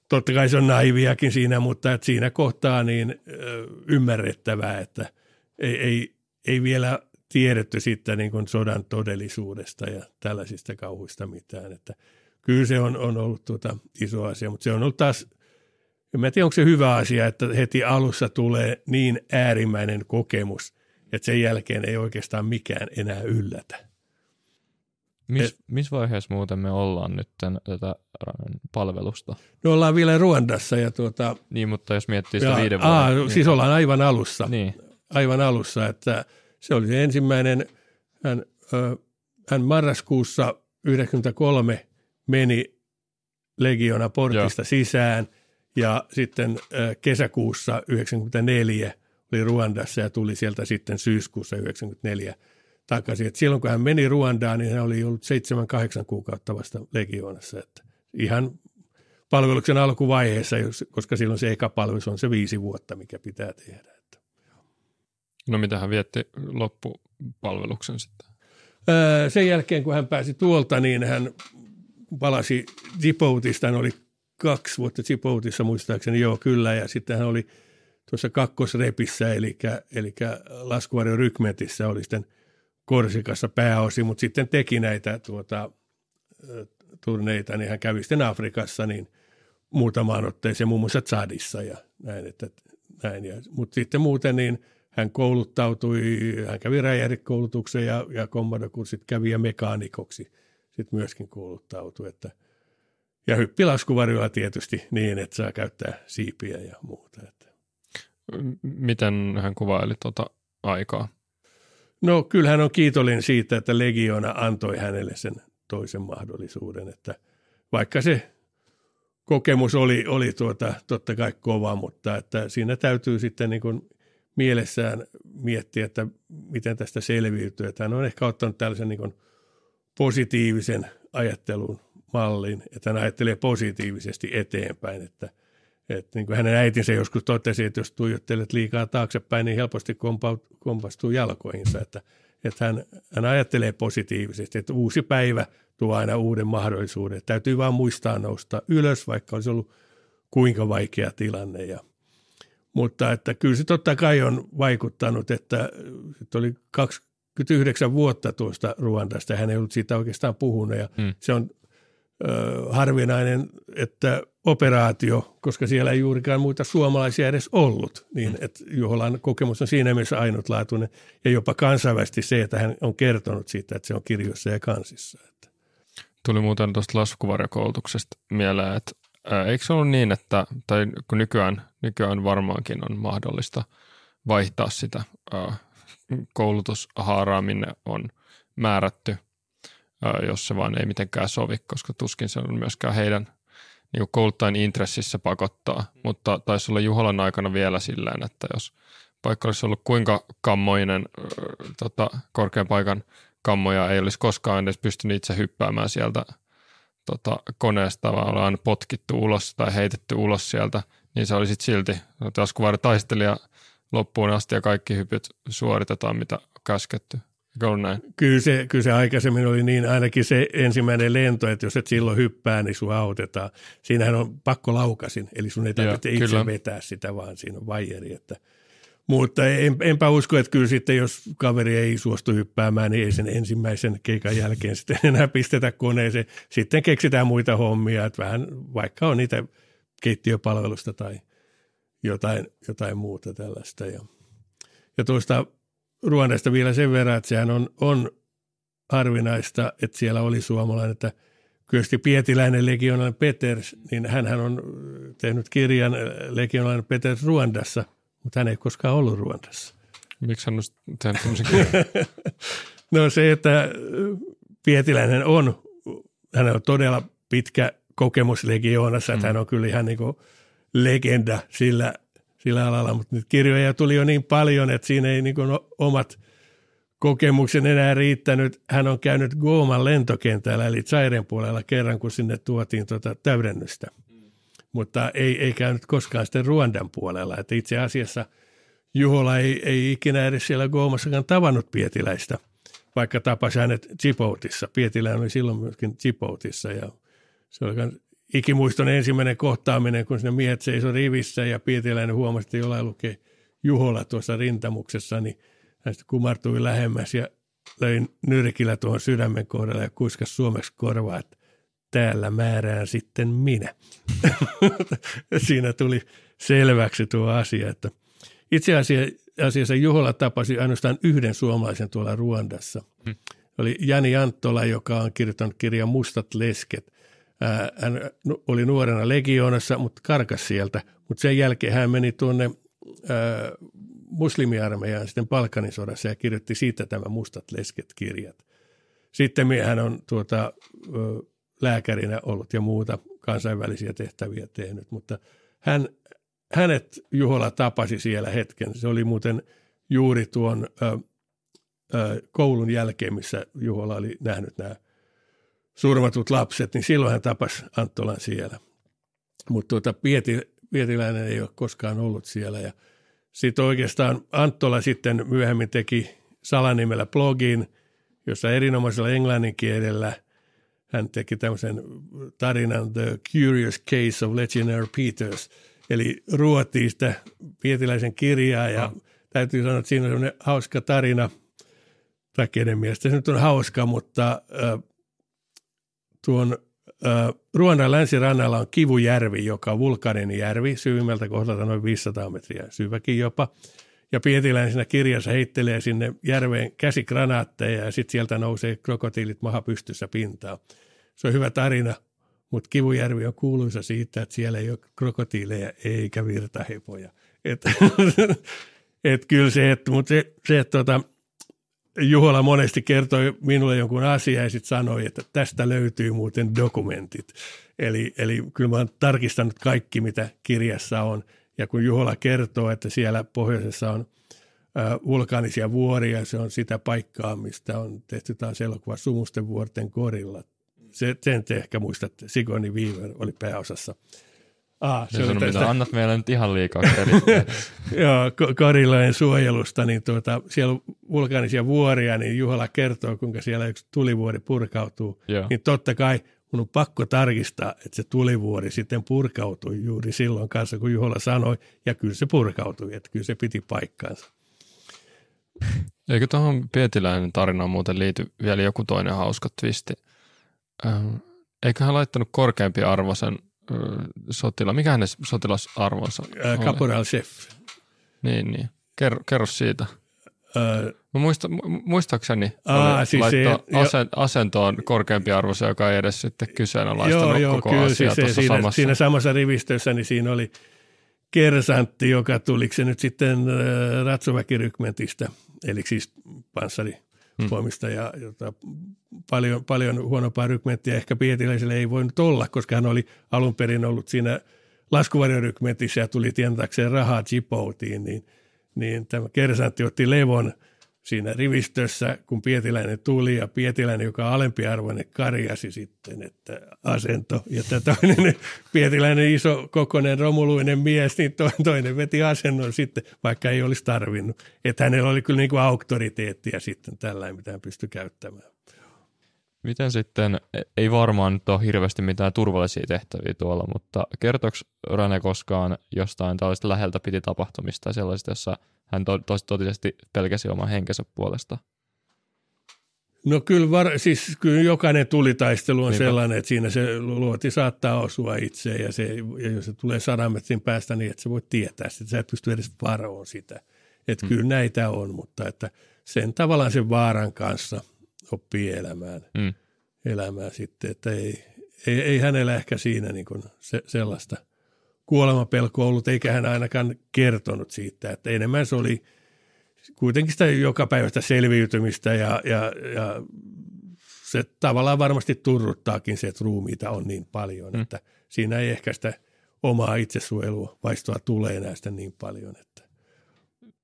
totta kai se on naiviakin siinä, mutta että siinä kohtaa niin ö, ymmärrettävää, että ei, ei, ei vielä tiedetty sitten niin kuin sodan todellisuudesta ja tällaisista kauhuista mitään. Että kyllä se on, on ollut tuota iso asia, mutta se on ollut taas, en tiedä onko se hyvä asia, että heti alussa tulee niin äärimmäinen kokemus, että sen jälkeen ei oikeastaan mikään enää yllätä. Miss, missä vaiheessa muuten me ollaan nyt tätä palvelusta? No ollaan vielä Ruandassa. Ja tuota, niin, mutta jos miettii sitä ja, viiden vuoden. Aa, niin, siis ollaan aivan alussa. Niin. Aivan alussa, että se oli se ensimmäinen, hän, hän marraskuussa 93 meni Legiona portista Joo. sisään ja sitten kesäkuussa 94 oli Ruandassa ja tuli sieltä sitten syyskuussa 94 takaisin. Et silloin kun hän meni Ruandaan, niin hän oli ollut 7-8 kuukautta vasta legioonassa. Että ihan palveluksen alkuvaiheessa, koska silloin se eka palvelus on se viisi vuotta, mikä pitää tehdä. Että. No mitä hän vietti loppupalveluksen sitten? Öö, sen jälkeen, kun hän pääsi tuolta, niin hän palasi Djiboutista. Hän oli kaksi vuotta Djiboutissa muistaakseni, joo kyllä, ja sitten hän oli tuossa kakkosrepissä, eli, eli laskuvarjon rykmentissä oli sitten – Korsikassa pääosin, mutta sitten teki näitä tuota, turneita, niin hän kävi sitten Afrikassa niin muutamaan otteeseen, muun muassa Tsadissa ja näin. Että, näin. Ja, mutta sitten muuten niin hän kouluttautui, hän kävi räjähdekoulutuksen ja, ja kommandokurssit kävi ja mekaanikoksi sitten myöskin kouluttautui. Että, ja hyppilaskuvarjolla tietysti niin, että saa käyttää siipiä ja muuta. Että. Miten hän kuvaili tuota aikaa? No kyllähän on kiitollinen siitä, että Legiona antoi hänelle sen toisen mahdollisuuden, että vaikka se kokemus oli, oli tuota, totta kai kova, mutta että siinä täytyy sitten niin kuin mielessään miettiä, että miten tästä selviytyy. Että hän on ehkä ottanut tällaisen niin positiivisen ajattelun mallin, että hän ajattelee positiivisesti eteenpäin, että, että niin kuin hänen äitinsä joskus totesi, että jos tuijottelet liikaa taaksepäin, niin helposti kompastuu jalkoihinsa, että, että hän, hän ajattelee positiivisesti, että uusi päivä tuo aina uuden mahdollisuuden. Täytyy vaan muistaa nousta ylös, vaikka olisi ollut kuinka vaikea tilanne. Ja, mutta että kyllä se totta kai on vaikuttanut, että, että oli 29 vuotta tuosta Ruandasta, hän ei ollut siitä oikeastaan puhunut ja hmm. se on harvinainen, että operaatio, koska siellä ei juurikaan muita suomalaisia edes ollut, niin mm. että Juholan kokemus on siinä mielessä ainutlaatuinen ja jopa kansainvälisesti se, että hän on kertonut siitä, että se on kirjoissa ja kansissa. Tuli muuten tuosta laskuvarjokoulutuksesta mieleen, että eikö se ollut niin, että, tai kun nykyään, nykyään varmaankin on mahdollista vaihtaa sitä koulutushaaraa, minne on määrätty – jos se vaan ei mitenkään sovi, koska tuskin se on myöskään heidän niin kouluttajan intressissä pakottaa. Mm. Mutta taisi olla Juholan aikana vielä silleen, että jos paikka olisi ollut kuinka kammoinen tota, korkean paikan kammoja ei olisi koskaan edes pystynyt itse hyppäämään sieltä tota, koneesta, vaan ollaan potkittu ulos tai heitetty ulos sieltä, niin se oli sitten silti taskuvaari taistelija loppuun asti ja kaikki hypyt suoritetaan, mitä käsketty. Näin? Kyllä se, kyllä se aikaisemmin oli niin, ainakin se ensimmäinen lento, että jos et silloin hyppää, niin sun autetaan. Siinähän on pakko laukasin, eli sun ei tarvitse itse kyllä. vetää sitä, vaan siinä on vaijeri. Että. Mutta en, enpä usko, että kyllä sitten, jos kaveri ei suostu hyppäämään, niin ei sen ensimmäisen keikan jälkeen sitten enää pistetä koneeseen. Sitten keksitään muita hommia, että vähän vaikka on niitä keittiöpalvelusta tai jotain, jotain muuta tällaista. Ja, ja tuosta Ruandasta vielä sen verran, että sehän on, on harvinaista, että siellä oli suomalainen, että Kyösti Pietiläinen legionalainen Peters, niin hän on tehnyt kirjan legionalainen Peters Ruandassa, mutta hän ei koskaan ollut Ruandassa. Miksi hän on tehnyt tämmöisen kirjan? no se, että Pietiläinen on, hän on todella pitkä kokemus legioonassa, mm. että hän on kyllä ihan niin legenda sillä sillä alalla, mutta nyt kirjoja tuli jo niin paljon, että siinä ei niin omat kokemuksen enää riittänyt. Hän on käynyt Gooman lentokentällä, eli Zairen puolella kerran, kun sinne tuotiin tuota täydennystä. Mm. Mutta ei, ei käynyt koskaan sitten Ruandan puolella. Että itse asiassa Juhola ei, ei ikinä edes siellä Goomassakaan tavannut Pietiläistä, vaikka tapasi hänet Djiboutissa. Pietiläinen oli silloin myöskin Djiboutissa ja se oli ikimuiston ensimmäinen kohtaaminen, kun sinne miehet seisoi rivissä ja Pietiläinen huomasi, että jollain lukee Juhola tuossa rintamuksessa, niin hän sitten kumartui lähemmäs ja löi nyrkillä tuohon sydämen kohdalle ja kuiskas suomeksi korvaa, että täällä määrään sitten minä. Siinä tuli selväksi tuo asia, että itse asiassa Juhola tapasi ainoastaan yhden suomalaisen tuolla Ruandassa. Hmm. Oli Jani Anttola, joka on kirjoittanut kirjan Mustat lesket. Hän oli nuorena legioonassa, mutta karkas sieltä. Mutta sen jälkeen hän meni tuonne muslimiarmeijaan sitten Balkanin sodassa ja kirjoitti siitä tämä Mustat lesket-kirjat. Sitten hän on tuota, lääkärinä ollut ja muuta kansainvälisiä tehtäviä tehnyt, mutta hän, hänet Juhola tapasi siellä hetken. Se oli muuten juuri tuon ö, ö, koulun jälkeen, missä Juhola oli nähnyt nämä surmatut lapset, niin silloin hän tapasi Anttolan siellä. Mutta tuota, Pieti, Pietiläinen ei ole koskaan ollut siellä. Ja sitten oikeastaan Anttola sitten myöhemmin teki salanimellä blogin, jossa erinomaisella englannin kielellä hän teki tämmöisen tarinan The Curious Case of Legionnaire Peters, eli ruotti sitä Pietiläisen kirjaa ja oh. täytyy sanoa, että siinä on semmoinen hauska tarina, tai kenen mielestä se nyt on hauska, mutta äh, tuon Ruandan länsirannalla on Kivujärvi, joka on vulkaaninen järvi, syvimmältä kohdalta noin 500 metriä syväkin jopa. Ja Pietiläinen siinä kirjassa heittelee sinne järveen käsikranaatteja ja sitten sieltä nousee krokotiilit maha pystyssä pintaan. Se on hyvä tarina, mutta Kivujärvi on kuuluisa siitä, että siellä ei ole krokotiileja eikä virtahepoja. Et, et kyllä se, että, mutta se, se että tota, Juhola monesti kertoi minulle jonkun asian ja sitten sanoi, että tästä löytyy muuten dokumentit. Eli, eli kyllä mä oon tarkistanut kaikki, mitä kirjassa on. Ja kun Juhola kertoo, että siellä pohjoisessa on vulkaanisia vuoria, se on sitä paikkaa, mistä on tehty taas elokuva Sumusten vuorten korilla. Se, sen te ehkä muistatte, Sigoni Weaver oli pääosassa. Ah, se, se on tästä... annat meille nyt ihan liikaa Joo, Karilain suojelusta, niin tuota, siellä on vulkaanisia vuoria, niin Juhola kertoo, kuinka siellä yksi tulivuori purkautuu. Joo. Niin totta kai mun on pakko tarkistaa, että se tulivuori sitten purkautui juuri silloin kanssa, kun Juhola sanoi, ja kyllä se purkautui, että kyllä se piti paikkaansa. Eikö tuohon Pietiläinen tarinaan muuten liity vielä joku toinen hauska twisti? Ähm, eikö hän laittanut korkeampi arvoisen sotila. Mikä hänen sotilasarvonsa äh, Caporal chef. Niin, niin. Kerro, kerro siitä. Äh, Mä muista, muistaakseni aa, oli siis laittaa se, asent, asentoon korkeampi arvo, joka ei edes sitten kyseenalaistanut joo, joo, koko kyllä, asiaa siis siinä, samassa. siinä samassa rivistössä, niin siinä oli kersantti, joka tuliko se nyt sitten äh, ratsuväkirykmentistä, eli siis panssari hmm. voimista ja jota paljon, paljon huonompaa rykmenttiä ehkä Pietiläiselle ei voinut olla, koska hän oli alun perin ollut siinä laskuvarjorykmentissä ja tuli tientakseen rahaa Djiboutiin, niin, niin tämä kersantti otti levon – siinä rivistössä, kun Pietiläinen tuli ja Pietiläinen, joka on alempiarvoinen, karjasi sitten, että asento. Ja tämä toinen Pietiläinen iso kokoinen romuluinen mies, niin toinen veti asennon sitten, vaikka ei olisi tarvinnut. Että hänellä oli kyllä niin kuin auktoriteettia sitten tällainen, mitä hän pystyi käyttämään. Miten sitten, ei varmaan nyt ole hirveästi mitään turvallisia tehtäviä tuolla, mutta kertooko Rane koskaan jostain tällaista läheltä piti tapahtumista tai sellaista, jossa hän to, to, totisesti pelkäsi oman henkensä puolesta? No kyllä, var, siis kyllä jokainen tulitaistelu on Niinpä. sellainen, että siinä se luoti saattaa osua itse ja, se, ja jos se tulee sadan metrin päästä niin, että se voi tietää sitä, sä et pysty edes varoon sitä. Että hmm. kyllä näitä on, mutta että sen tavallaan sen vaaran kanssa oppii elämään, hmm. elämään sitten, että ei, ei, ei hänellä ehkä siinä niin kuin se, sellaista – kuolemapelko ollut, eikä hän ainakaan kertonut siitä, että enemmän se oli kuitenkin sitä joka päivästä selviytymistä ja, ja, ja se tavallaan varmasti turruttaakin se, että ruumiita on niin paljon, mm. että siinä ei ehkä sitä omaa itsesuojelua vaistoa tulee näistä niin paljon. Että.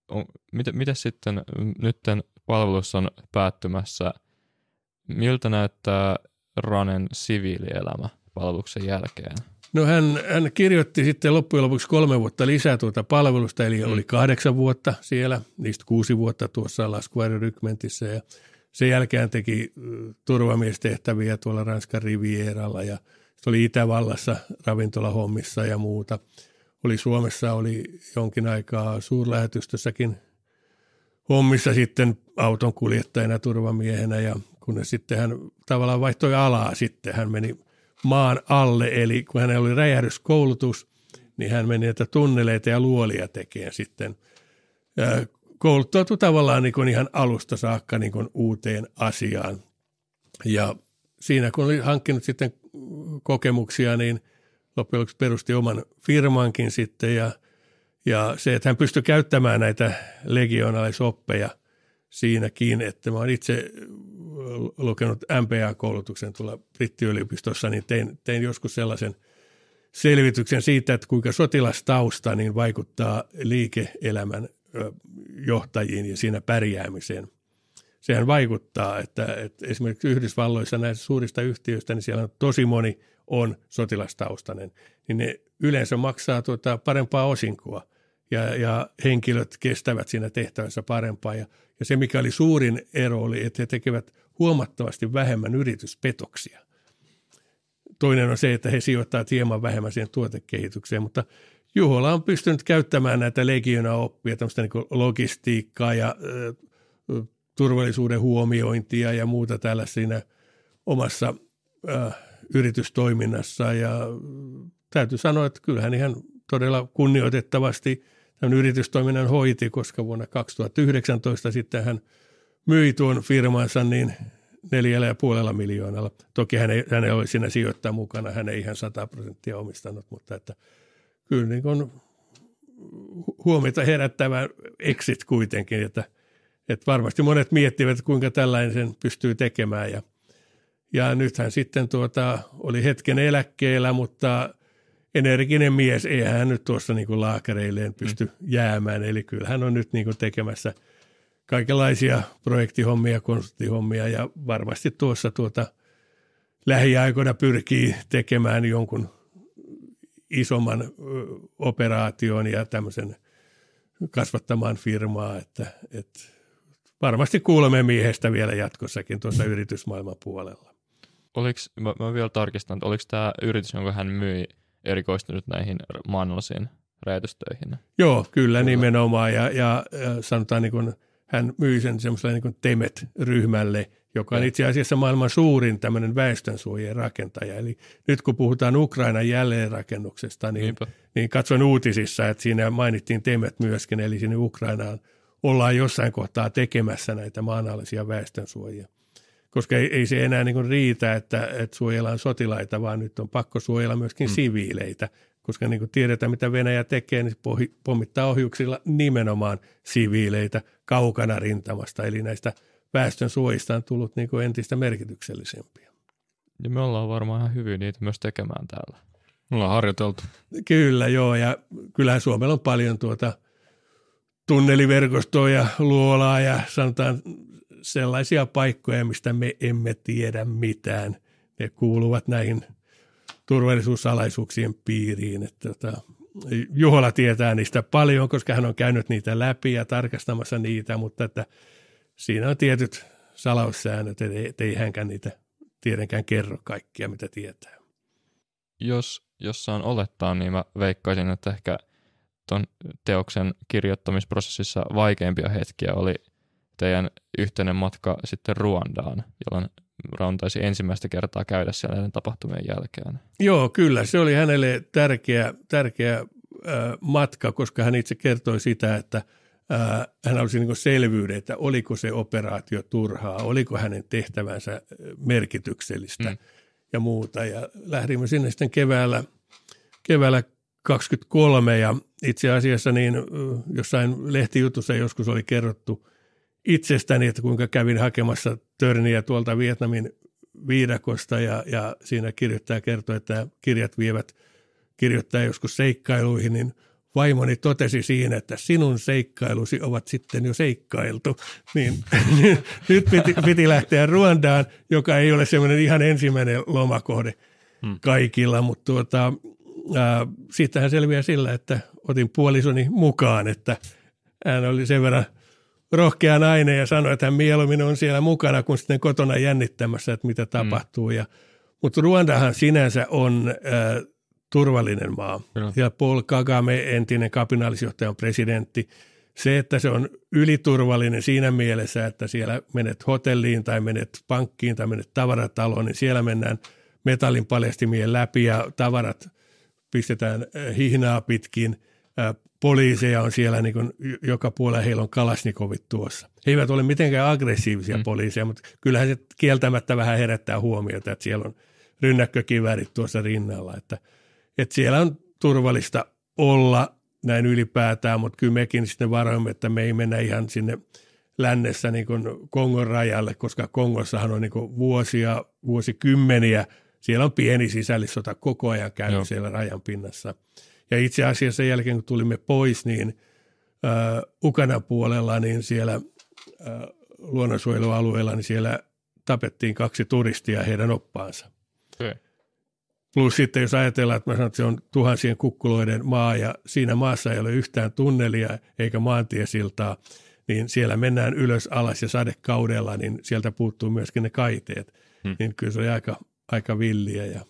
On, mitä, mitä sitten nyt palvelus on päättymässä, miltä näyttää Ranen siviilielämä palveluksen jälkeen? No hän, hän kirjoitti sitten loppujen lopuksi kolme vuotta lisää tuota palvelusta, eli mm. oli kahdeksan vuotta siellä, niistä kuusi vuotta tuossa laskuvarjorykmentissä ja sen jälkeen teki turvamiestehtäviä tuolla Ranskan Rivieralla ja oli Itävallassa ravintolahommissa ja muuta. Oli Suomessa, oli jonkin aikaa suurlähetystössäkin hommissa sitten auton kuljettajana, turvamiehenä ja kunnes sitten hän tavallaan vaihtoi alaa sitten. Hän meni maan alle, eli kun hänellä oli räjähdyskoulutus, niin hän meni että tunneleita ja luolia tekee sitten. Kouluttautui tavallaan niin kuin ihan alusta saakka niin kuin uuteen asiaan. Ja siinä kun oli hankkinut sitten kokemuksia, niin loppujen lopuksi perusti oman firmankin sitten ja, ja se, että hän pystyi käyttämään näitä legionalaisoppeja siinäkin, että mä olen itse lukenut MPA-koulutuksen tuolla brittiyliopistossa, niin tein, tein joskus sellaisen selvityksen siitä, että kuinka sotilastausta niin vaikuttaa liike-elämän johtajiin ja siinä pärjäämiseen. Sehän vaikuttaa, että, että esimerkiksi Yhdysvalloissa näissä suurista yhtiöistä, niin siellä on tosi moni on sotilastaustainen, niin ne yleensä maksaa tuota parempaa osinkoa ja, ja henkilöt kestävät siinä tehtävässä parempaa. Ja, ja se, mikä oli suurin ero, oli, että he tekevät huomattavasti vähemmän yrityspetoksia. Toinen on se, että he sijoittavat hieman vähemmän siihen tuotekehitykseen, mutta Juhola on pystynyt käyttämään näitä legiona-oppia, tämmöistä niin logistiikkaa ja turvallisuuden huomiointia ja muuta tällä siinä omassa äh, yritystoiminnassa. Ja täytyy sanoa, että kyllähän ihan todella kunnioitettavasti tämän yritystoiminnan hoiti, koska vuonna 2019 sitten hän myi tuon firmansa niin neljällä ja puolella miljoonalla. Toki hän ei, hän ei ole siinä sijoittaa mukana, hän ei ihan 100 prosenttia omistanut, mutta että kyllä niin kuin huomiota herättävä exit kuitenkin, että, että varmasti monet miettivät, kuinka tällainen sen pystyy tekemään ja, ja nythän sitten tuota, oli hetken eläkkeellä, mutta energinen mies, ei hän nyt tuossa niin kuin laakereilleen pysty mm. jäämään, eli kyllä hän on nyt niin kuin tekemässä kaikenlaisia projektihommia, konsulttihommia ja varmasti tuossa tuota lähiaikoina pyrkii tekemään jonkun isomman operaation ja tämmöisen kasvattamaan firmaa, että, että varmasti kuulemme miehestä vielä jatkossakin tuossa yritysmaailman puolella. Oliko, mä, mä vielä tarkistan, että oliko tämä yritys, jonka hän myi, erikoistunut näihin maanalaisiin räjäytystöihin? Joo, kyllä, kyllä. nimenomaan ja, ja, ja sanotaan niin kuin, hän myi sen semmoiselle niin Temet-ryhmälle – joka on itse asiassa maailman suurin tämmöinen väestönsuojien rakentaja. Eli nyt kun puhutaan Ukrainan jälleenrakennuksesta, niin, niin katson uutisissa, että siinä mainittiin Temet myöskin, eli sinne Ukrainaan ollaan jossain kohtaa tekemässä näitä maanalaisia väestönsuojia. Koska ei, ei se enää niin riitä, että, että suojellaan sotilaita, vaan nyt on pakko suojella myöskin hmm. siviileitä, koska niin kuin tiedetään, mitä Venäjä tekee, niin se pommittaa ohjuksilla nimenomaan siviileitä kaukana rintamasta, eli näistä – väestön suojista on tullut niin kuin entistä merkityksellisempiä. Ja me ollaan varmaan ihan hyvin niitä myös tekemään täällä. Me ollaan harjoiteltu. Kyllä, joo. Ja kyllähän Suomella on paljon tuota tunneliverkostoa ja luolaa ja sanotaan sellaisia paikkoja, mistä me emme tiedä mitään. Ne kuuluvat näihin turvallisuussalaisuuksien piiriin. Että tota, Juhola tietää niistä paljon, koska hän on käynyt niitä läpi ja tarkastamassa niitä, mutta että – siinä on tietyt salaussäännöt, että ei hänkään niitä tietenkään kerro kaikkia, mitä tietää. Jos, jos saan olettaa, niin mä veikkaisin, että ehkä tuon teoksen kirjoittamisprosessissa vaikeimpia hetkiä oli teidän yhteinen matka sitten Ruandaan, jolloin Raun taisi ensimmäistä kertaa käydä siellä näiden tapahtumien jälkeen. Joo, kyllä. Se oli hänelle tärkeä, tärkeä äh, matka, koska hän itse kertoi sitä, että – hän halusi niin selvyyden, että oliko se operaatio turhaa, oliko hänen tehtävänsä merkityksellistä mm. ja muuta. Ja lähdimme sinne sitten keväällä, keväällä 23 ja itse asiassa niin jossain lehtijutussa joskus oli kerrottu itsestäni, että kuinka kävin hakemassa törniä tuolta Vietnamin viidakosta ja, ja siinä kirjoittaja kertoi, että kirjat vievät kirjoittaja joskus seikkailuihin, niin – vaimoni totesi siinä, että sinun seikkailusi ovat sitten jo seikkailtu, niin nyt piti, piti lähteä Ruandaan, joka ei ole semmoinen ihan ensimmäinen lomakohde hmm. kaikilla, mutta tuota, äh, siitähän selviää sillä, että otin puolisoni mukaan, että hän oli sen verran rohkea nainen ja sanoi, että hän mieluummin on siellä mukana kuin sitten kotona jännittämässä, että mitä tapahtuu. Hmm. Ja, mutta Ruandahan sinänsä on äh, turvallinen maa. Kyllä. Ja Paul Kagame, entinen kapinallisjohtaja, on presidentti. Se, että se on yliturvallinen siinä mielessä, että siellä menet hotelliin tai menet pankkiin tai menet tavarataloon, niin siellä mennään metallin paljastimien läpi ja tavarat pistetään hihnaa pitkin. Poliiseja on siellä niin kuin joka puolella, heillä on kalasnikovit tuossa. He eivät ole mitenkään aggressiivisia mm. poliiseja, mutta kyllähän se kieltämättä vähän herättää huomiota, että siellä on rynnäkkökiväärit tuossa rinnalla, että – että siellä on turvallista olla näin ylipäätään, mutta kyllä mekin sitten varoimme, että me ei mennä ihan sinne lännessä niin kuin Kongon rajalle, koska Kongossahan on niin kuin vuosia, vuosikymmeniä, siellä on pieni sisällissota koko ajan käynyt Joo. siellä rajan pinnassa. Ja itse asiassa sen jälkeen, kun tulimme pois, niin äh, Ukana puolella, niin siellä äh, luonnonsuojelualueella, niin siellä tapettiin kaksi turistia heidän oppaansa. Okay. Plus sitten jos ajatellaan, että mä sanon, että se on tuhansien kukkuloiden maa ja siinä maassa ei ole yhtään tunnelia eikä maantiesiltaa, niin siellä mennään ylös alas ja sadekaudella, niin sieltä puuttuu myöskin ne kaiteet. Hmm. Niin kyllä se oli aika, aika villiä. Ja...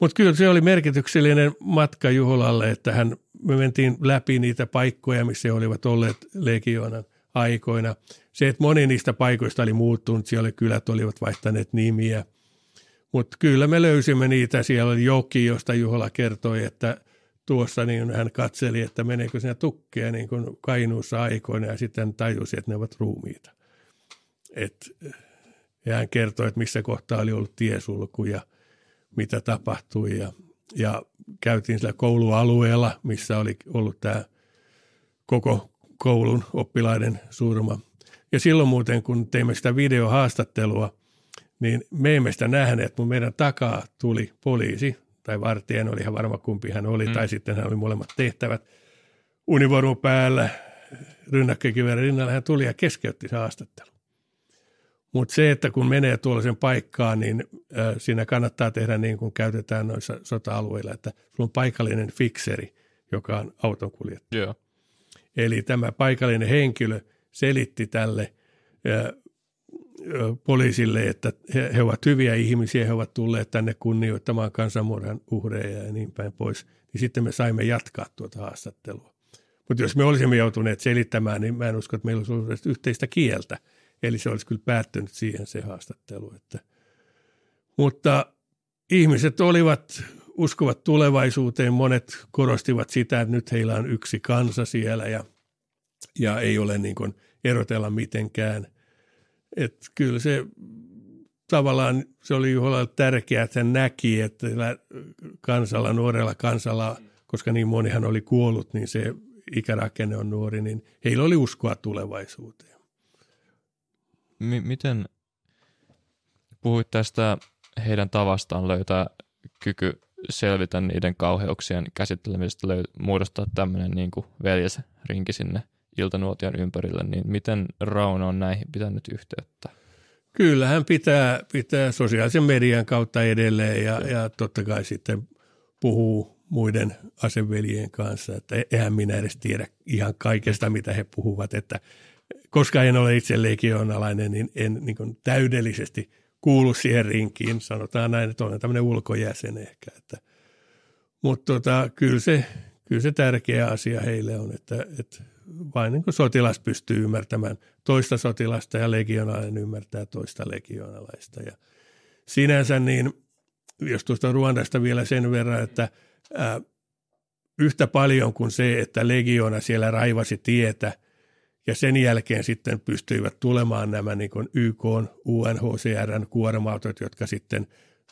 Mutta kyllä se oli merkityksellinen matka Juholalle, että hän, me mentiin läpi niitä paikkoja, missä he olivat olleet legioonan aikoina. Se, että moni niistä paikoista oli muuttunut, siellä kylät olivat vaihtaneet nimiä – mutta kyllä me löysimme niitä. Siellä oli joki, josta Juhola kertoi, että tuossa niin hän katseli, että meneekö sinne tukkeja niin kuin Kainuussa aikoina ja sitten tajusi, että ne ovat ruumiita. Et, Ja hän kertoi, että missä kohtaa oli ollut tiesulku ja mitä tapahtui. Ja, ja käytiin sillä koulualueella, missä oli ollut tämä koko koulun oppilaiden surma. Ja silloin muuten, kun teimme sitä videohaastattelua, niin me emme sitä nähneet, mutta meidän takaa tuli poliisi, tai vartijan oli ihan varma kumpi hän oli, mm. tai sitten hän oli molemmat tehtävät. Univormu päällä, rynnäkkökiväärä rinnalla hän tuli ja keskeytti se haastattelu. Mutta se, että kun menee tuollaisen paikkaan, niin siinä kannattaa tehdä niin kuin käytetään noissa sota-alueilla, että sulla on paikallinen fikseri, joka on autonkuljettaja. Joo. Eli tämä paikallinen henkilö selitti tälle poliisille, että he, he ovat hyviä ihmisiä, he ovat tulleet tänne kunnioittamaan kansanmurhan uhreja ja niin päin pois. Niin sitten me saimme jatkaa tuota haastattelua. Mutta jos me olisimme joutuneet selittämään, niin mä en usko, että meillä olisi ollut yhteistä kieltä. Eli se olisi kyllä päättynyt siihen se haastattelu. Että. Mutta ihmiset olivat, uskovat tulevaisuuteen, monet korostivat sitä, että nyt heillä on yksi kansa siellä ja, ja ei ole niin kuin erotella mitenkään. Että kyllä se tavallaan se oli Juhola tärkeää, että hän näki, että kansalla, nuorella kansalla, koska niin monihan oli kuollut, niin se ikärakenne on nuori, niin heillä oli uskoa tulevaisuuteen. M- miten puhuit tästä heidän tavastaan löytää kyky selvitä niiden kauheuksien käsittelemisestä, löy- muodostaa tämmöinen niin veljesrinki sinne iltanuotion ympärille, niin miten Rauno on näihin pitänyt yhteyttä? Kyllä, hän pitää, pitää sosiaalisen median kautta edelleen ja, ja totta kai sitten puhuu muiden aseveljen kanssa, että eihän minä edes tiedä ihan kaikesta, mitä he puhuvat, että koska en ole itse legionalainen, niin en niin kuin täydellisesti kuulu siihen rinkiin, sanotaan näin, että olen tämmöinen ulkojäsen ehkä, että, mutta tota, kyllä, se, kyllä se tärkeä asia heille on, että, että vain niin kuin sotilas pystyy ymmärtämään toista sotilasta ja legionalainen ymmärtää toista legionalaista ja sinänsä niin, jos tuosta Ruandasta vielä sen verran, että – ää, yhtä paljon kuin se, että legiona siellä raivasi tietä ja sen jälkeen sitten pystyivät tulemaan nämä niin kuin YK, UNHCRn kuorma jotka sitten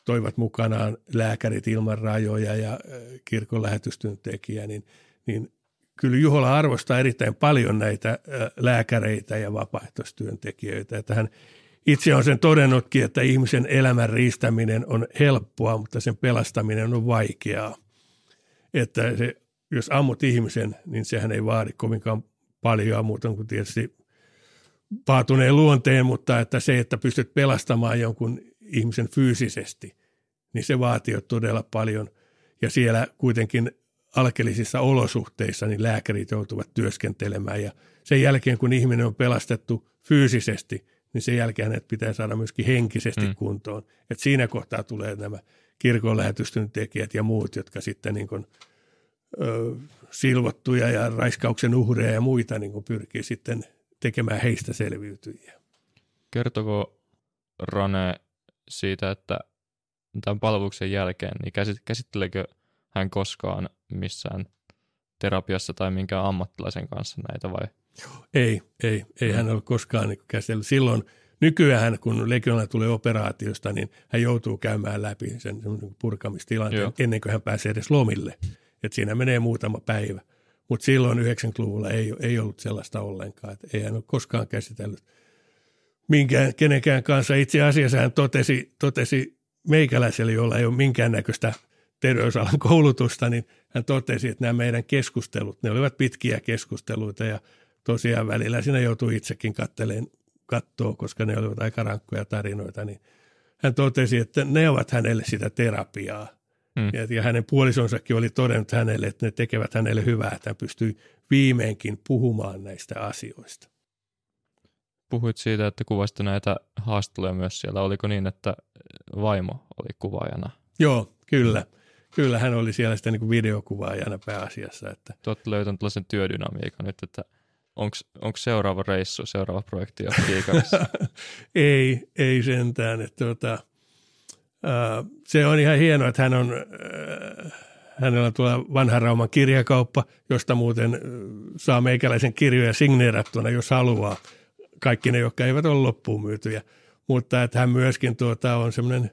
toivat mukanaan lääkärit ilman rajoja ja kirkon lähetystyöntekijä, niin, niin kyllä Juhola arvostaa erittäin paljon näitä lääkäreitä ja vapaaehtoistyöntekijöitä. Että hän itse on sen todennutkin, että ihmisen elämän riistäminen on helppoa, mutta sen pelastaminen on vaikeaa että se, jos ammut ihmisen, niin sehän ei vaadi kovinkaan paljon muuta kuin tietysti paatuneen luonteen, mutta että se, että pystyt pelastamaan jonkun ihmisen fyysisesti, niin se vaatii jo todella paljon. Ja siellä kuitenkin alkeellisissa olosuhteissa niin lääkärit joutuvat työskentelemään ja sen jälkeen, kun ihminen on pelastettu fyysisesti, niin sen jälkeen hänet pitää saada myöskin henkisesti mm. kuntoon. Et siinä kohtaa tulee nämä kirkon lähetystön tekijät ja muut, jotka sitten niin kuin, ö, silvottuja ja raiskauksen uhreja ja muita niin kuin pyrkii sitten tekemään heistä selviytyjiä. Kertoko Rane siitä, että tämän palveluksen jälkeen, niin käsitteleekö hän koskaan missään terapiassa tai minkään ammattilaisen kanssa näitä vai? Ei, ei, ei hän ole koskaan niin käsitellyt. Silloin Nykyään, kun legionella tulee operaatiosta, niin hän joutuu käymään läpi sen purkamistilanteen Joo. ennen kuin hän pääsee edes lomille. Et siinä menee muutama päivä. Mutta silloin 90-luvulla ei, ei ollut sellaista ollenkaan. Et ei hän ole koskaan käsitellyt minkään, kenenkään kanssa. Itse asiassa hän totesi, totesi meikäläiselle, jolla ei ole minkäännäköistä terveysalan koulutusta, niin hän totesi, että nämä meidän keskustelut, ne olivat pitkiä keskusteluita ja tosiaan välillä siinä joutui itsekin katteleen katsoa, koska ne olivat aika rankkoja tarinoita, niin hän totesi, että ne ovat hänelle sitä terapiaa. Mm. Ja, ja hänen puolisonsakin oli todennut hänelle, että ne tekevät hänelle hyvää, että hän pystyy viimeinkin puhumaan näistä asioista. Puhuit siitä, että kuvasit näitä haastatteluja myös siellä. Oliko niin, että vaimo oli kuvaajana? Joo, kyllä. Kyllä hän oli siellä sitten niin videokuvaajana pääasiassa. Että... Te olette löytäneet tällaisen työdynamiikan nyt, että – Onko seuraava reissu, seuraava projekti jo ei, ei sentään. Että tuota, se on ihan hienoa, että hän on, hänellä tuolla vanha Rauman kirjakauppa, josta muuten saa meikäläisen kirjoja signeerattuna, jos haluaa. Kaikki ne, jotka eivät ole loppuun myytyjä. mutta että hän myöskin tuota, on semmoinen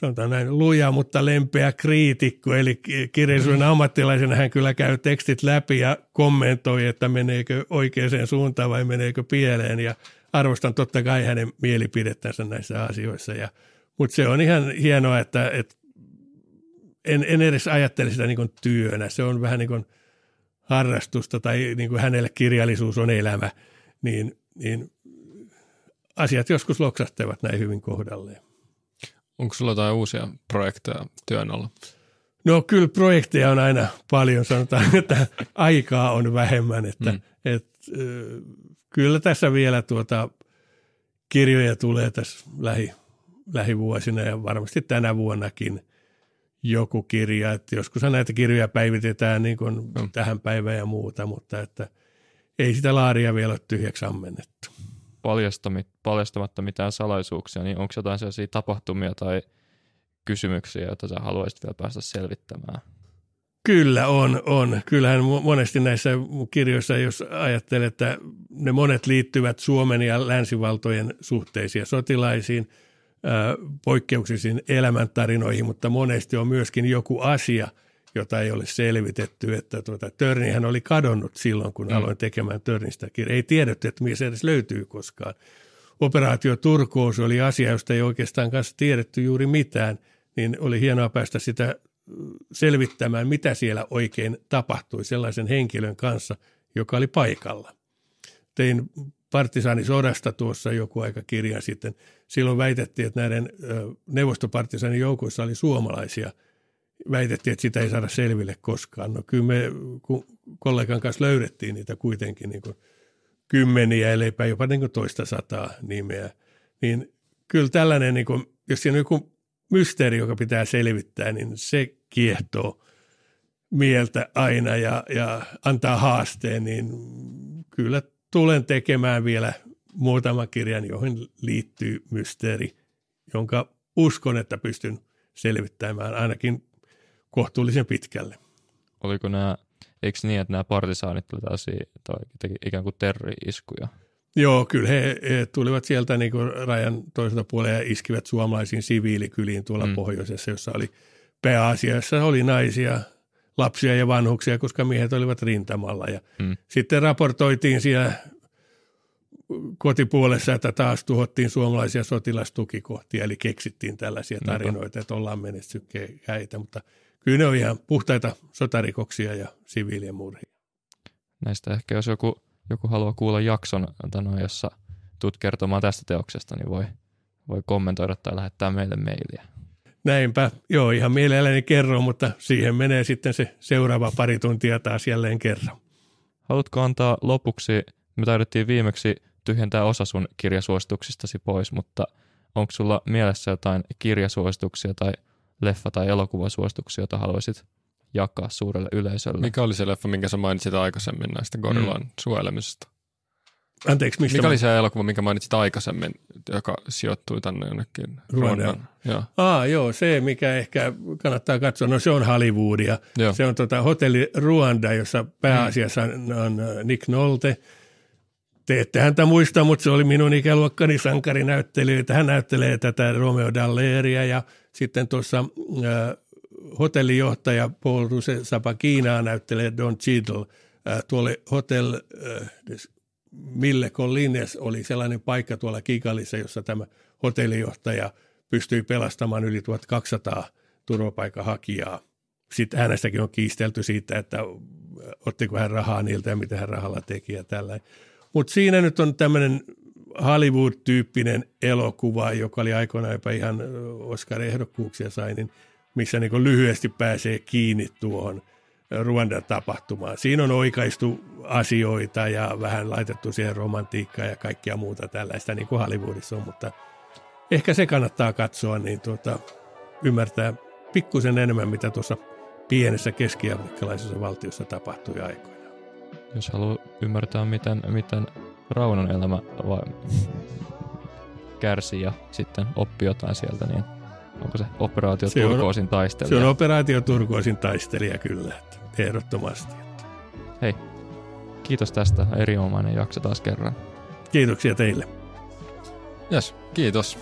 sanotaan näin, luja, mutta lempeä kriitikko, eli kirjallisuuden ammattilaisena hän kyllä käy tekstit läpi ja kommentoi, että meneekö oikeaan suuntaan vai meneekö pieleen, ja arvostan totta kai hänen mielipidettänsä näissä asioissa, ja, mutta se on ihan hienoa, että, että en, en edes ajattele sitä niin työnä, se on vähän niin kuin harrastusta tai niin kuin hänelle kirjallisuus on elämä, niin, niin asiat joskus loksahtevat näin hyvin kohdalleen. Onko sulla jotain uusia projekteja työn alla? No kyllä projekteja on aina paljon, sanotaan, että aikaa on vähemmän, että mm. et, kyllä tässä vielä tuota kirjoja tulee tässä lähi, lähivuosina ja varmasti tänä vuonnakin joku kirja, että joskus näitä kirjoja päivitetään niin kuin mm. tähän päivään ja muuta, mutta että ei sitä laaria vielä ole tyhjäksi ammennettu paljastamatta mitään salaisuuksia, niin onko jotain sellaisia tapahtumia tai kysymyksiä, joita sä haluaisit vielä päästä selvittämään? Kyllä on, on. Kyllähän monesti näissä kirjoissa, jos ajattelee, että ne monet liittyvät Suomen ja länsivaltojen suhteisiin ja sotilaisiin, poikkeuksisiin elämäntarinoihin, mutta monesti on myöskin joku asia – jota ei ole selvitetty, että tuota, Törnihän oli kadonnut silloin, kun mm. aloin tekemään Törnistä kirjaa. Ei tiedetty, että missä edes löytyy koskaan. Operaatio Turkoos oli asia, josta ei oikeastaan kanssa tiedetty juuri mitään, niin oli hienoa päästä sitä selvittämään, mitä siellä oikein tapahtui sellaisen henkilön kanssa, joka oli paikalla. Tein partisaanisodasta tuossa joku aika kirjan sitten. Silloin väitettiin, että näiden neuvostopartisaanin joukoissa oli suomalaisia – väitettiin, että sitä ei saada selville koskaan. No kyllä me kun kollegan kanssa löydettiin niitä kuitenkin niin kuin kymmeniä, elleipä jopa niin kuin toista sataa nimeä. Niin kyllä tällainen, niin kuin, jos siinä on joku mysteeri, joka pitää selvittää, niin se kiehtoo mieltä aina ja, ja antaa haasteen, niin kyllä tulen tekemään vielä muutama kirjan, johon liittyy mysteeri, jonka uskon, että pystyn selvittämään ainakin kohtuullisen pitkälle. Oliko nämä, eikö niin, että nämä partisaanit tulivat ikään kuin terrori-iskuja? Joo, kyllä he, he tulivat sieltä niin kuin rajan toiselta puolella ja iskivät suomalaisiin siviilikyliin tuolla mm. pohjoisessa, jossa oli pääasiassa oli naisia, lapsia ja vanhuksia, koska miehet olivat rintamalla. Ja mm. Sitten raportoitiin siellä kotipuolessa, että taas tuhottiin suomalaisia sotilastukikohtia, eli keksittiin tällaisia tarinoita, että ollaan menestykkäitä, mutta – kyllä ne on ihan puhtaita sotarikoksia ja siviilien murhia. Näistä ehkä jos joku, joku haluaa kuulla jakson, tano, jossa tulet kertomaan tästä teoksesta, niin voi, voi kommentoida tai lähettää meille mailia. Näinpä, joo ihan mielelläni kerron, mutta siihen menee sitten se seuraava pari tuntia taas jälleen kerran. Haluatko antaa lopuksi, me taidettiin viimeksi tyhjentää osa sun kirjasuosituksistasi pois, mutta onko sulla mielessä jotain kirjasuosituksia tai leffa- tai elokuvasuosituksia, joita haluaisit jakaa suurelle yleisölle. Mikä oli se leffa, minkä sä mainitsit aikaisemmin näistä gorillan mm. suojelemisesta? Anteeksi, mistä Mikä mä... oli se elokuva, minkä mainitsit aikaisemmin, joka sijoittui tänne jonnekin Ruandan? Joo. Ah, joo, se mikä ehkä kannattaa katsoa, no se on Hollywoodia. Joo. Se on tota hotelli Ruanda, jossa pääasiassa mm. on äh, Nick Nolte. Te ette häntä muista, mutta se oli minun ikäluokkani sankarinäyttelijöitä. Hän näyttelee tätä Romeo Dalleria ja – sitten tuossa äh, hotellijohtaja Paul Ruse Sapakinaa näyttelee Don Cheadle. Äh, tuolle Hotel äh, Mille Collines oli sellainen paikka tuolla Kikalissa, jossa tämä hotellijohtaja pystyi pelastamaan yli 1200 turvapaikanhakijaa. Sitten hänestäkin on kiistelty siitä, että ottiko hän rahaa niiltä ja mitä hän rahalla teki ja tällä. Mutta siinä nyt on tämmöinen Hollywood-tyyppinen elokuva, joka oli aikoinaan jopa ihan Oscar-ehdokkuuksia sai, niin missä niin lyhyesti pääsee kiinni tuohon Ruandan tapahtumaan. Siinä on oikaistu asioita ja vähän laitettu siihen romantiikkaa ja kaikkia muuta tällaista, niin kuin Hollywoodissa on, mutta ehkä se kannattaa katsoa, niin tuota, ymmärtää pikkusen enemmän, mitä tuossa pienessä keski-afrikkalaisessa valtiossa tapahtui aikoina. Jos haluaa ymmärtää, miten, miten Raunon elämä vai kärsii ja sitten oppi jotain sieltä, niin onko se operaatio se Turkoosin taistelija? Se on operaatio Turkoosin taistelija kyllä, että ehdottomasti. Hei, kiitos tästä. Erinomainen jakso taas kerran. Kiitoksia teille. Jes, kiitos.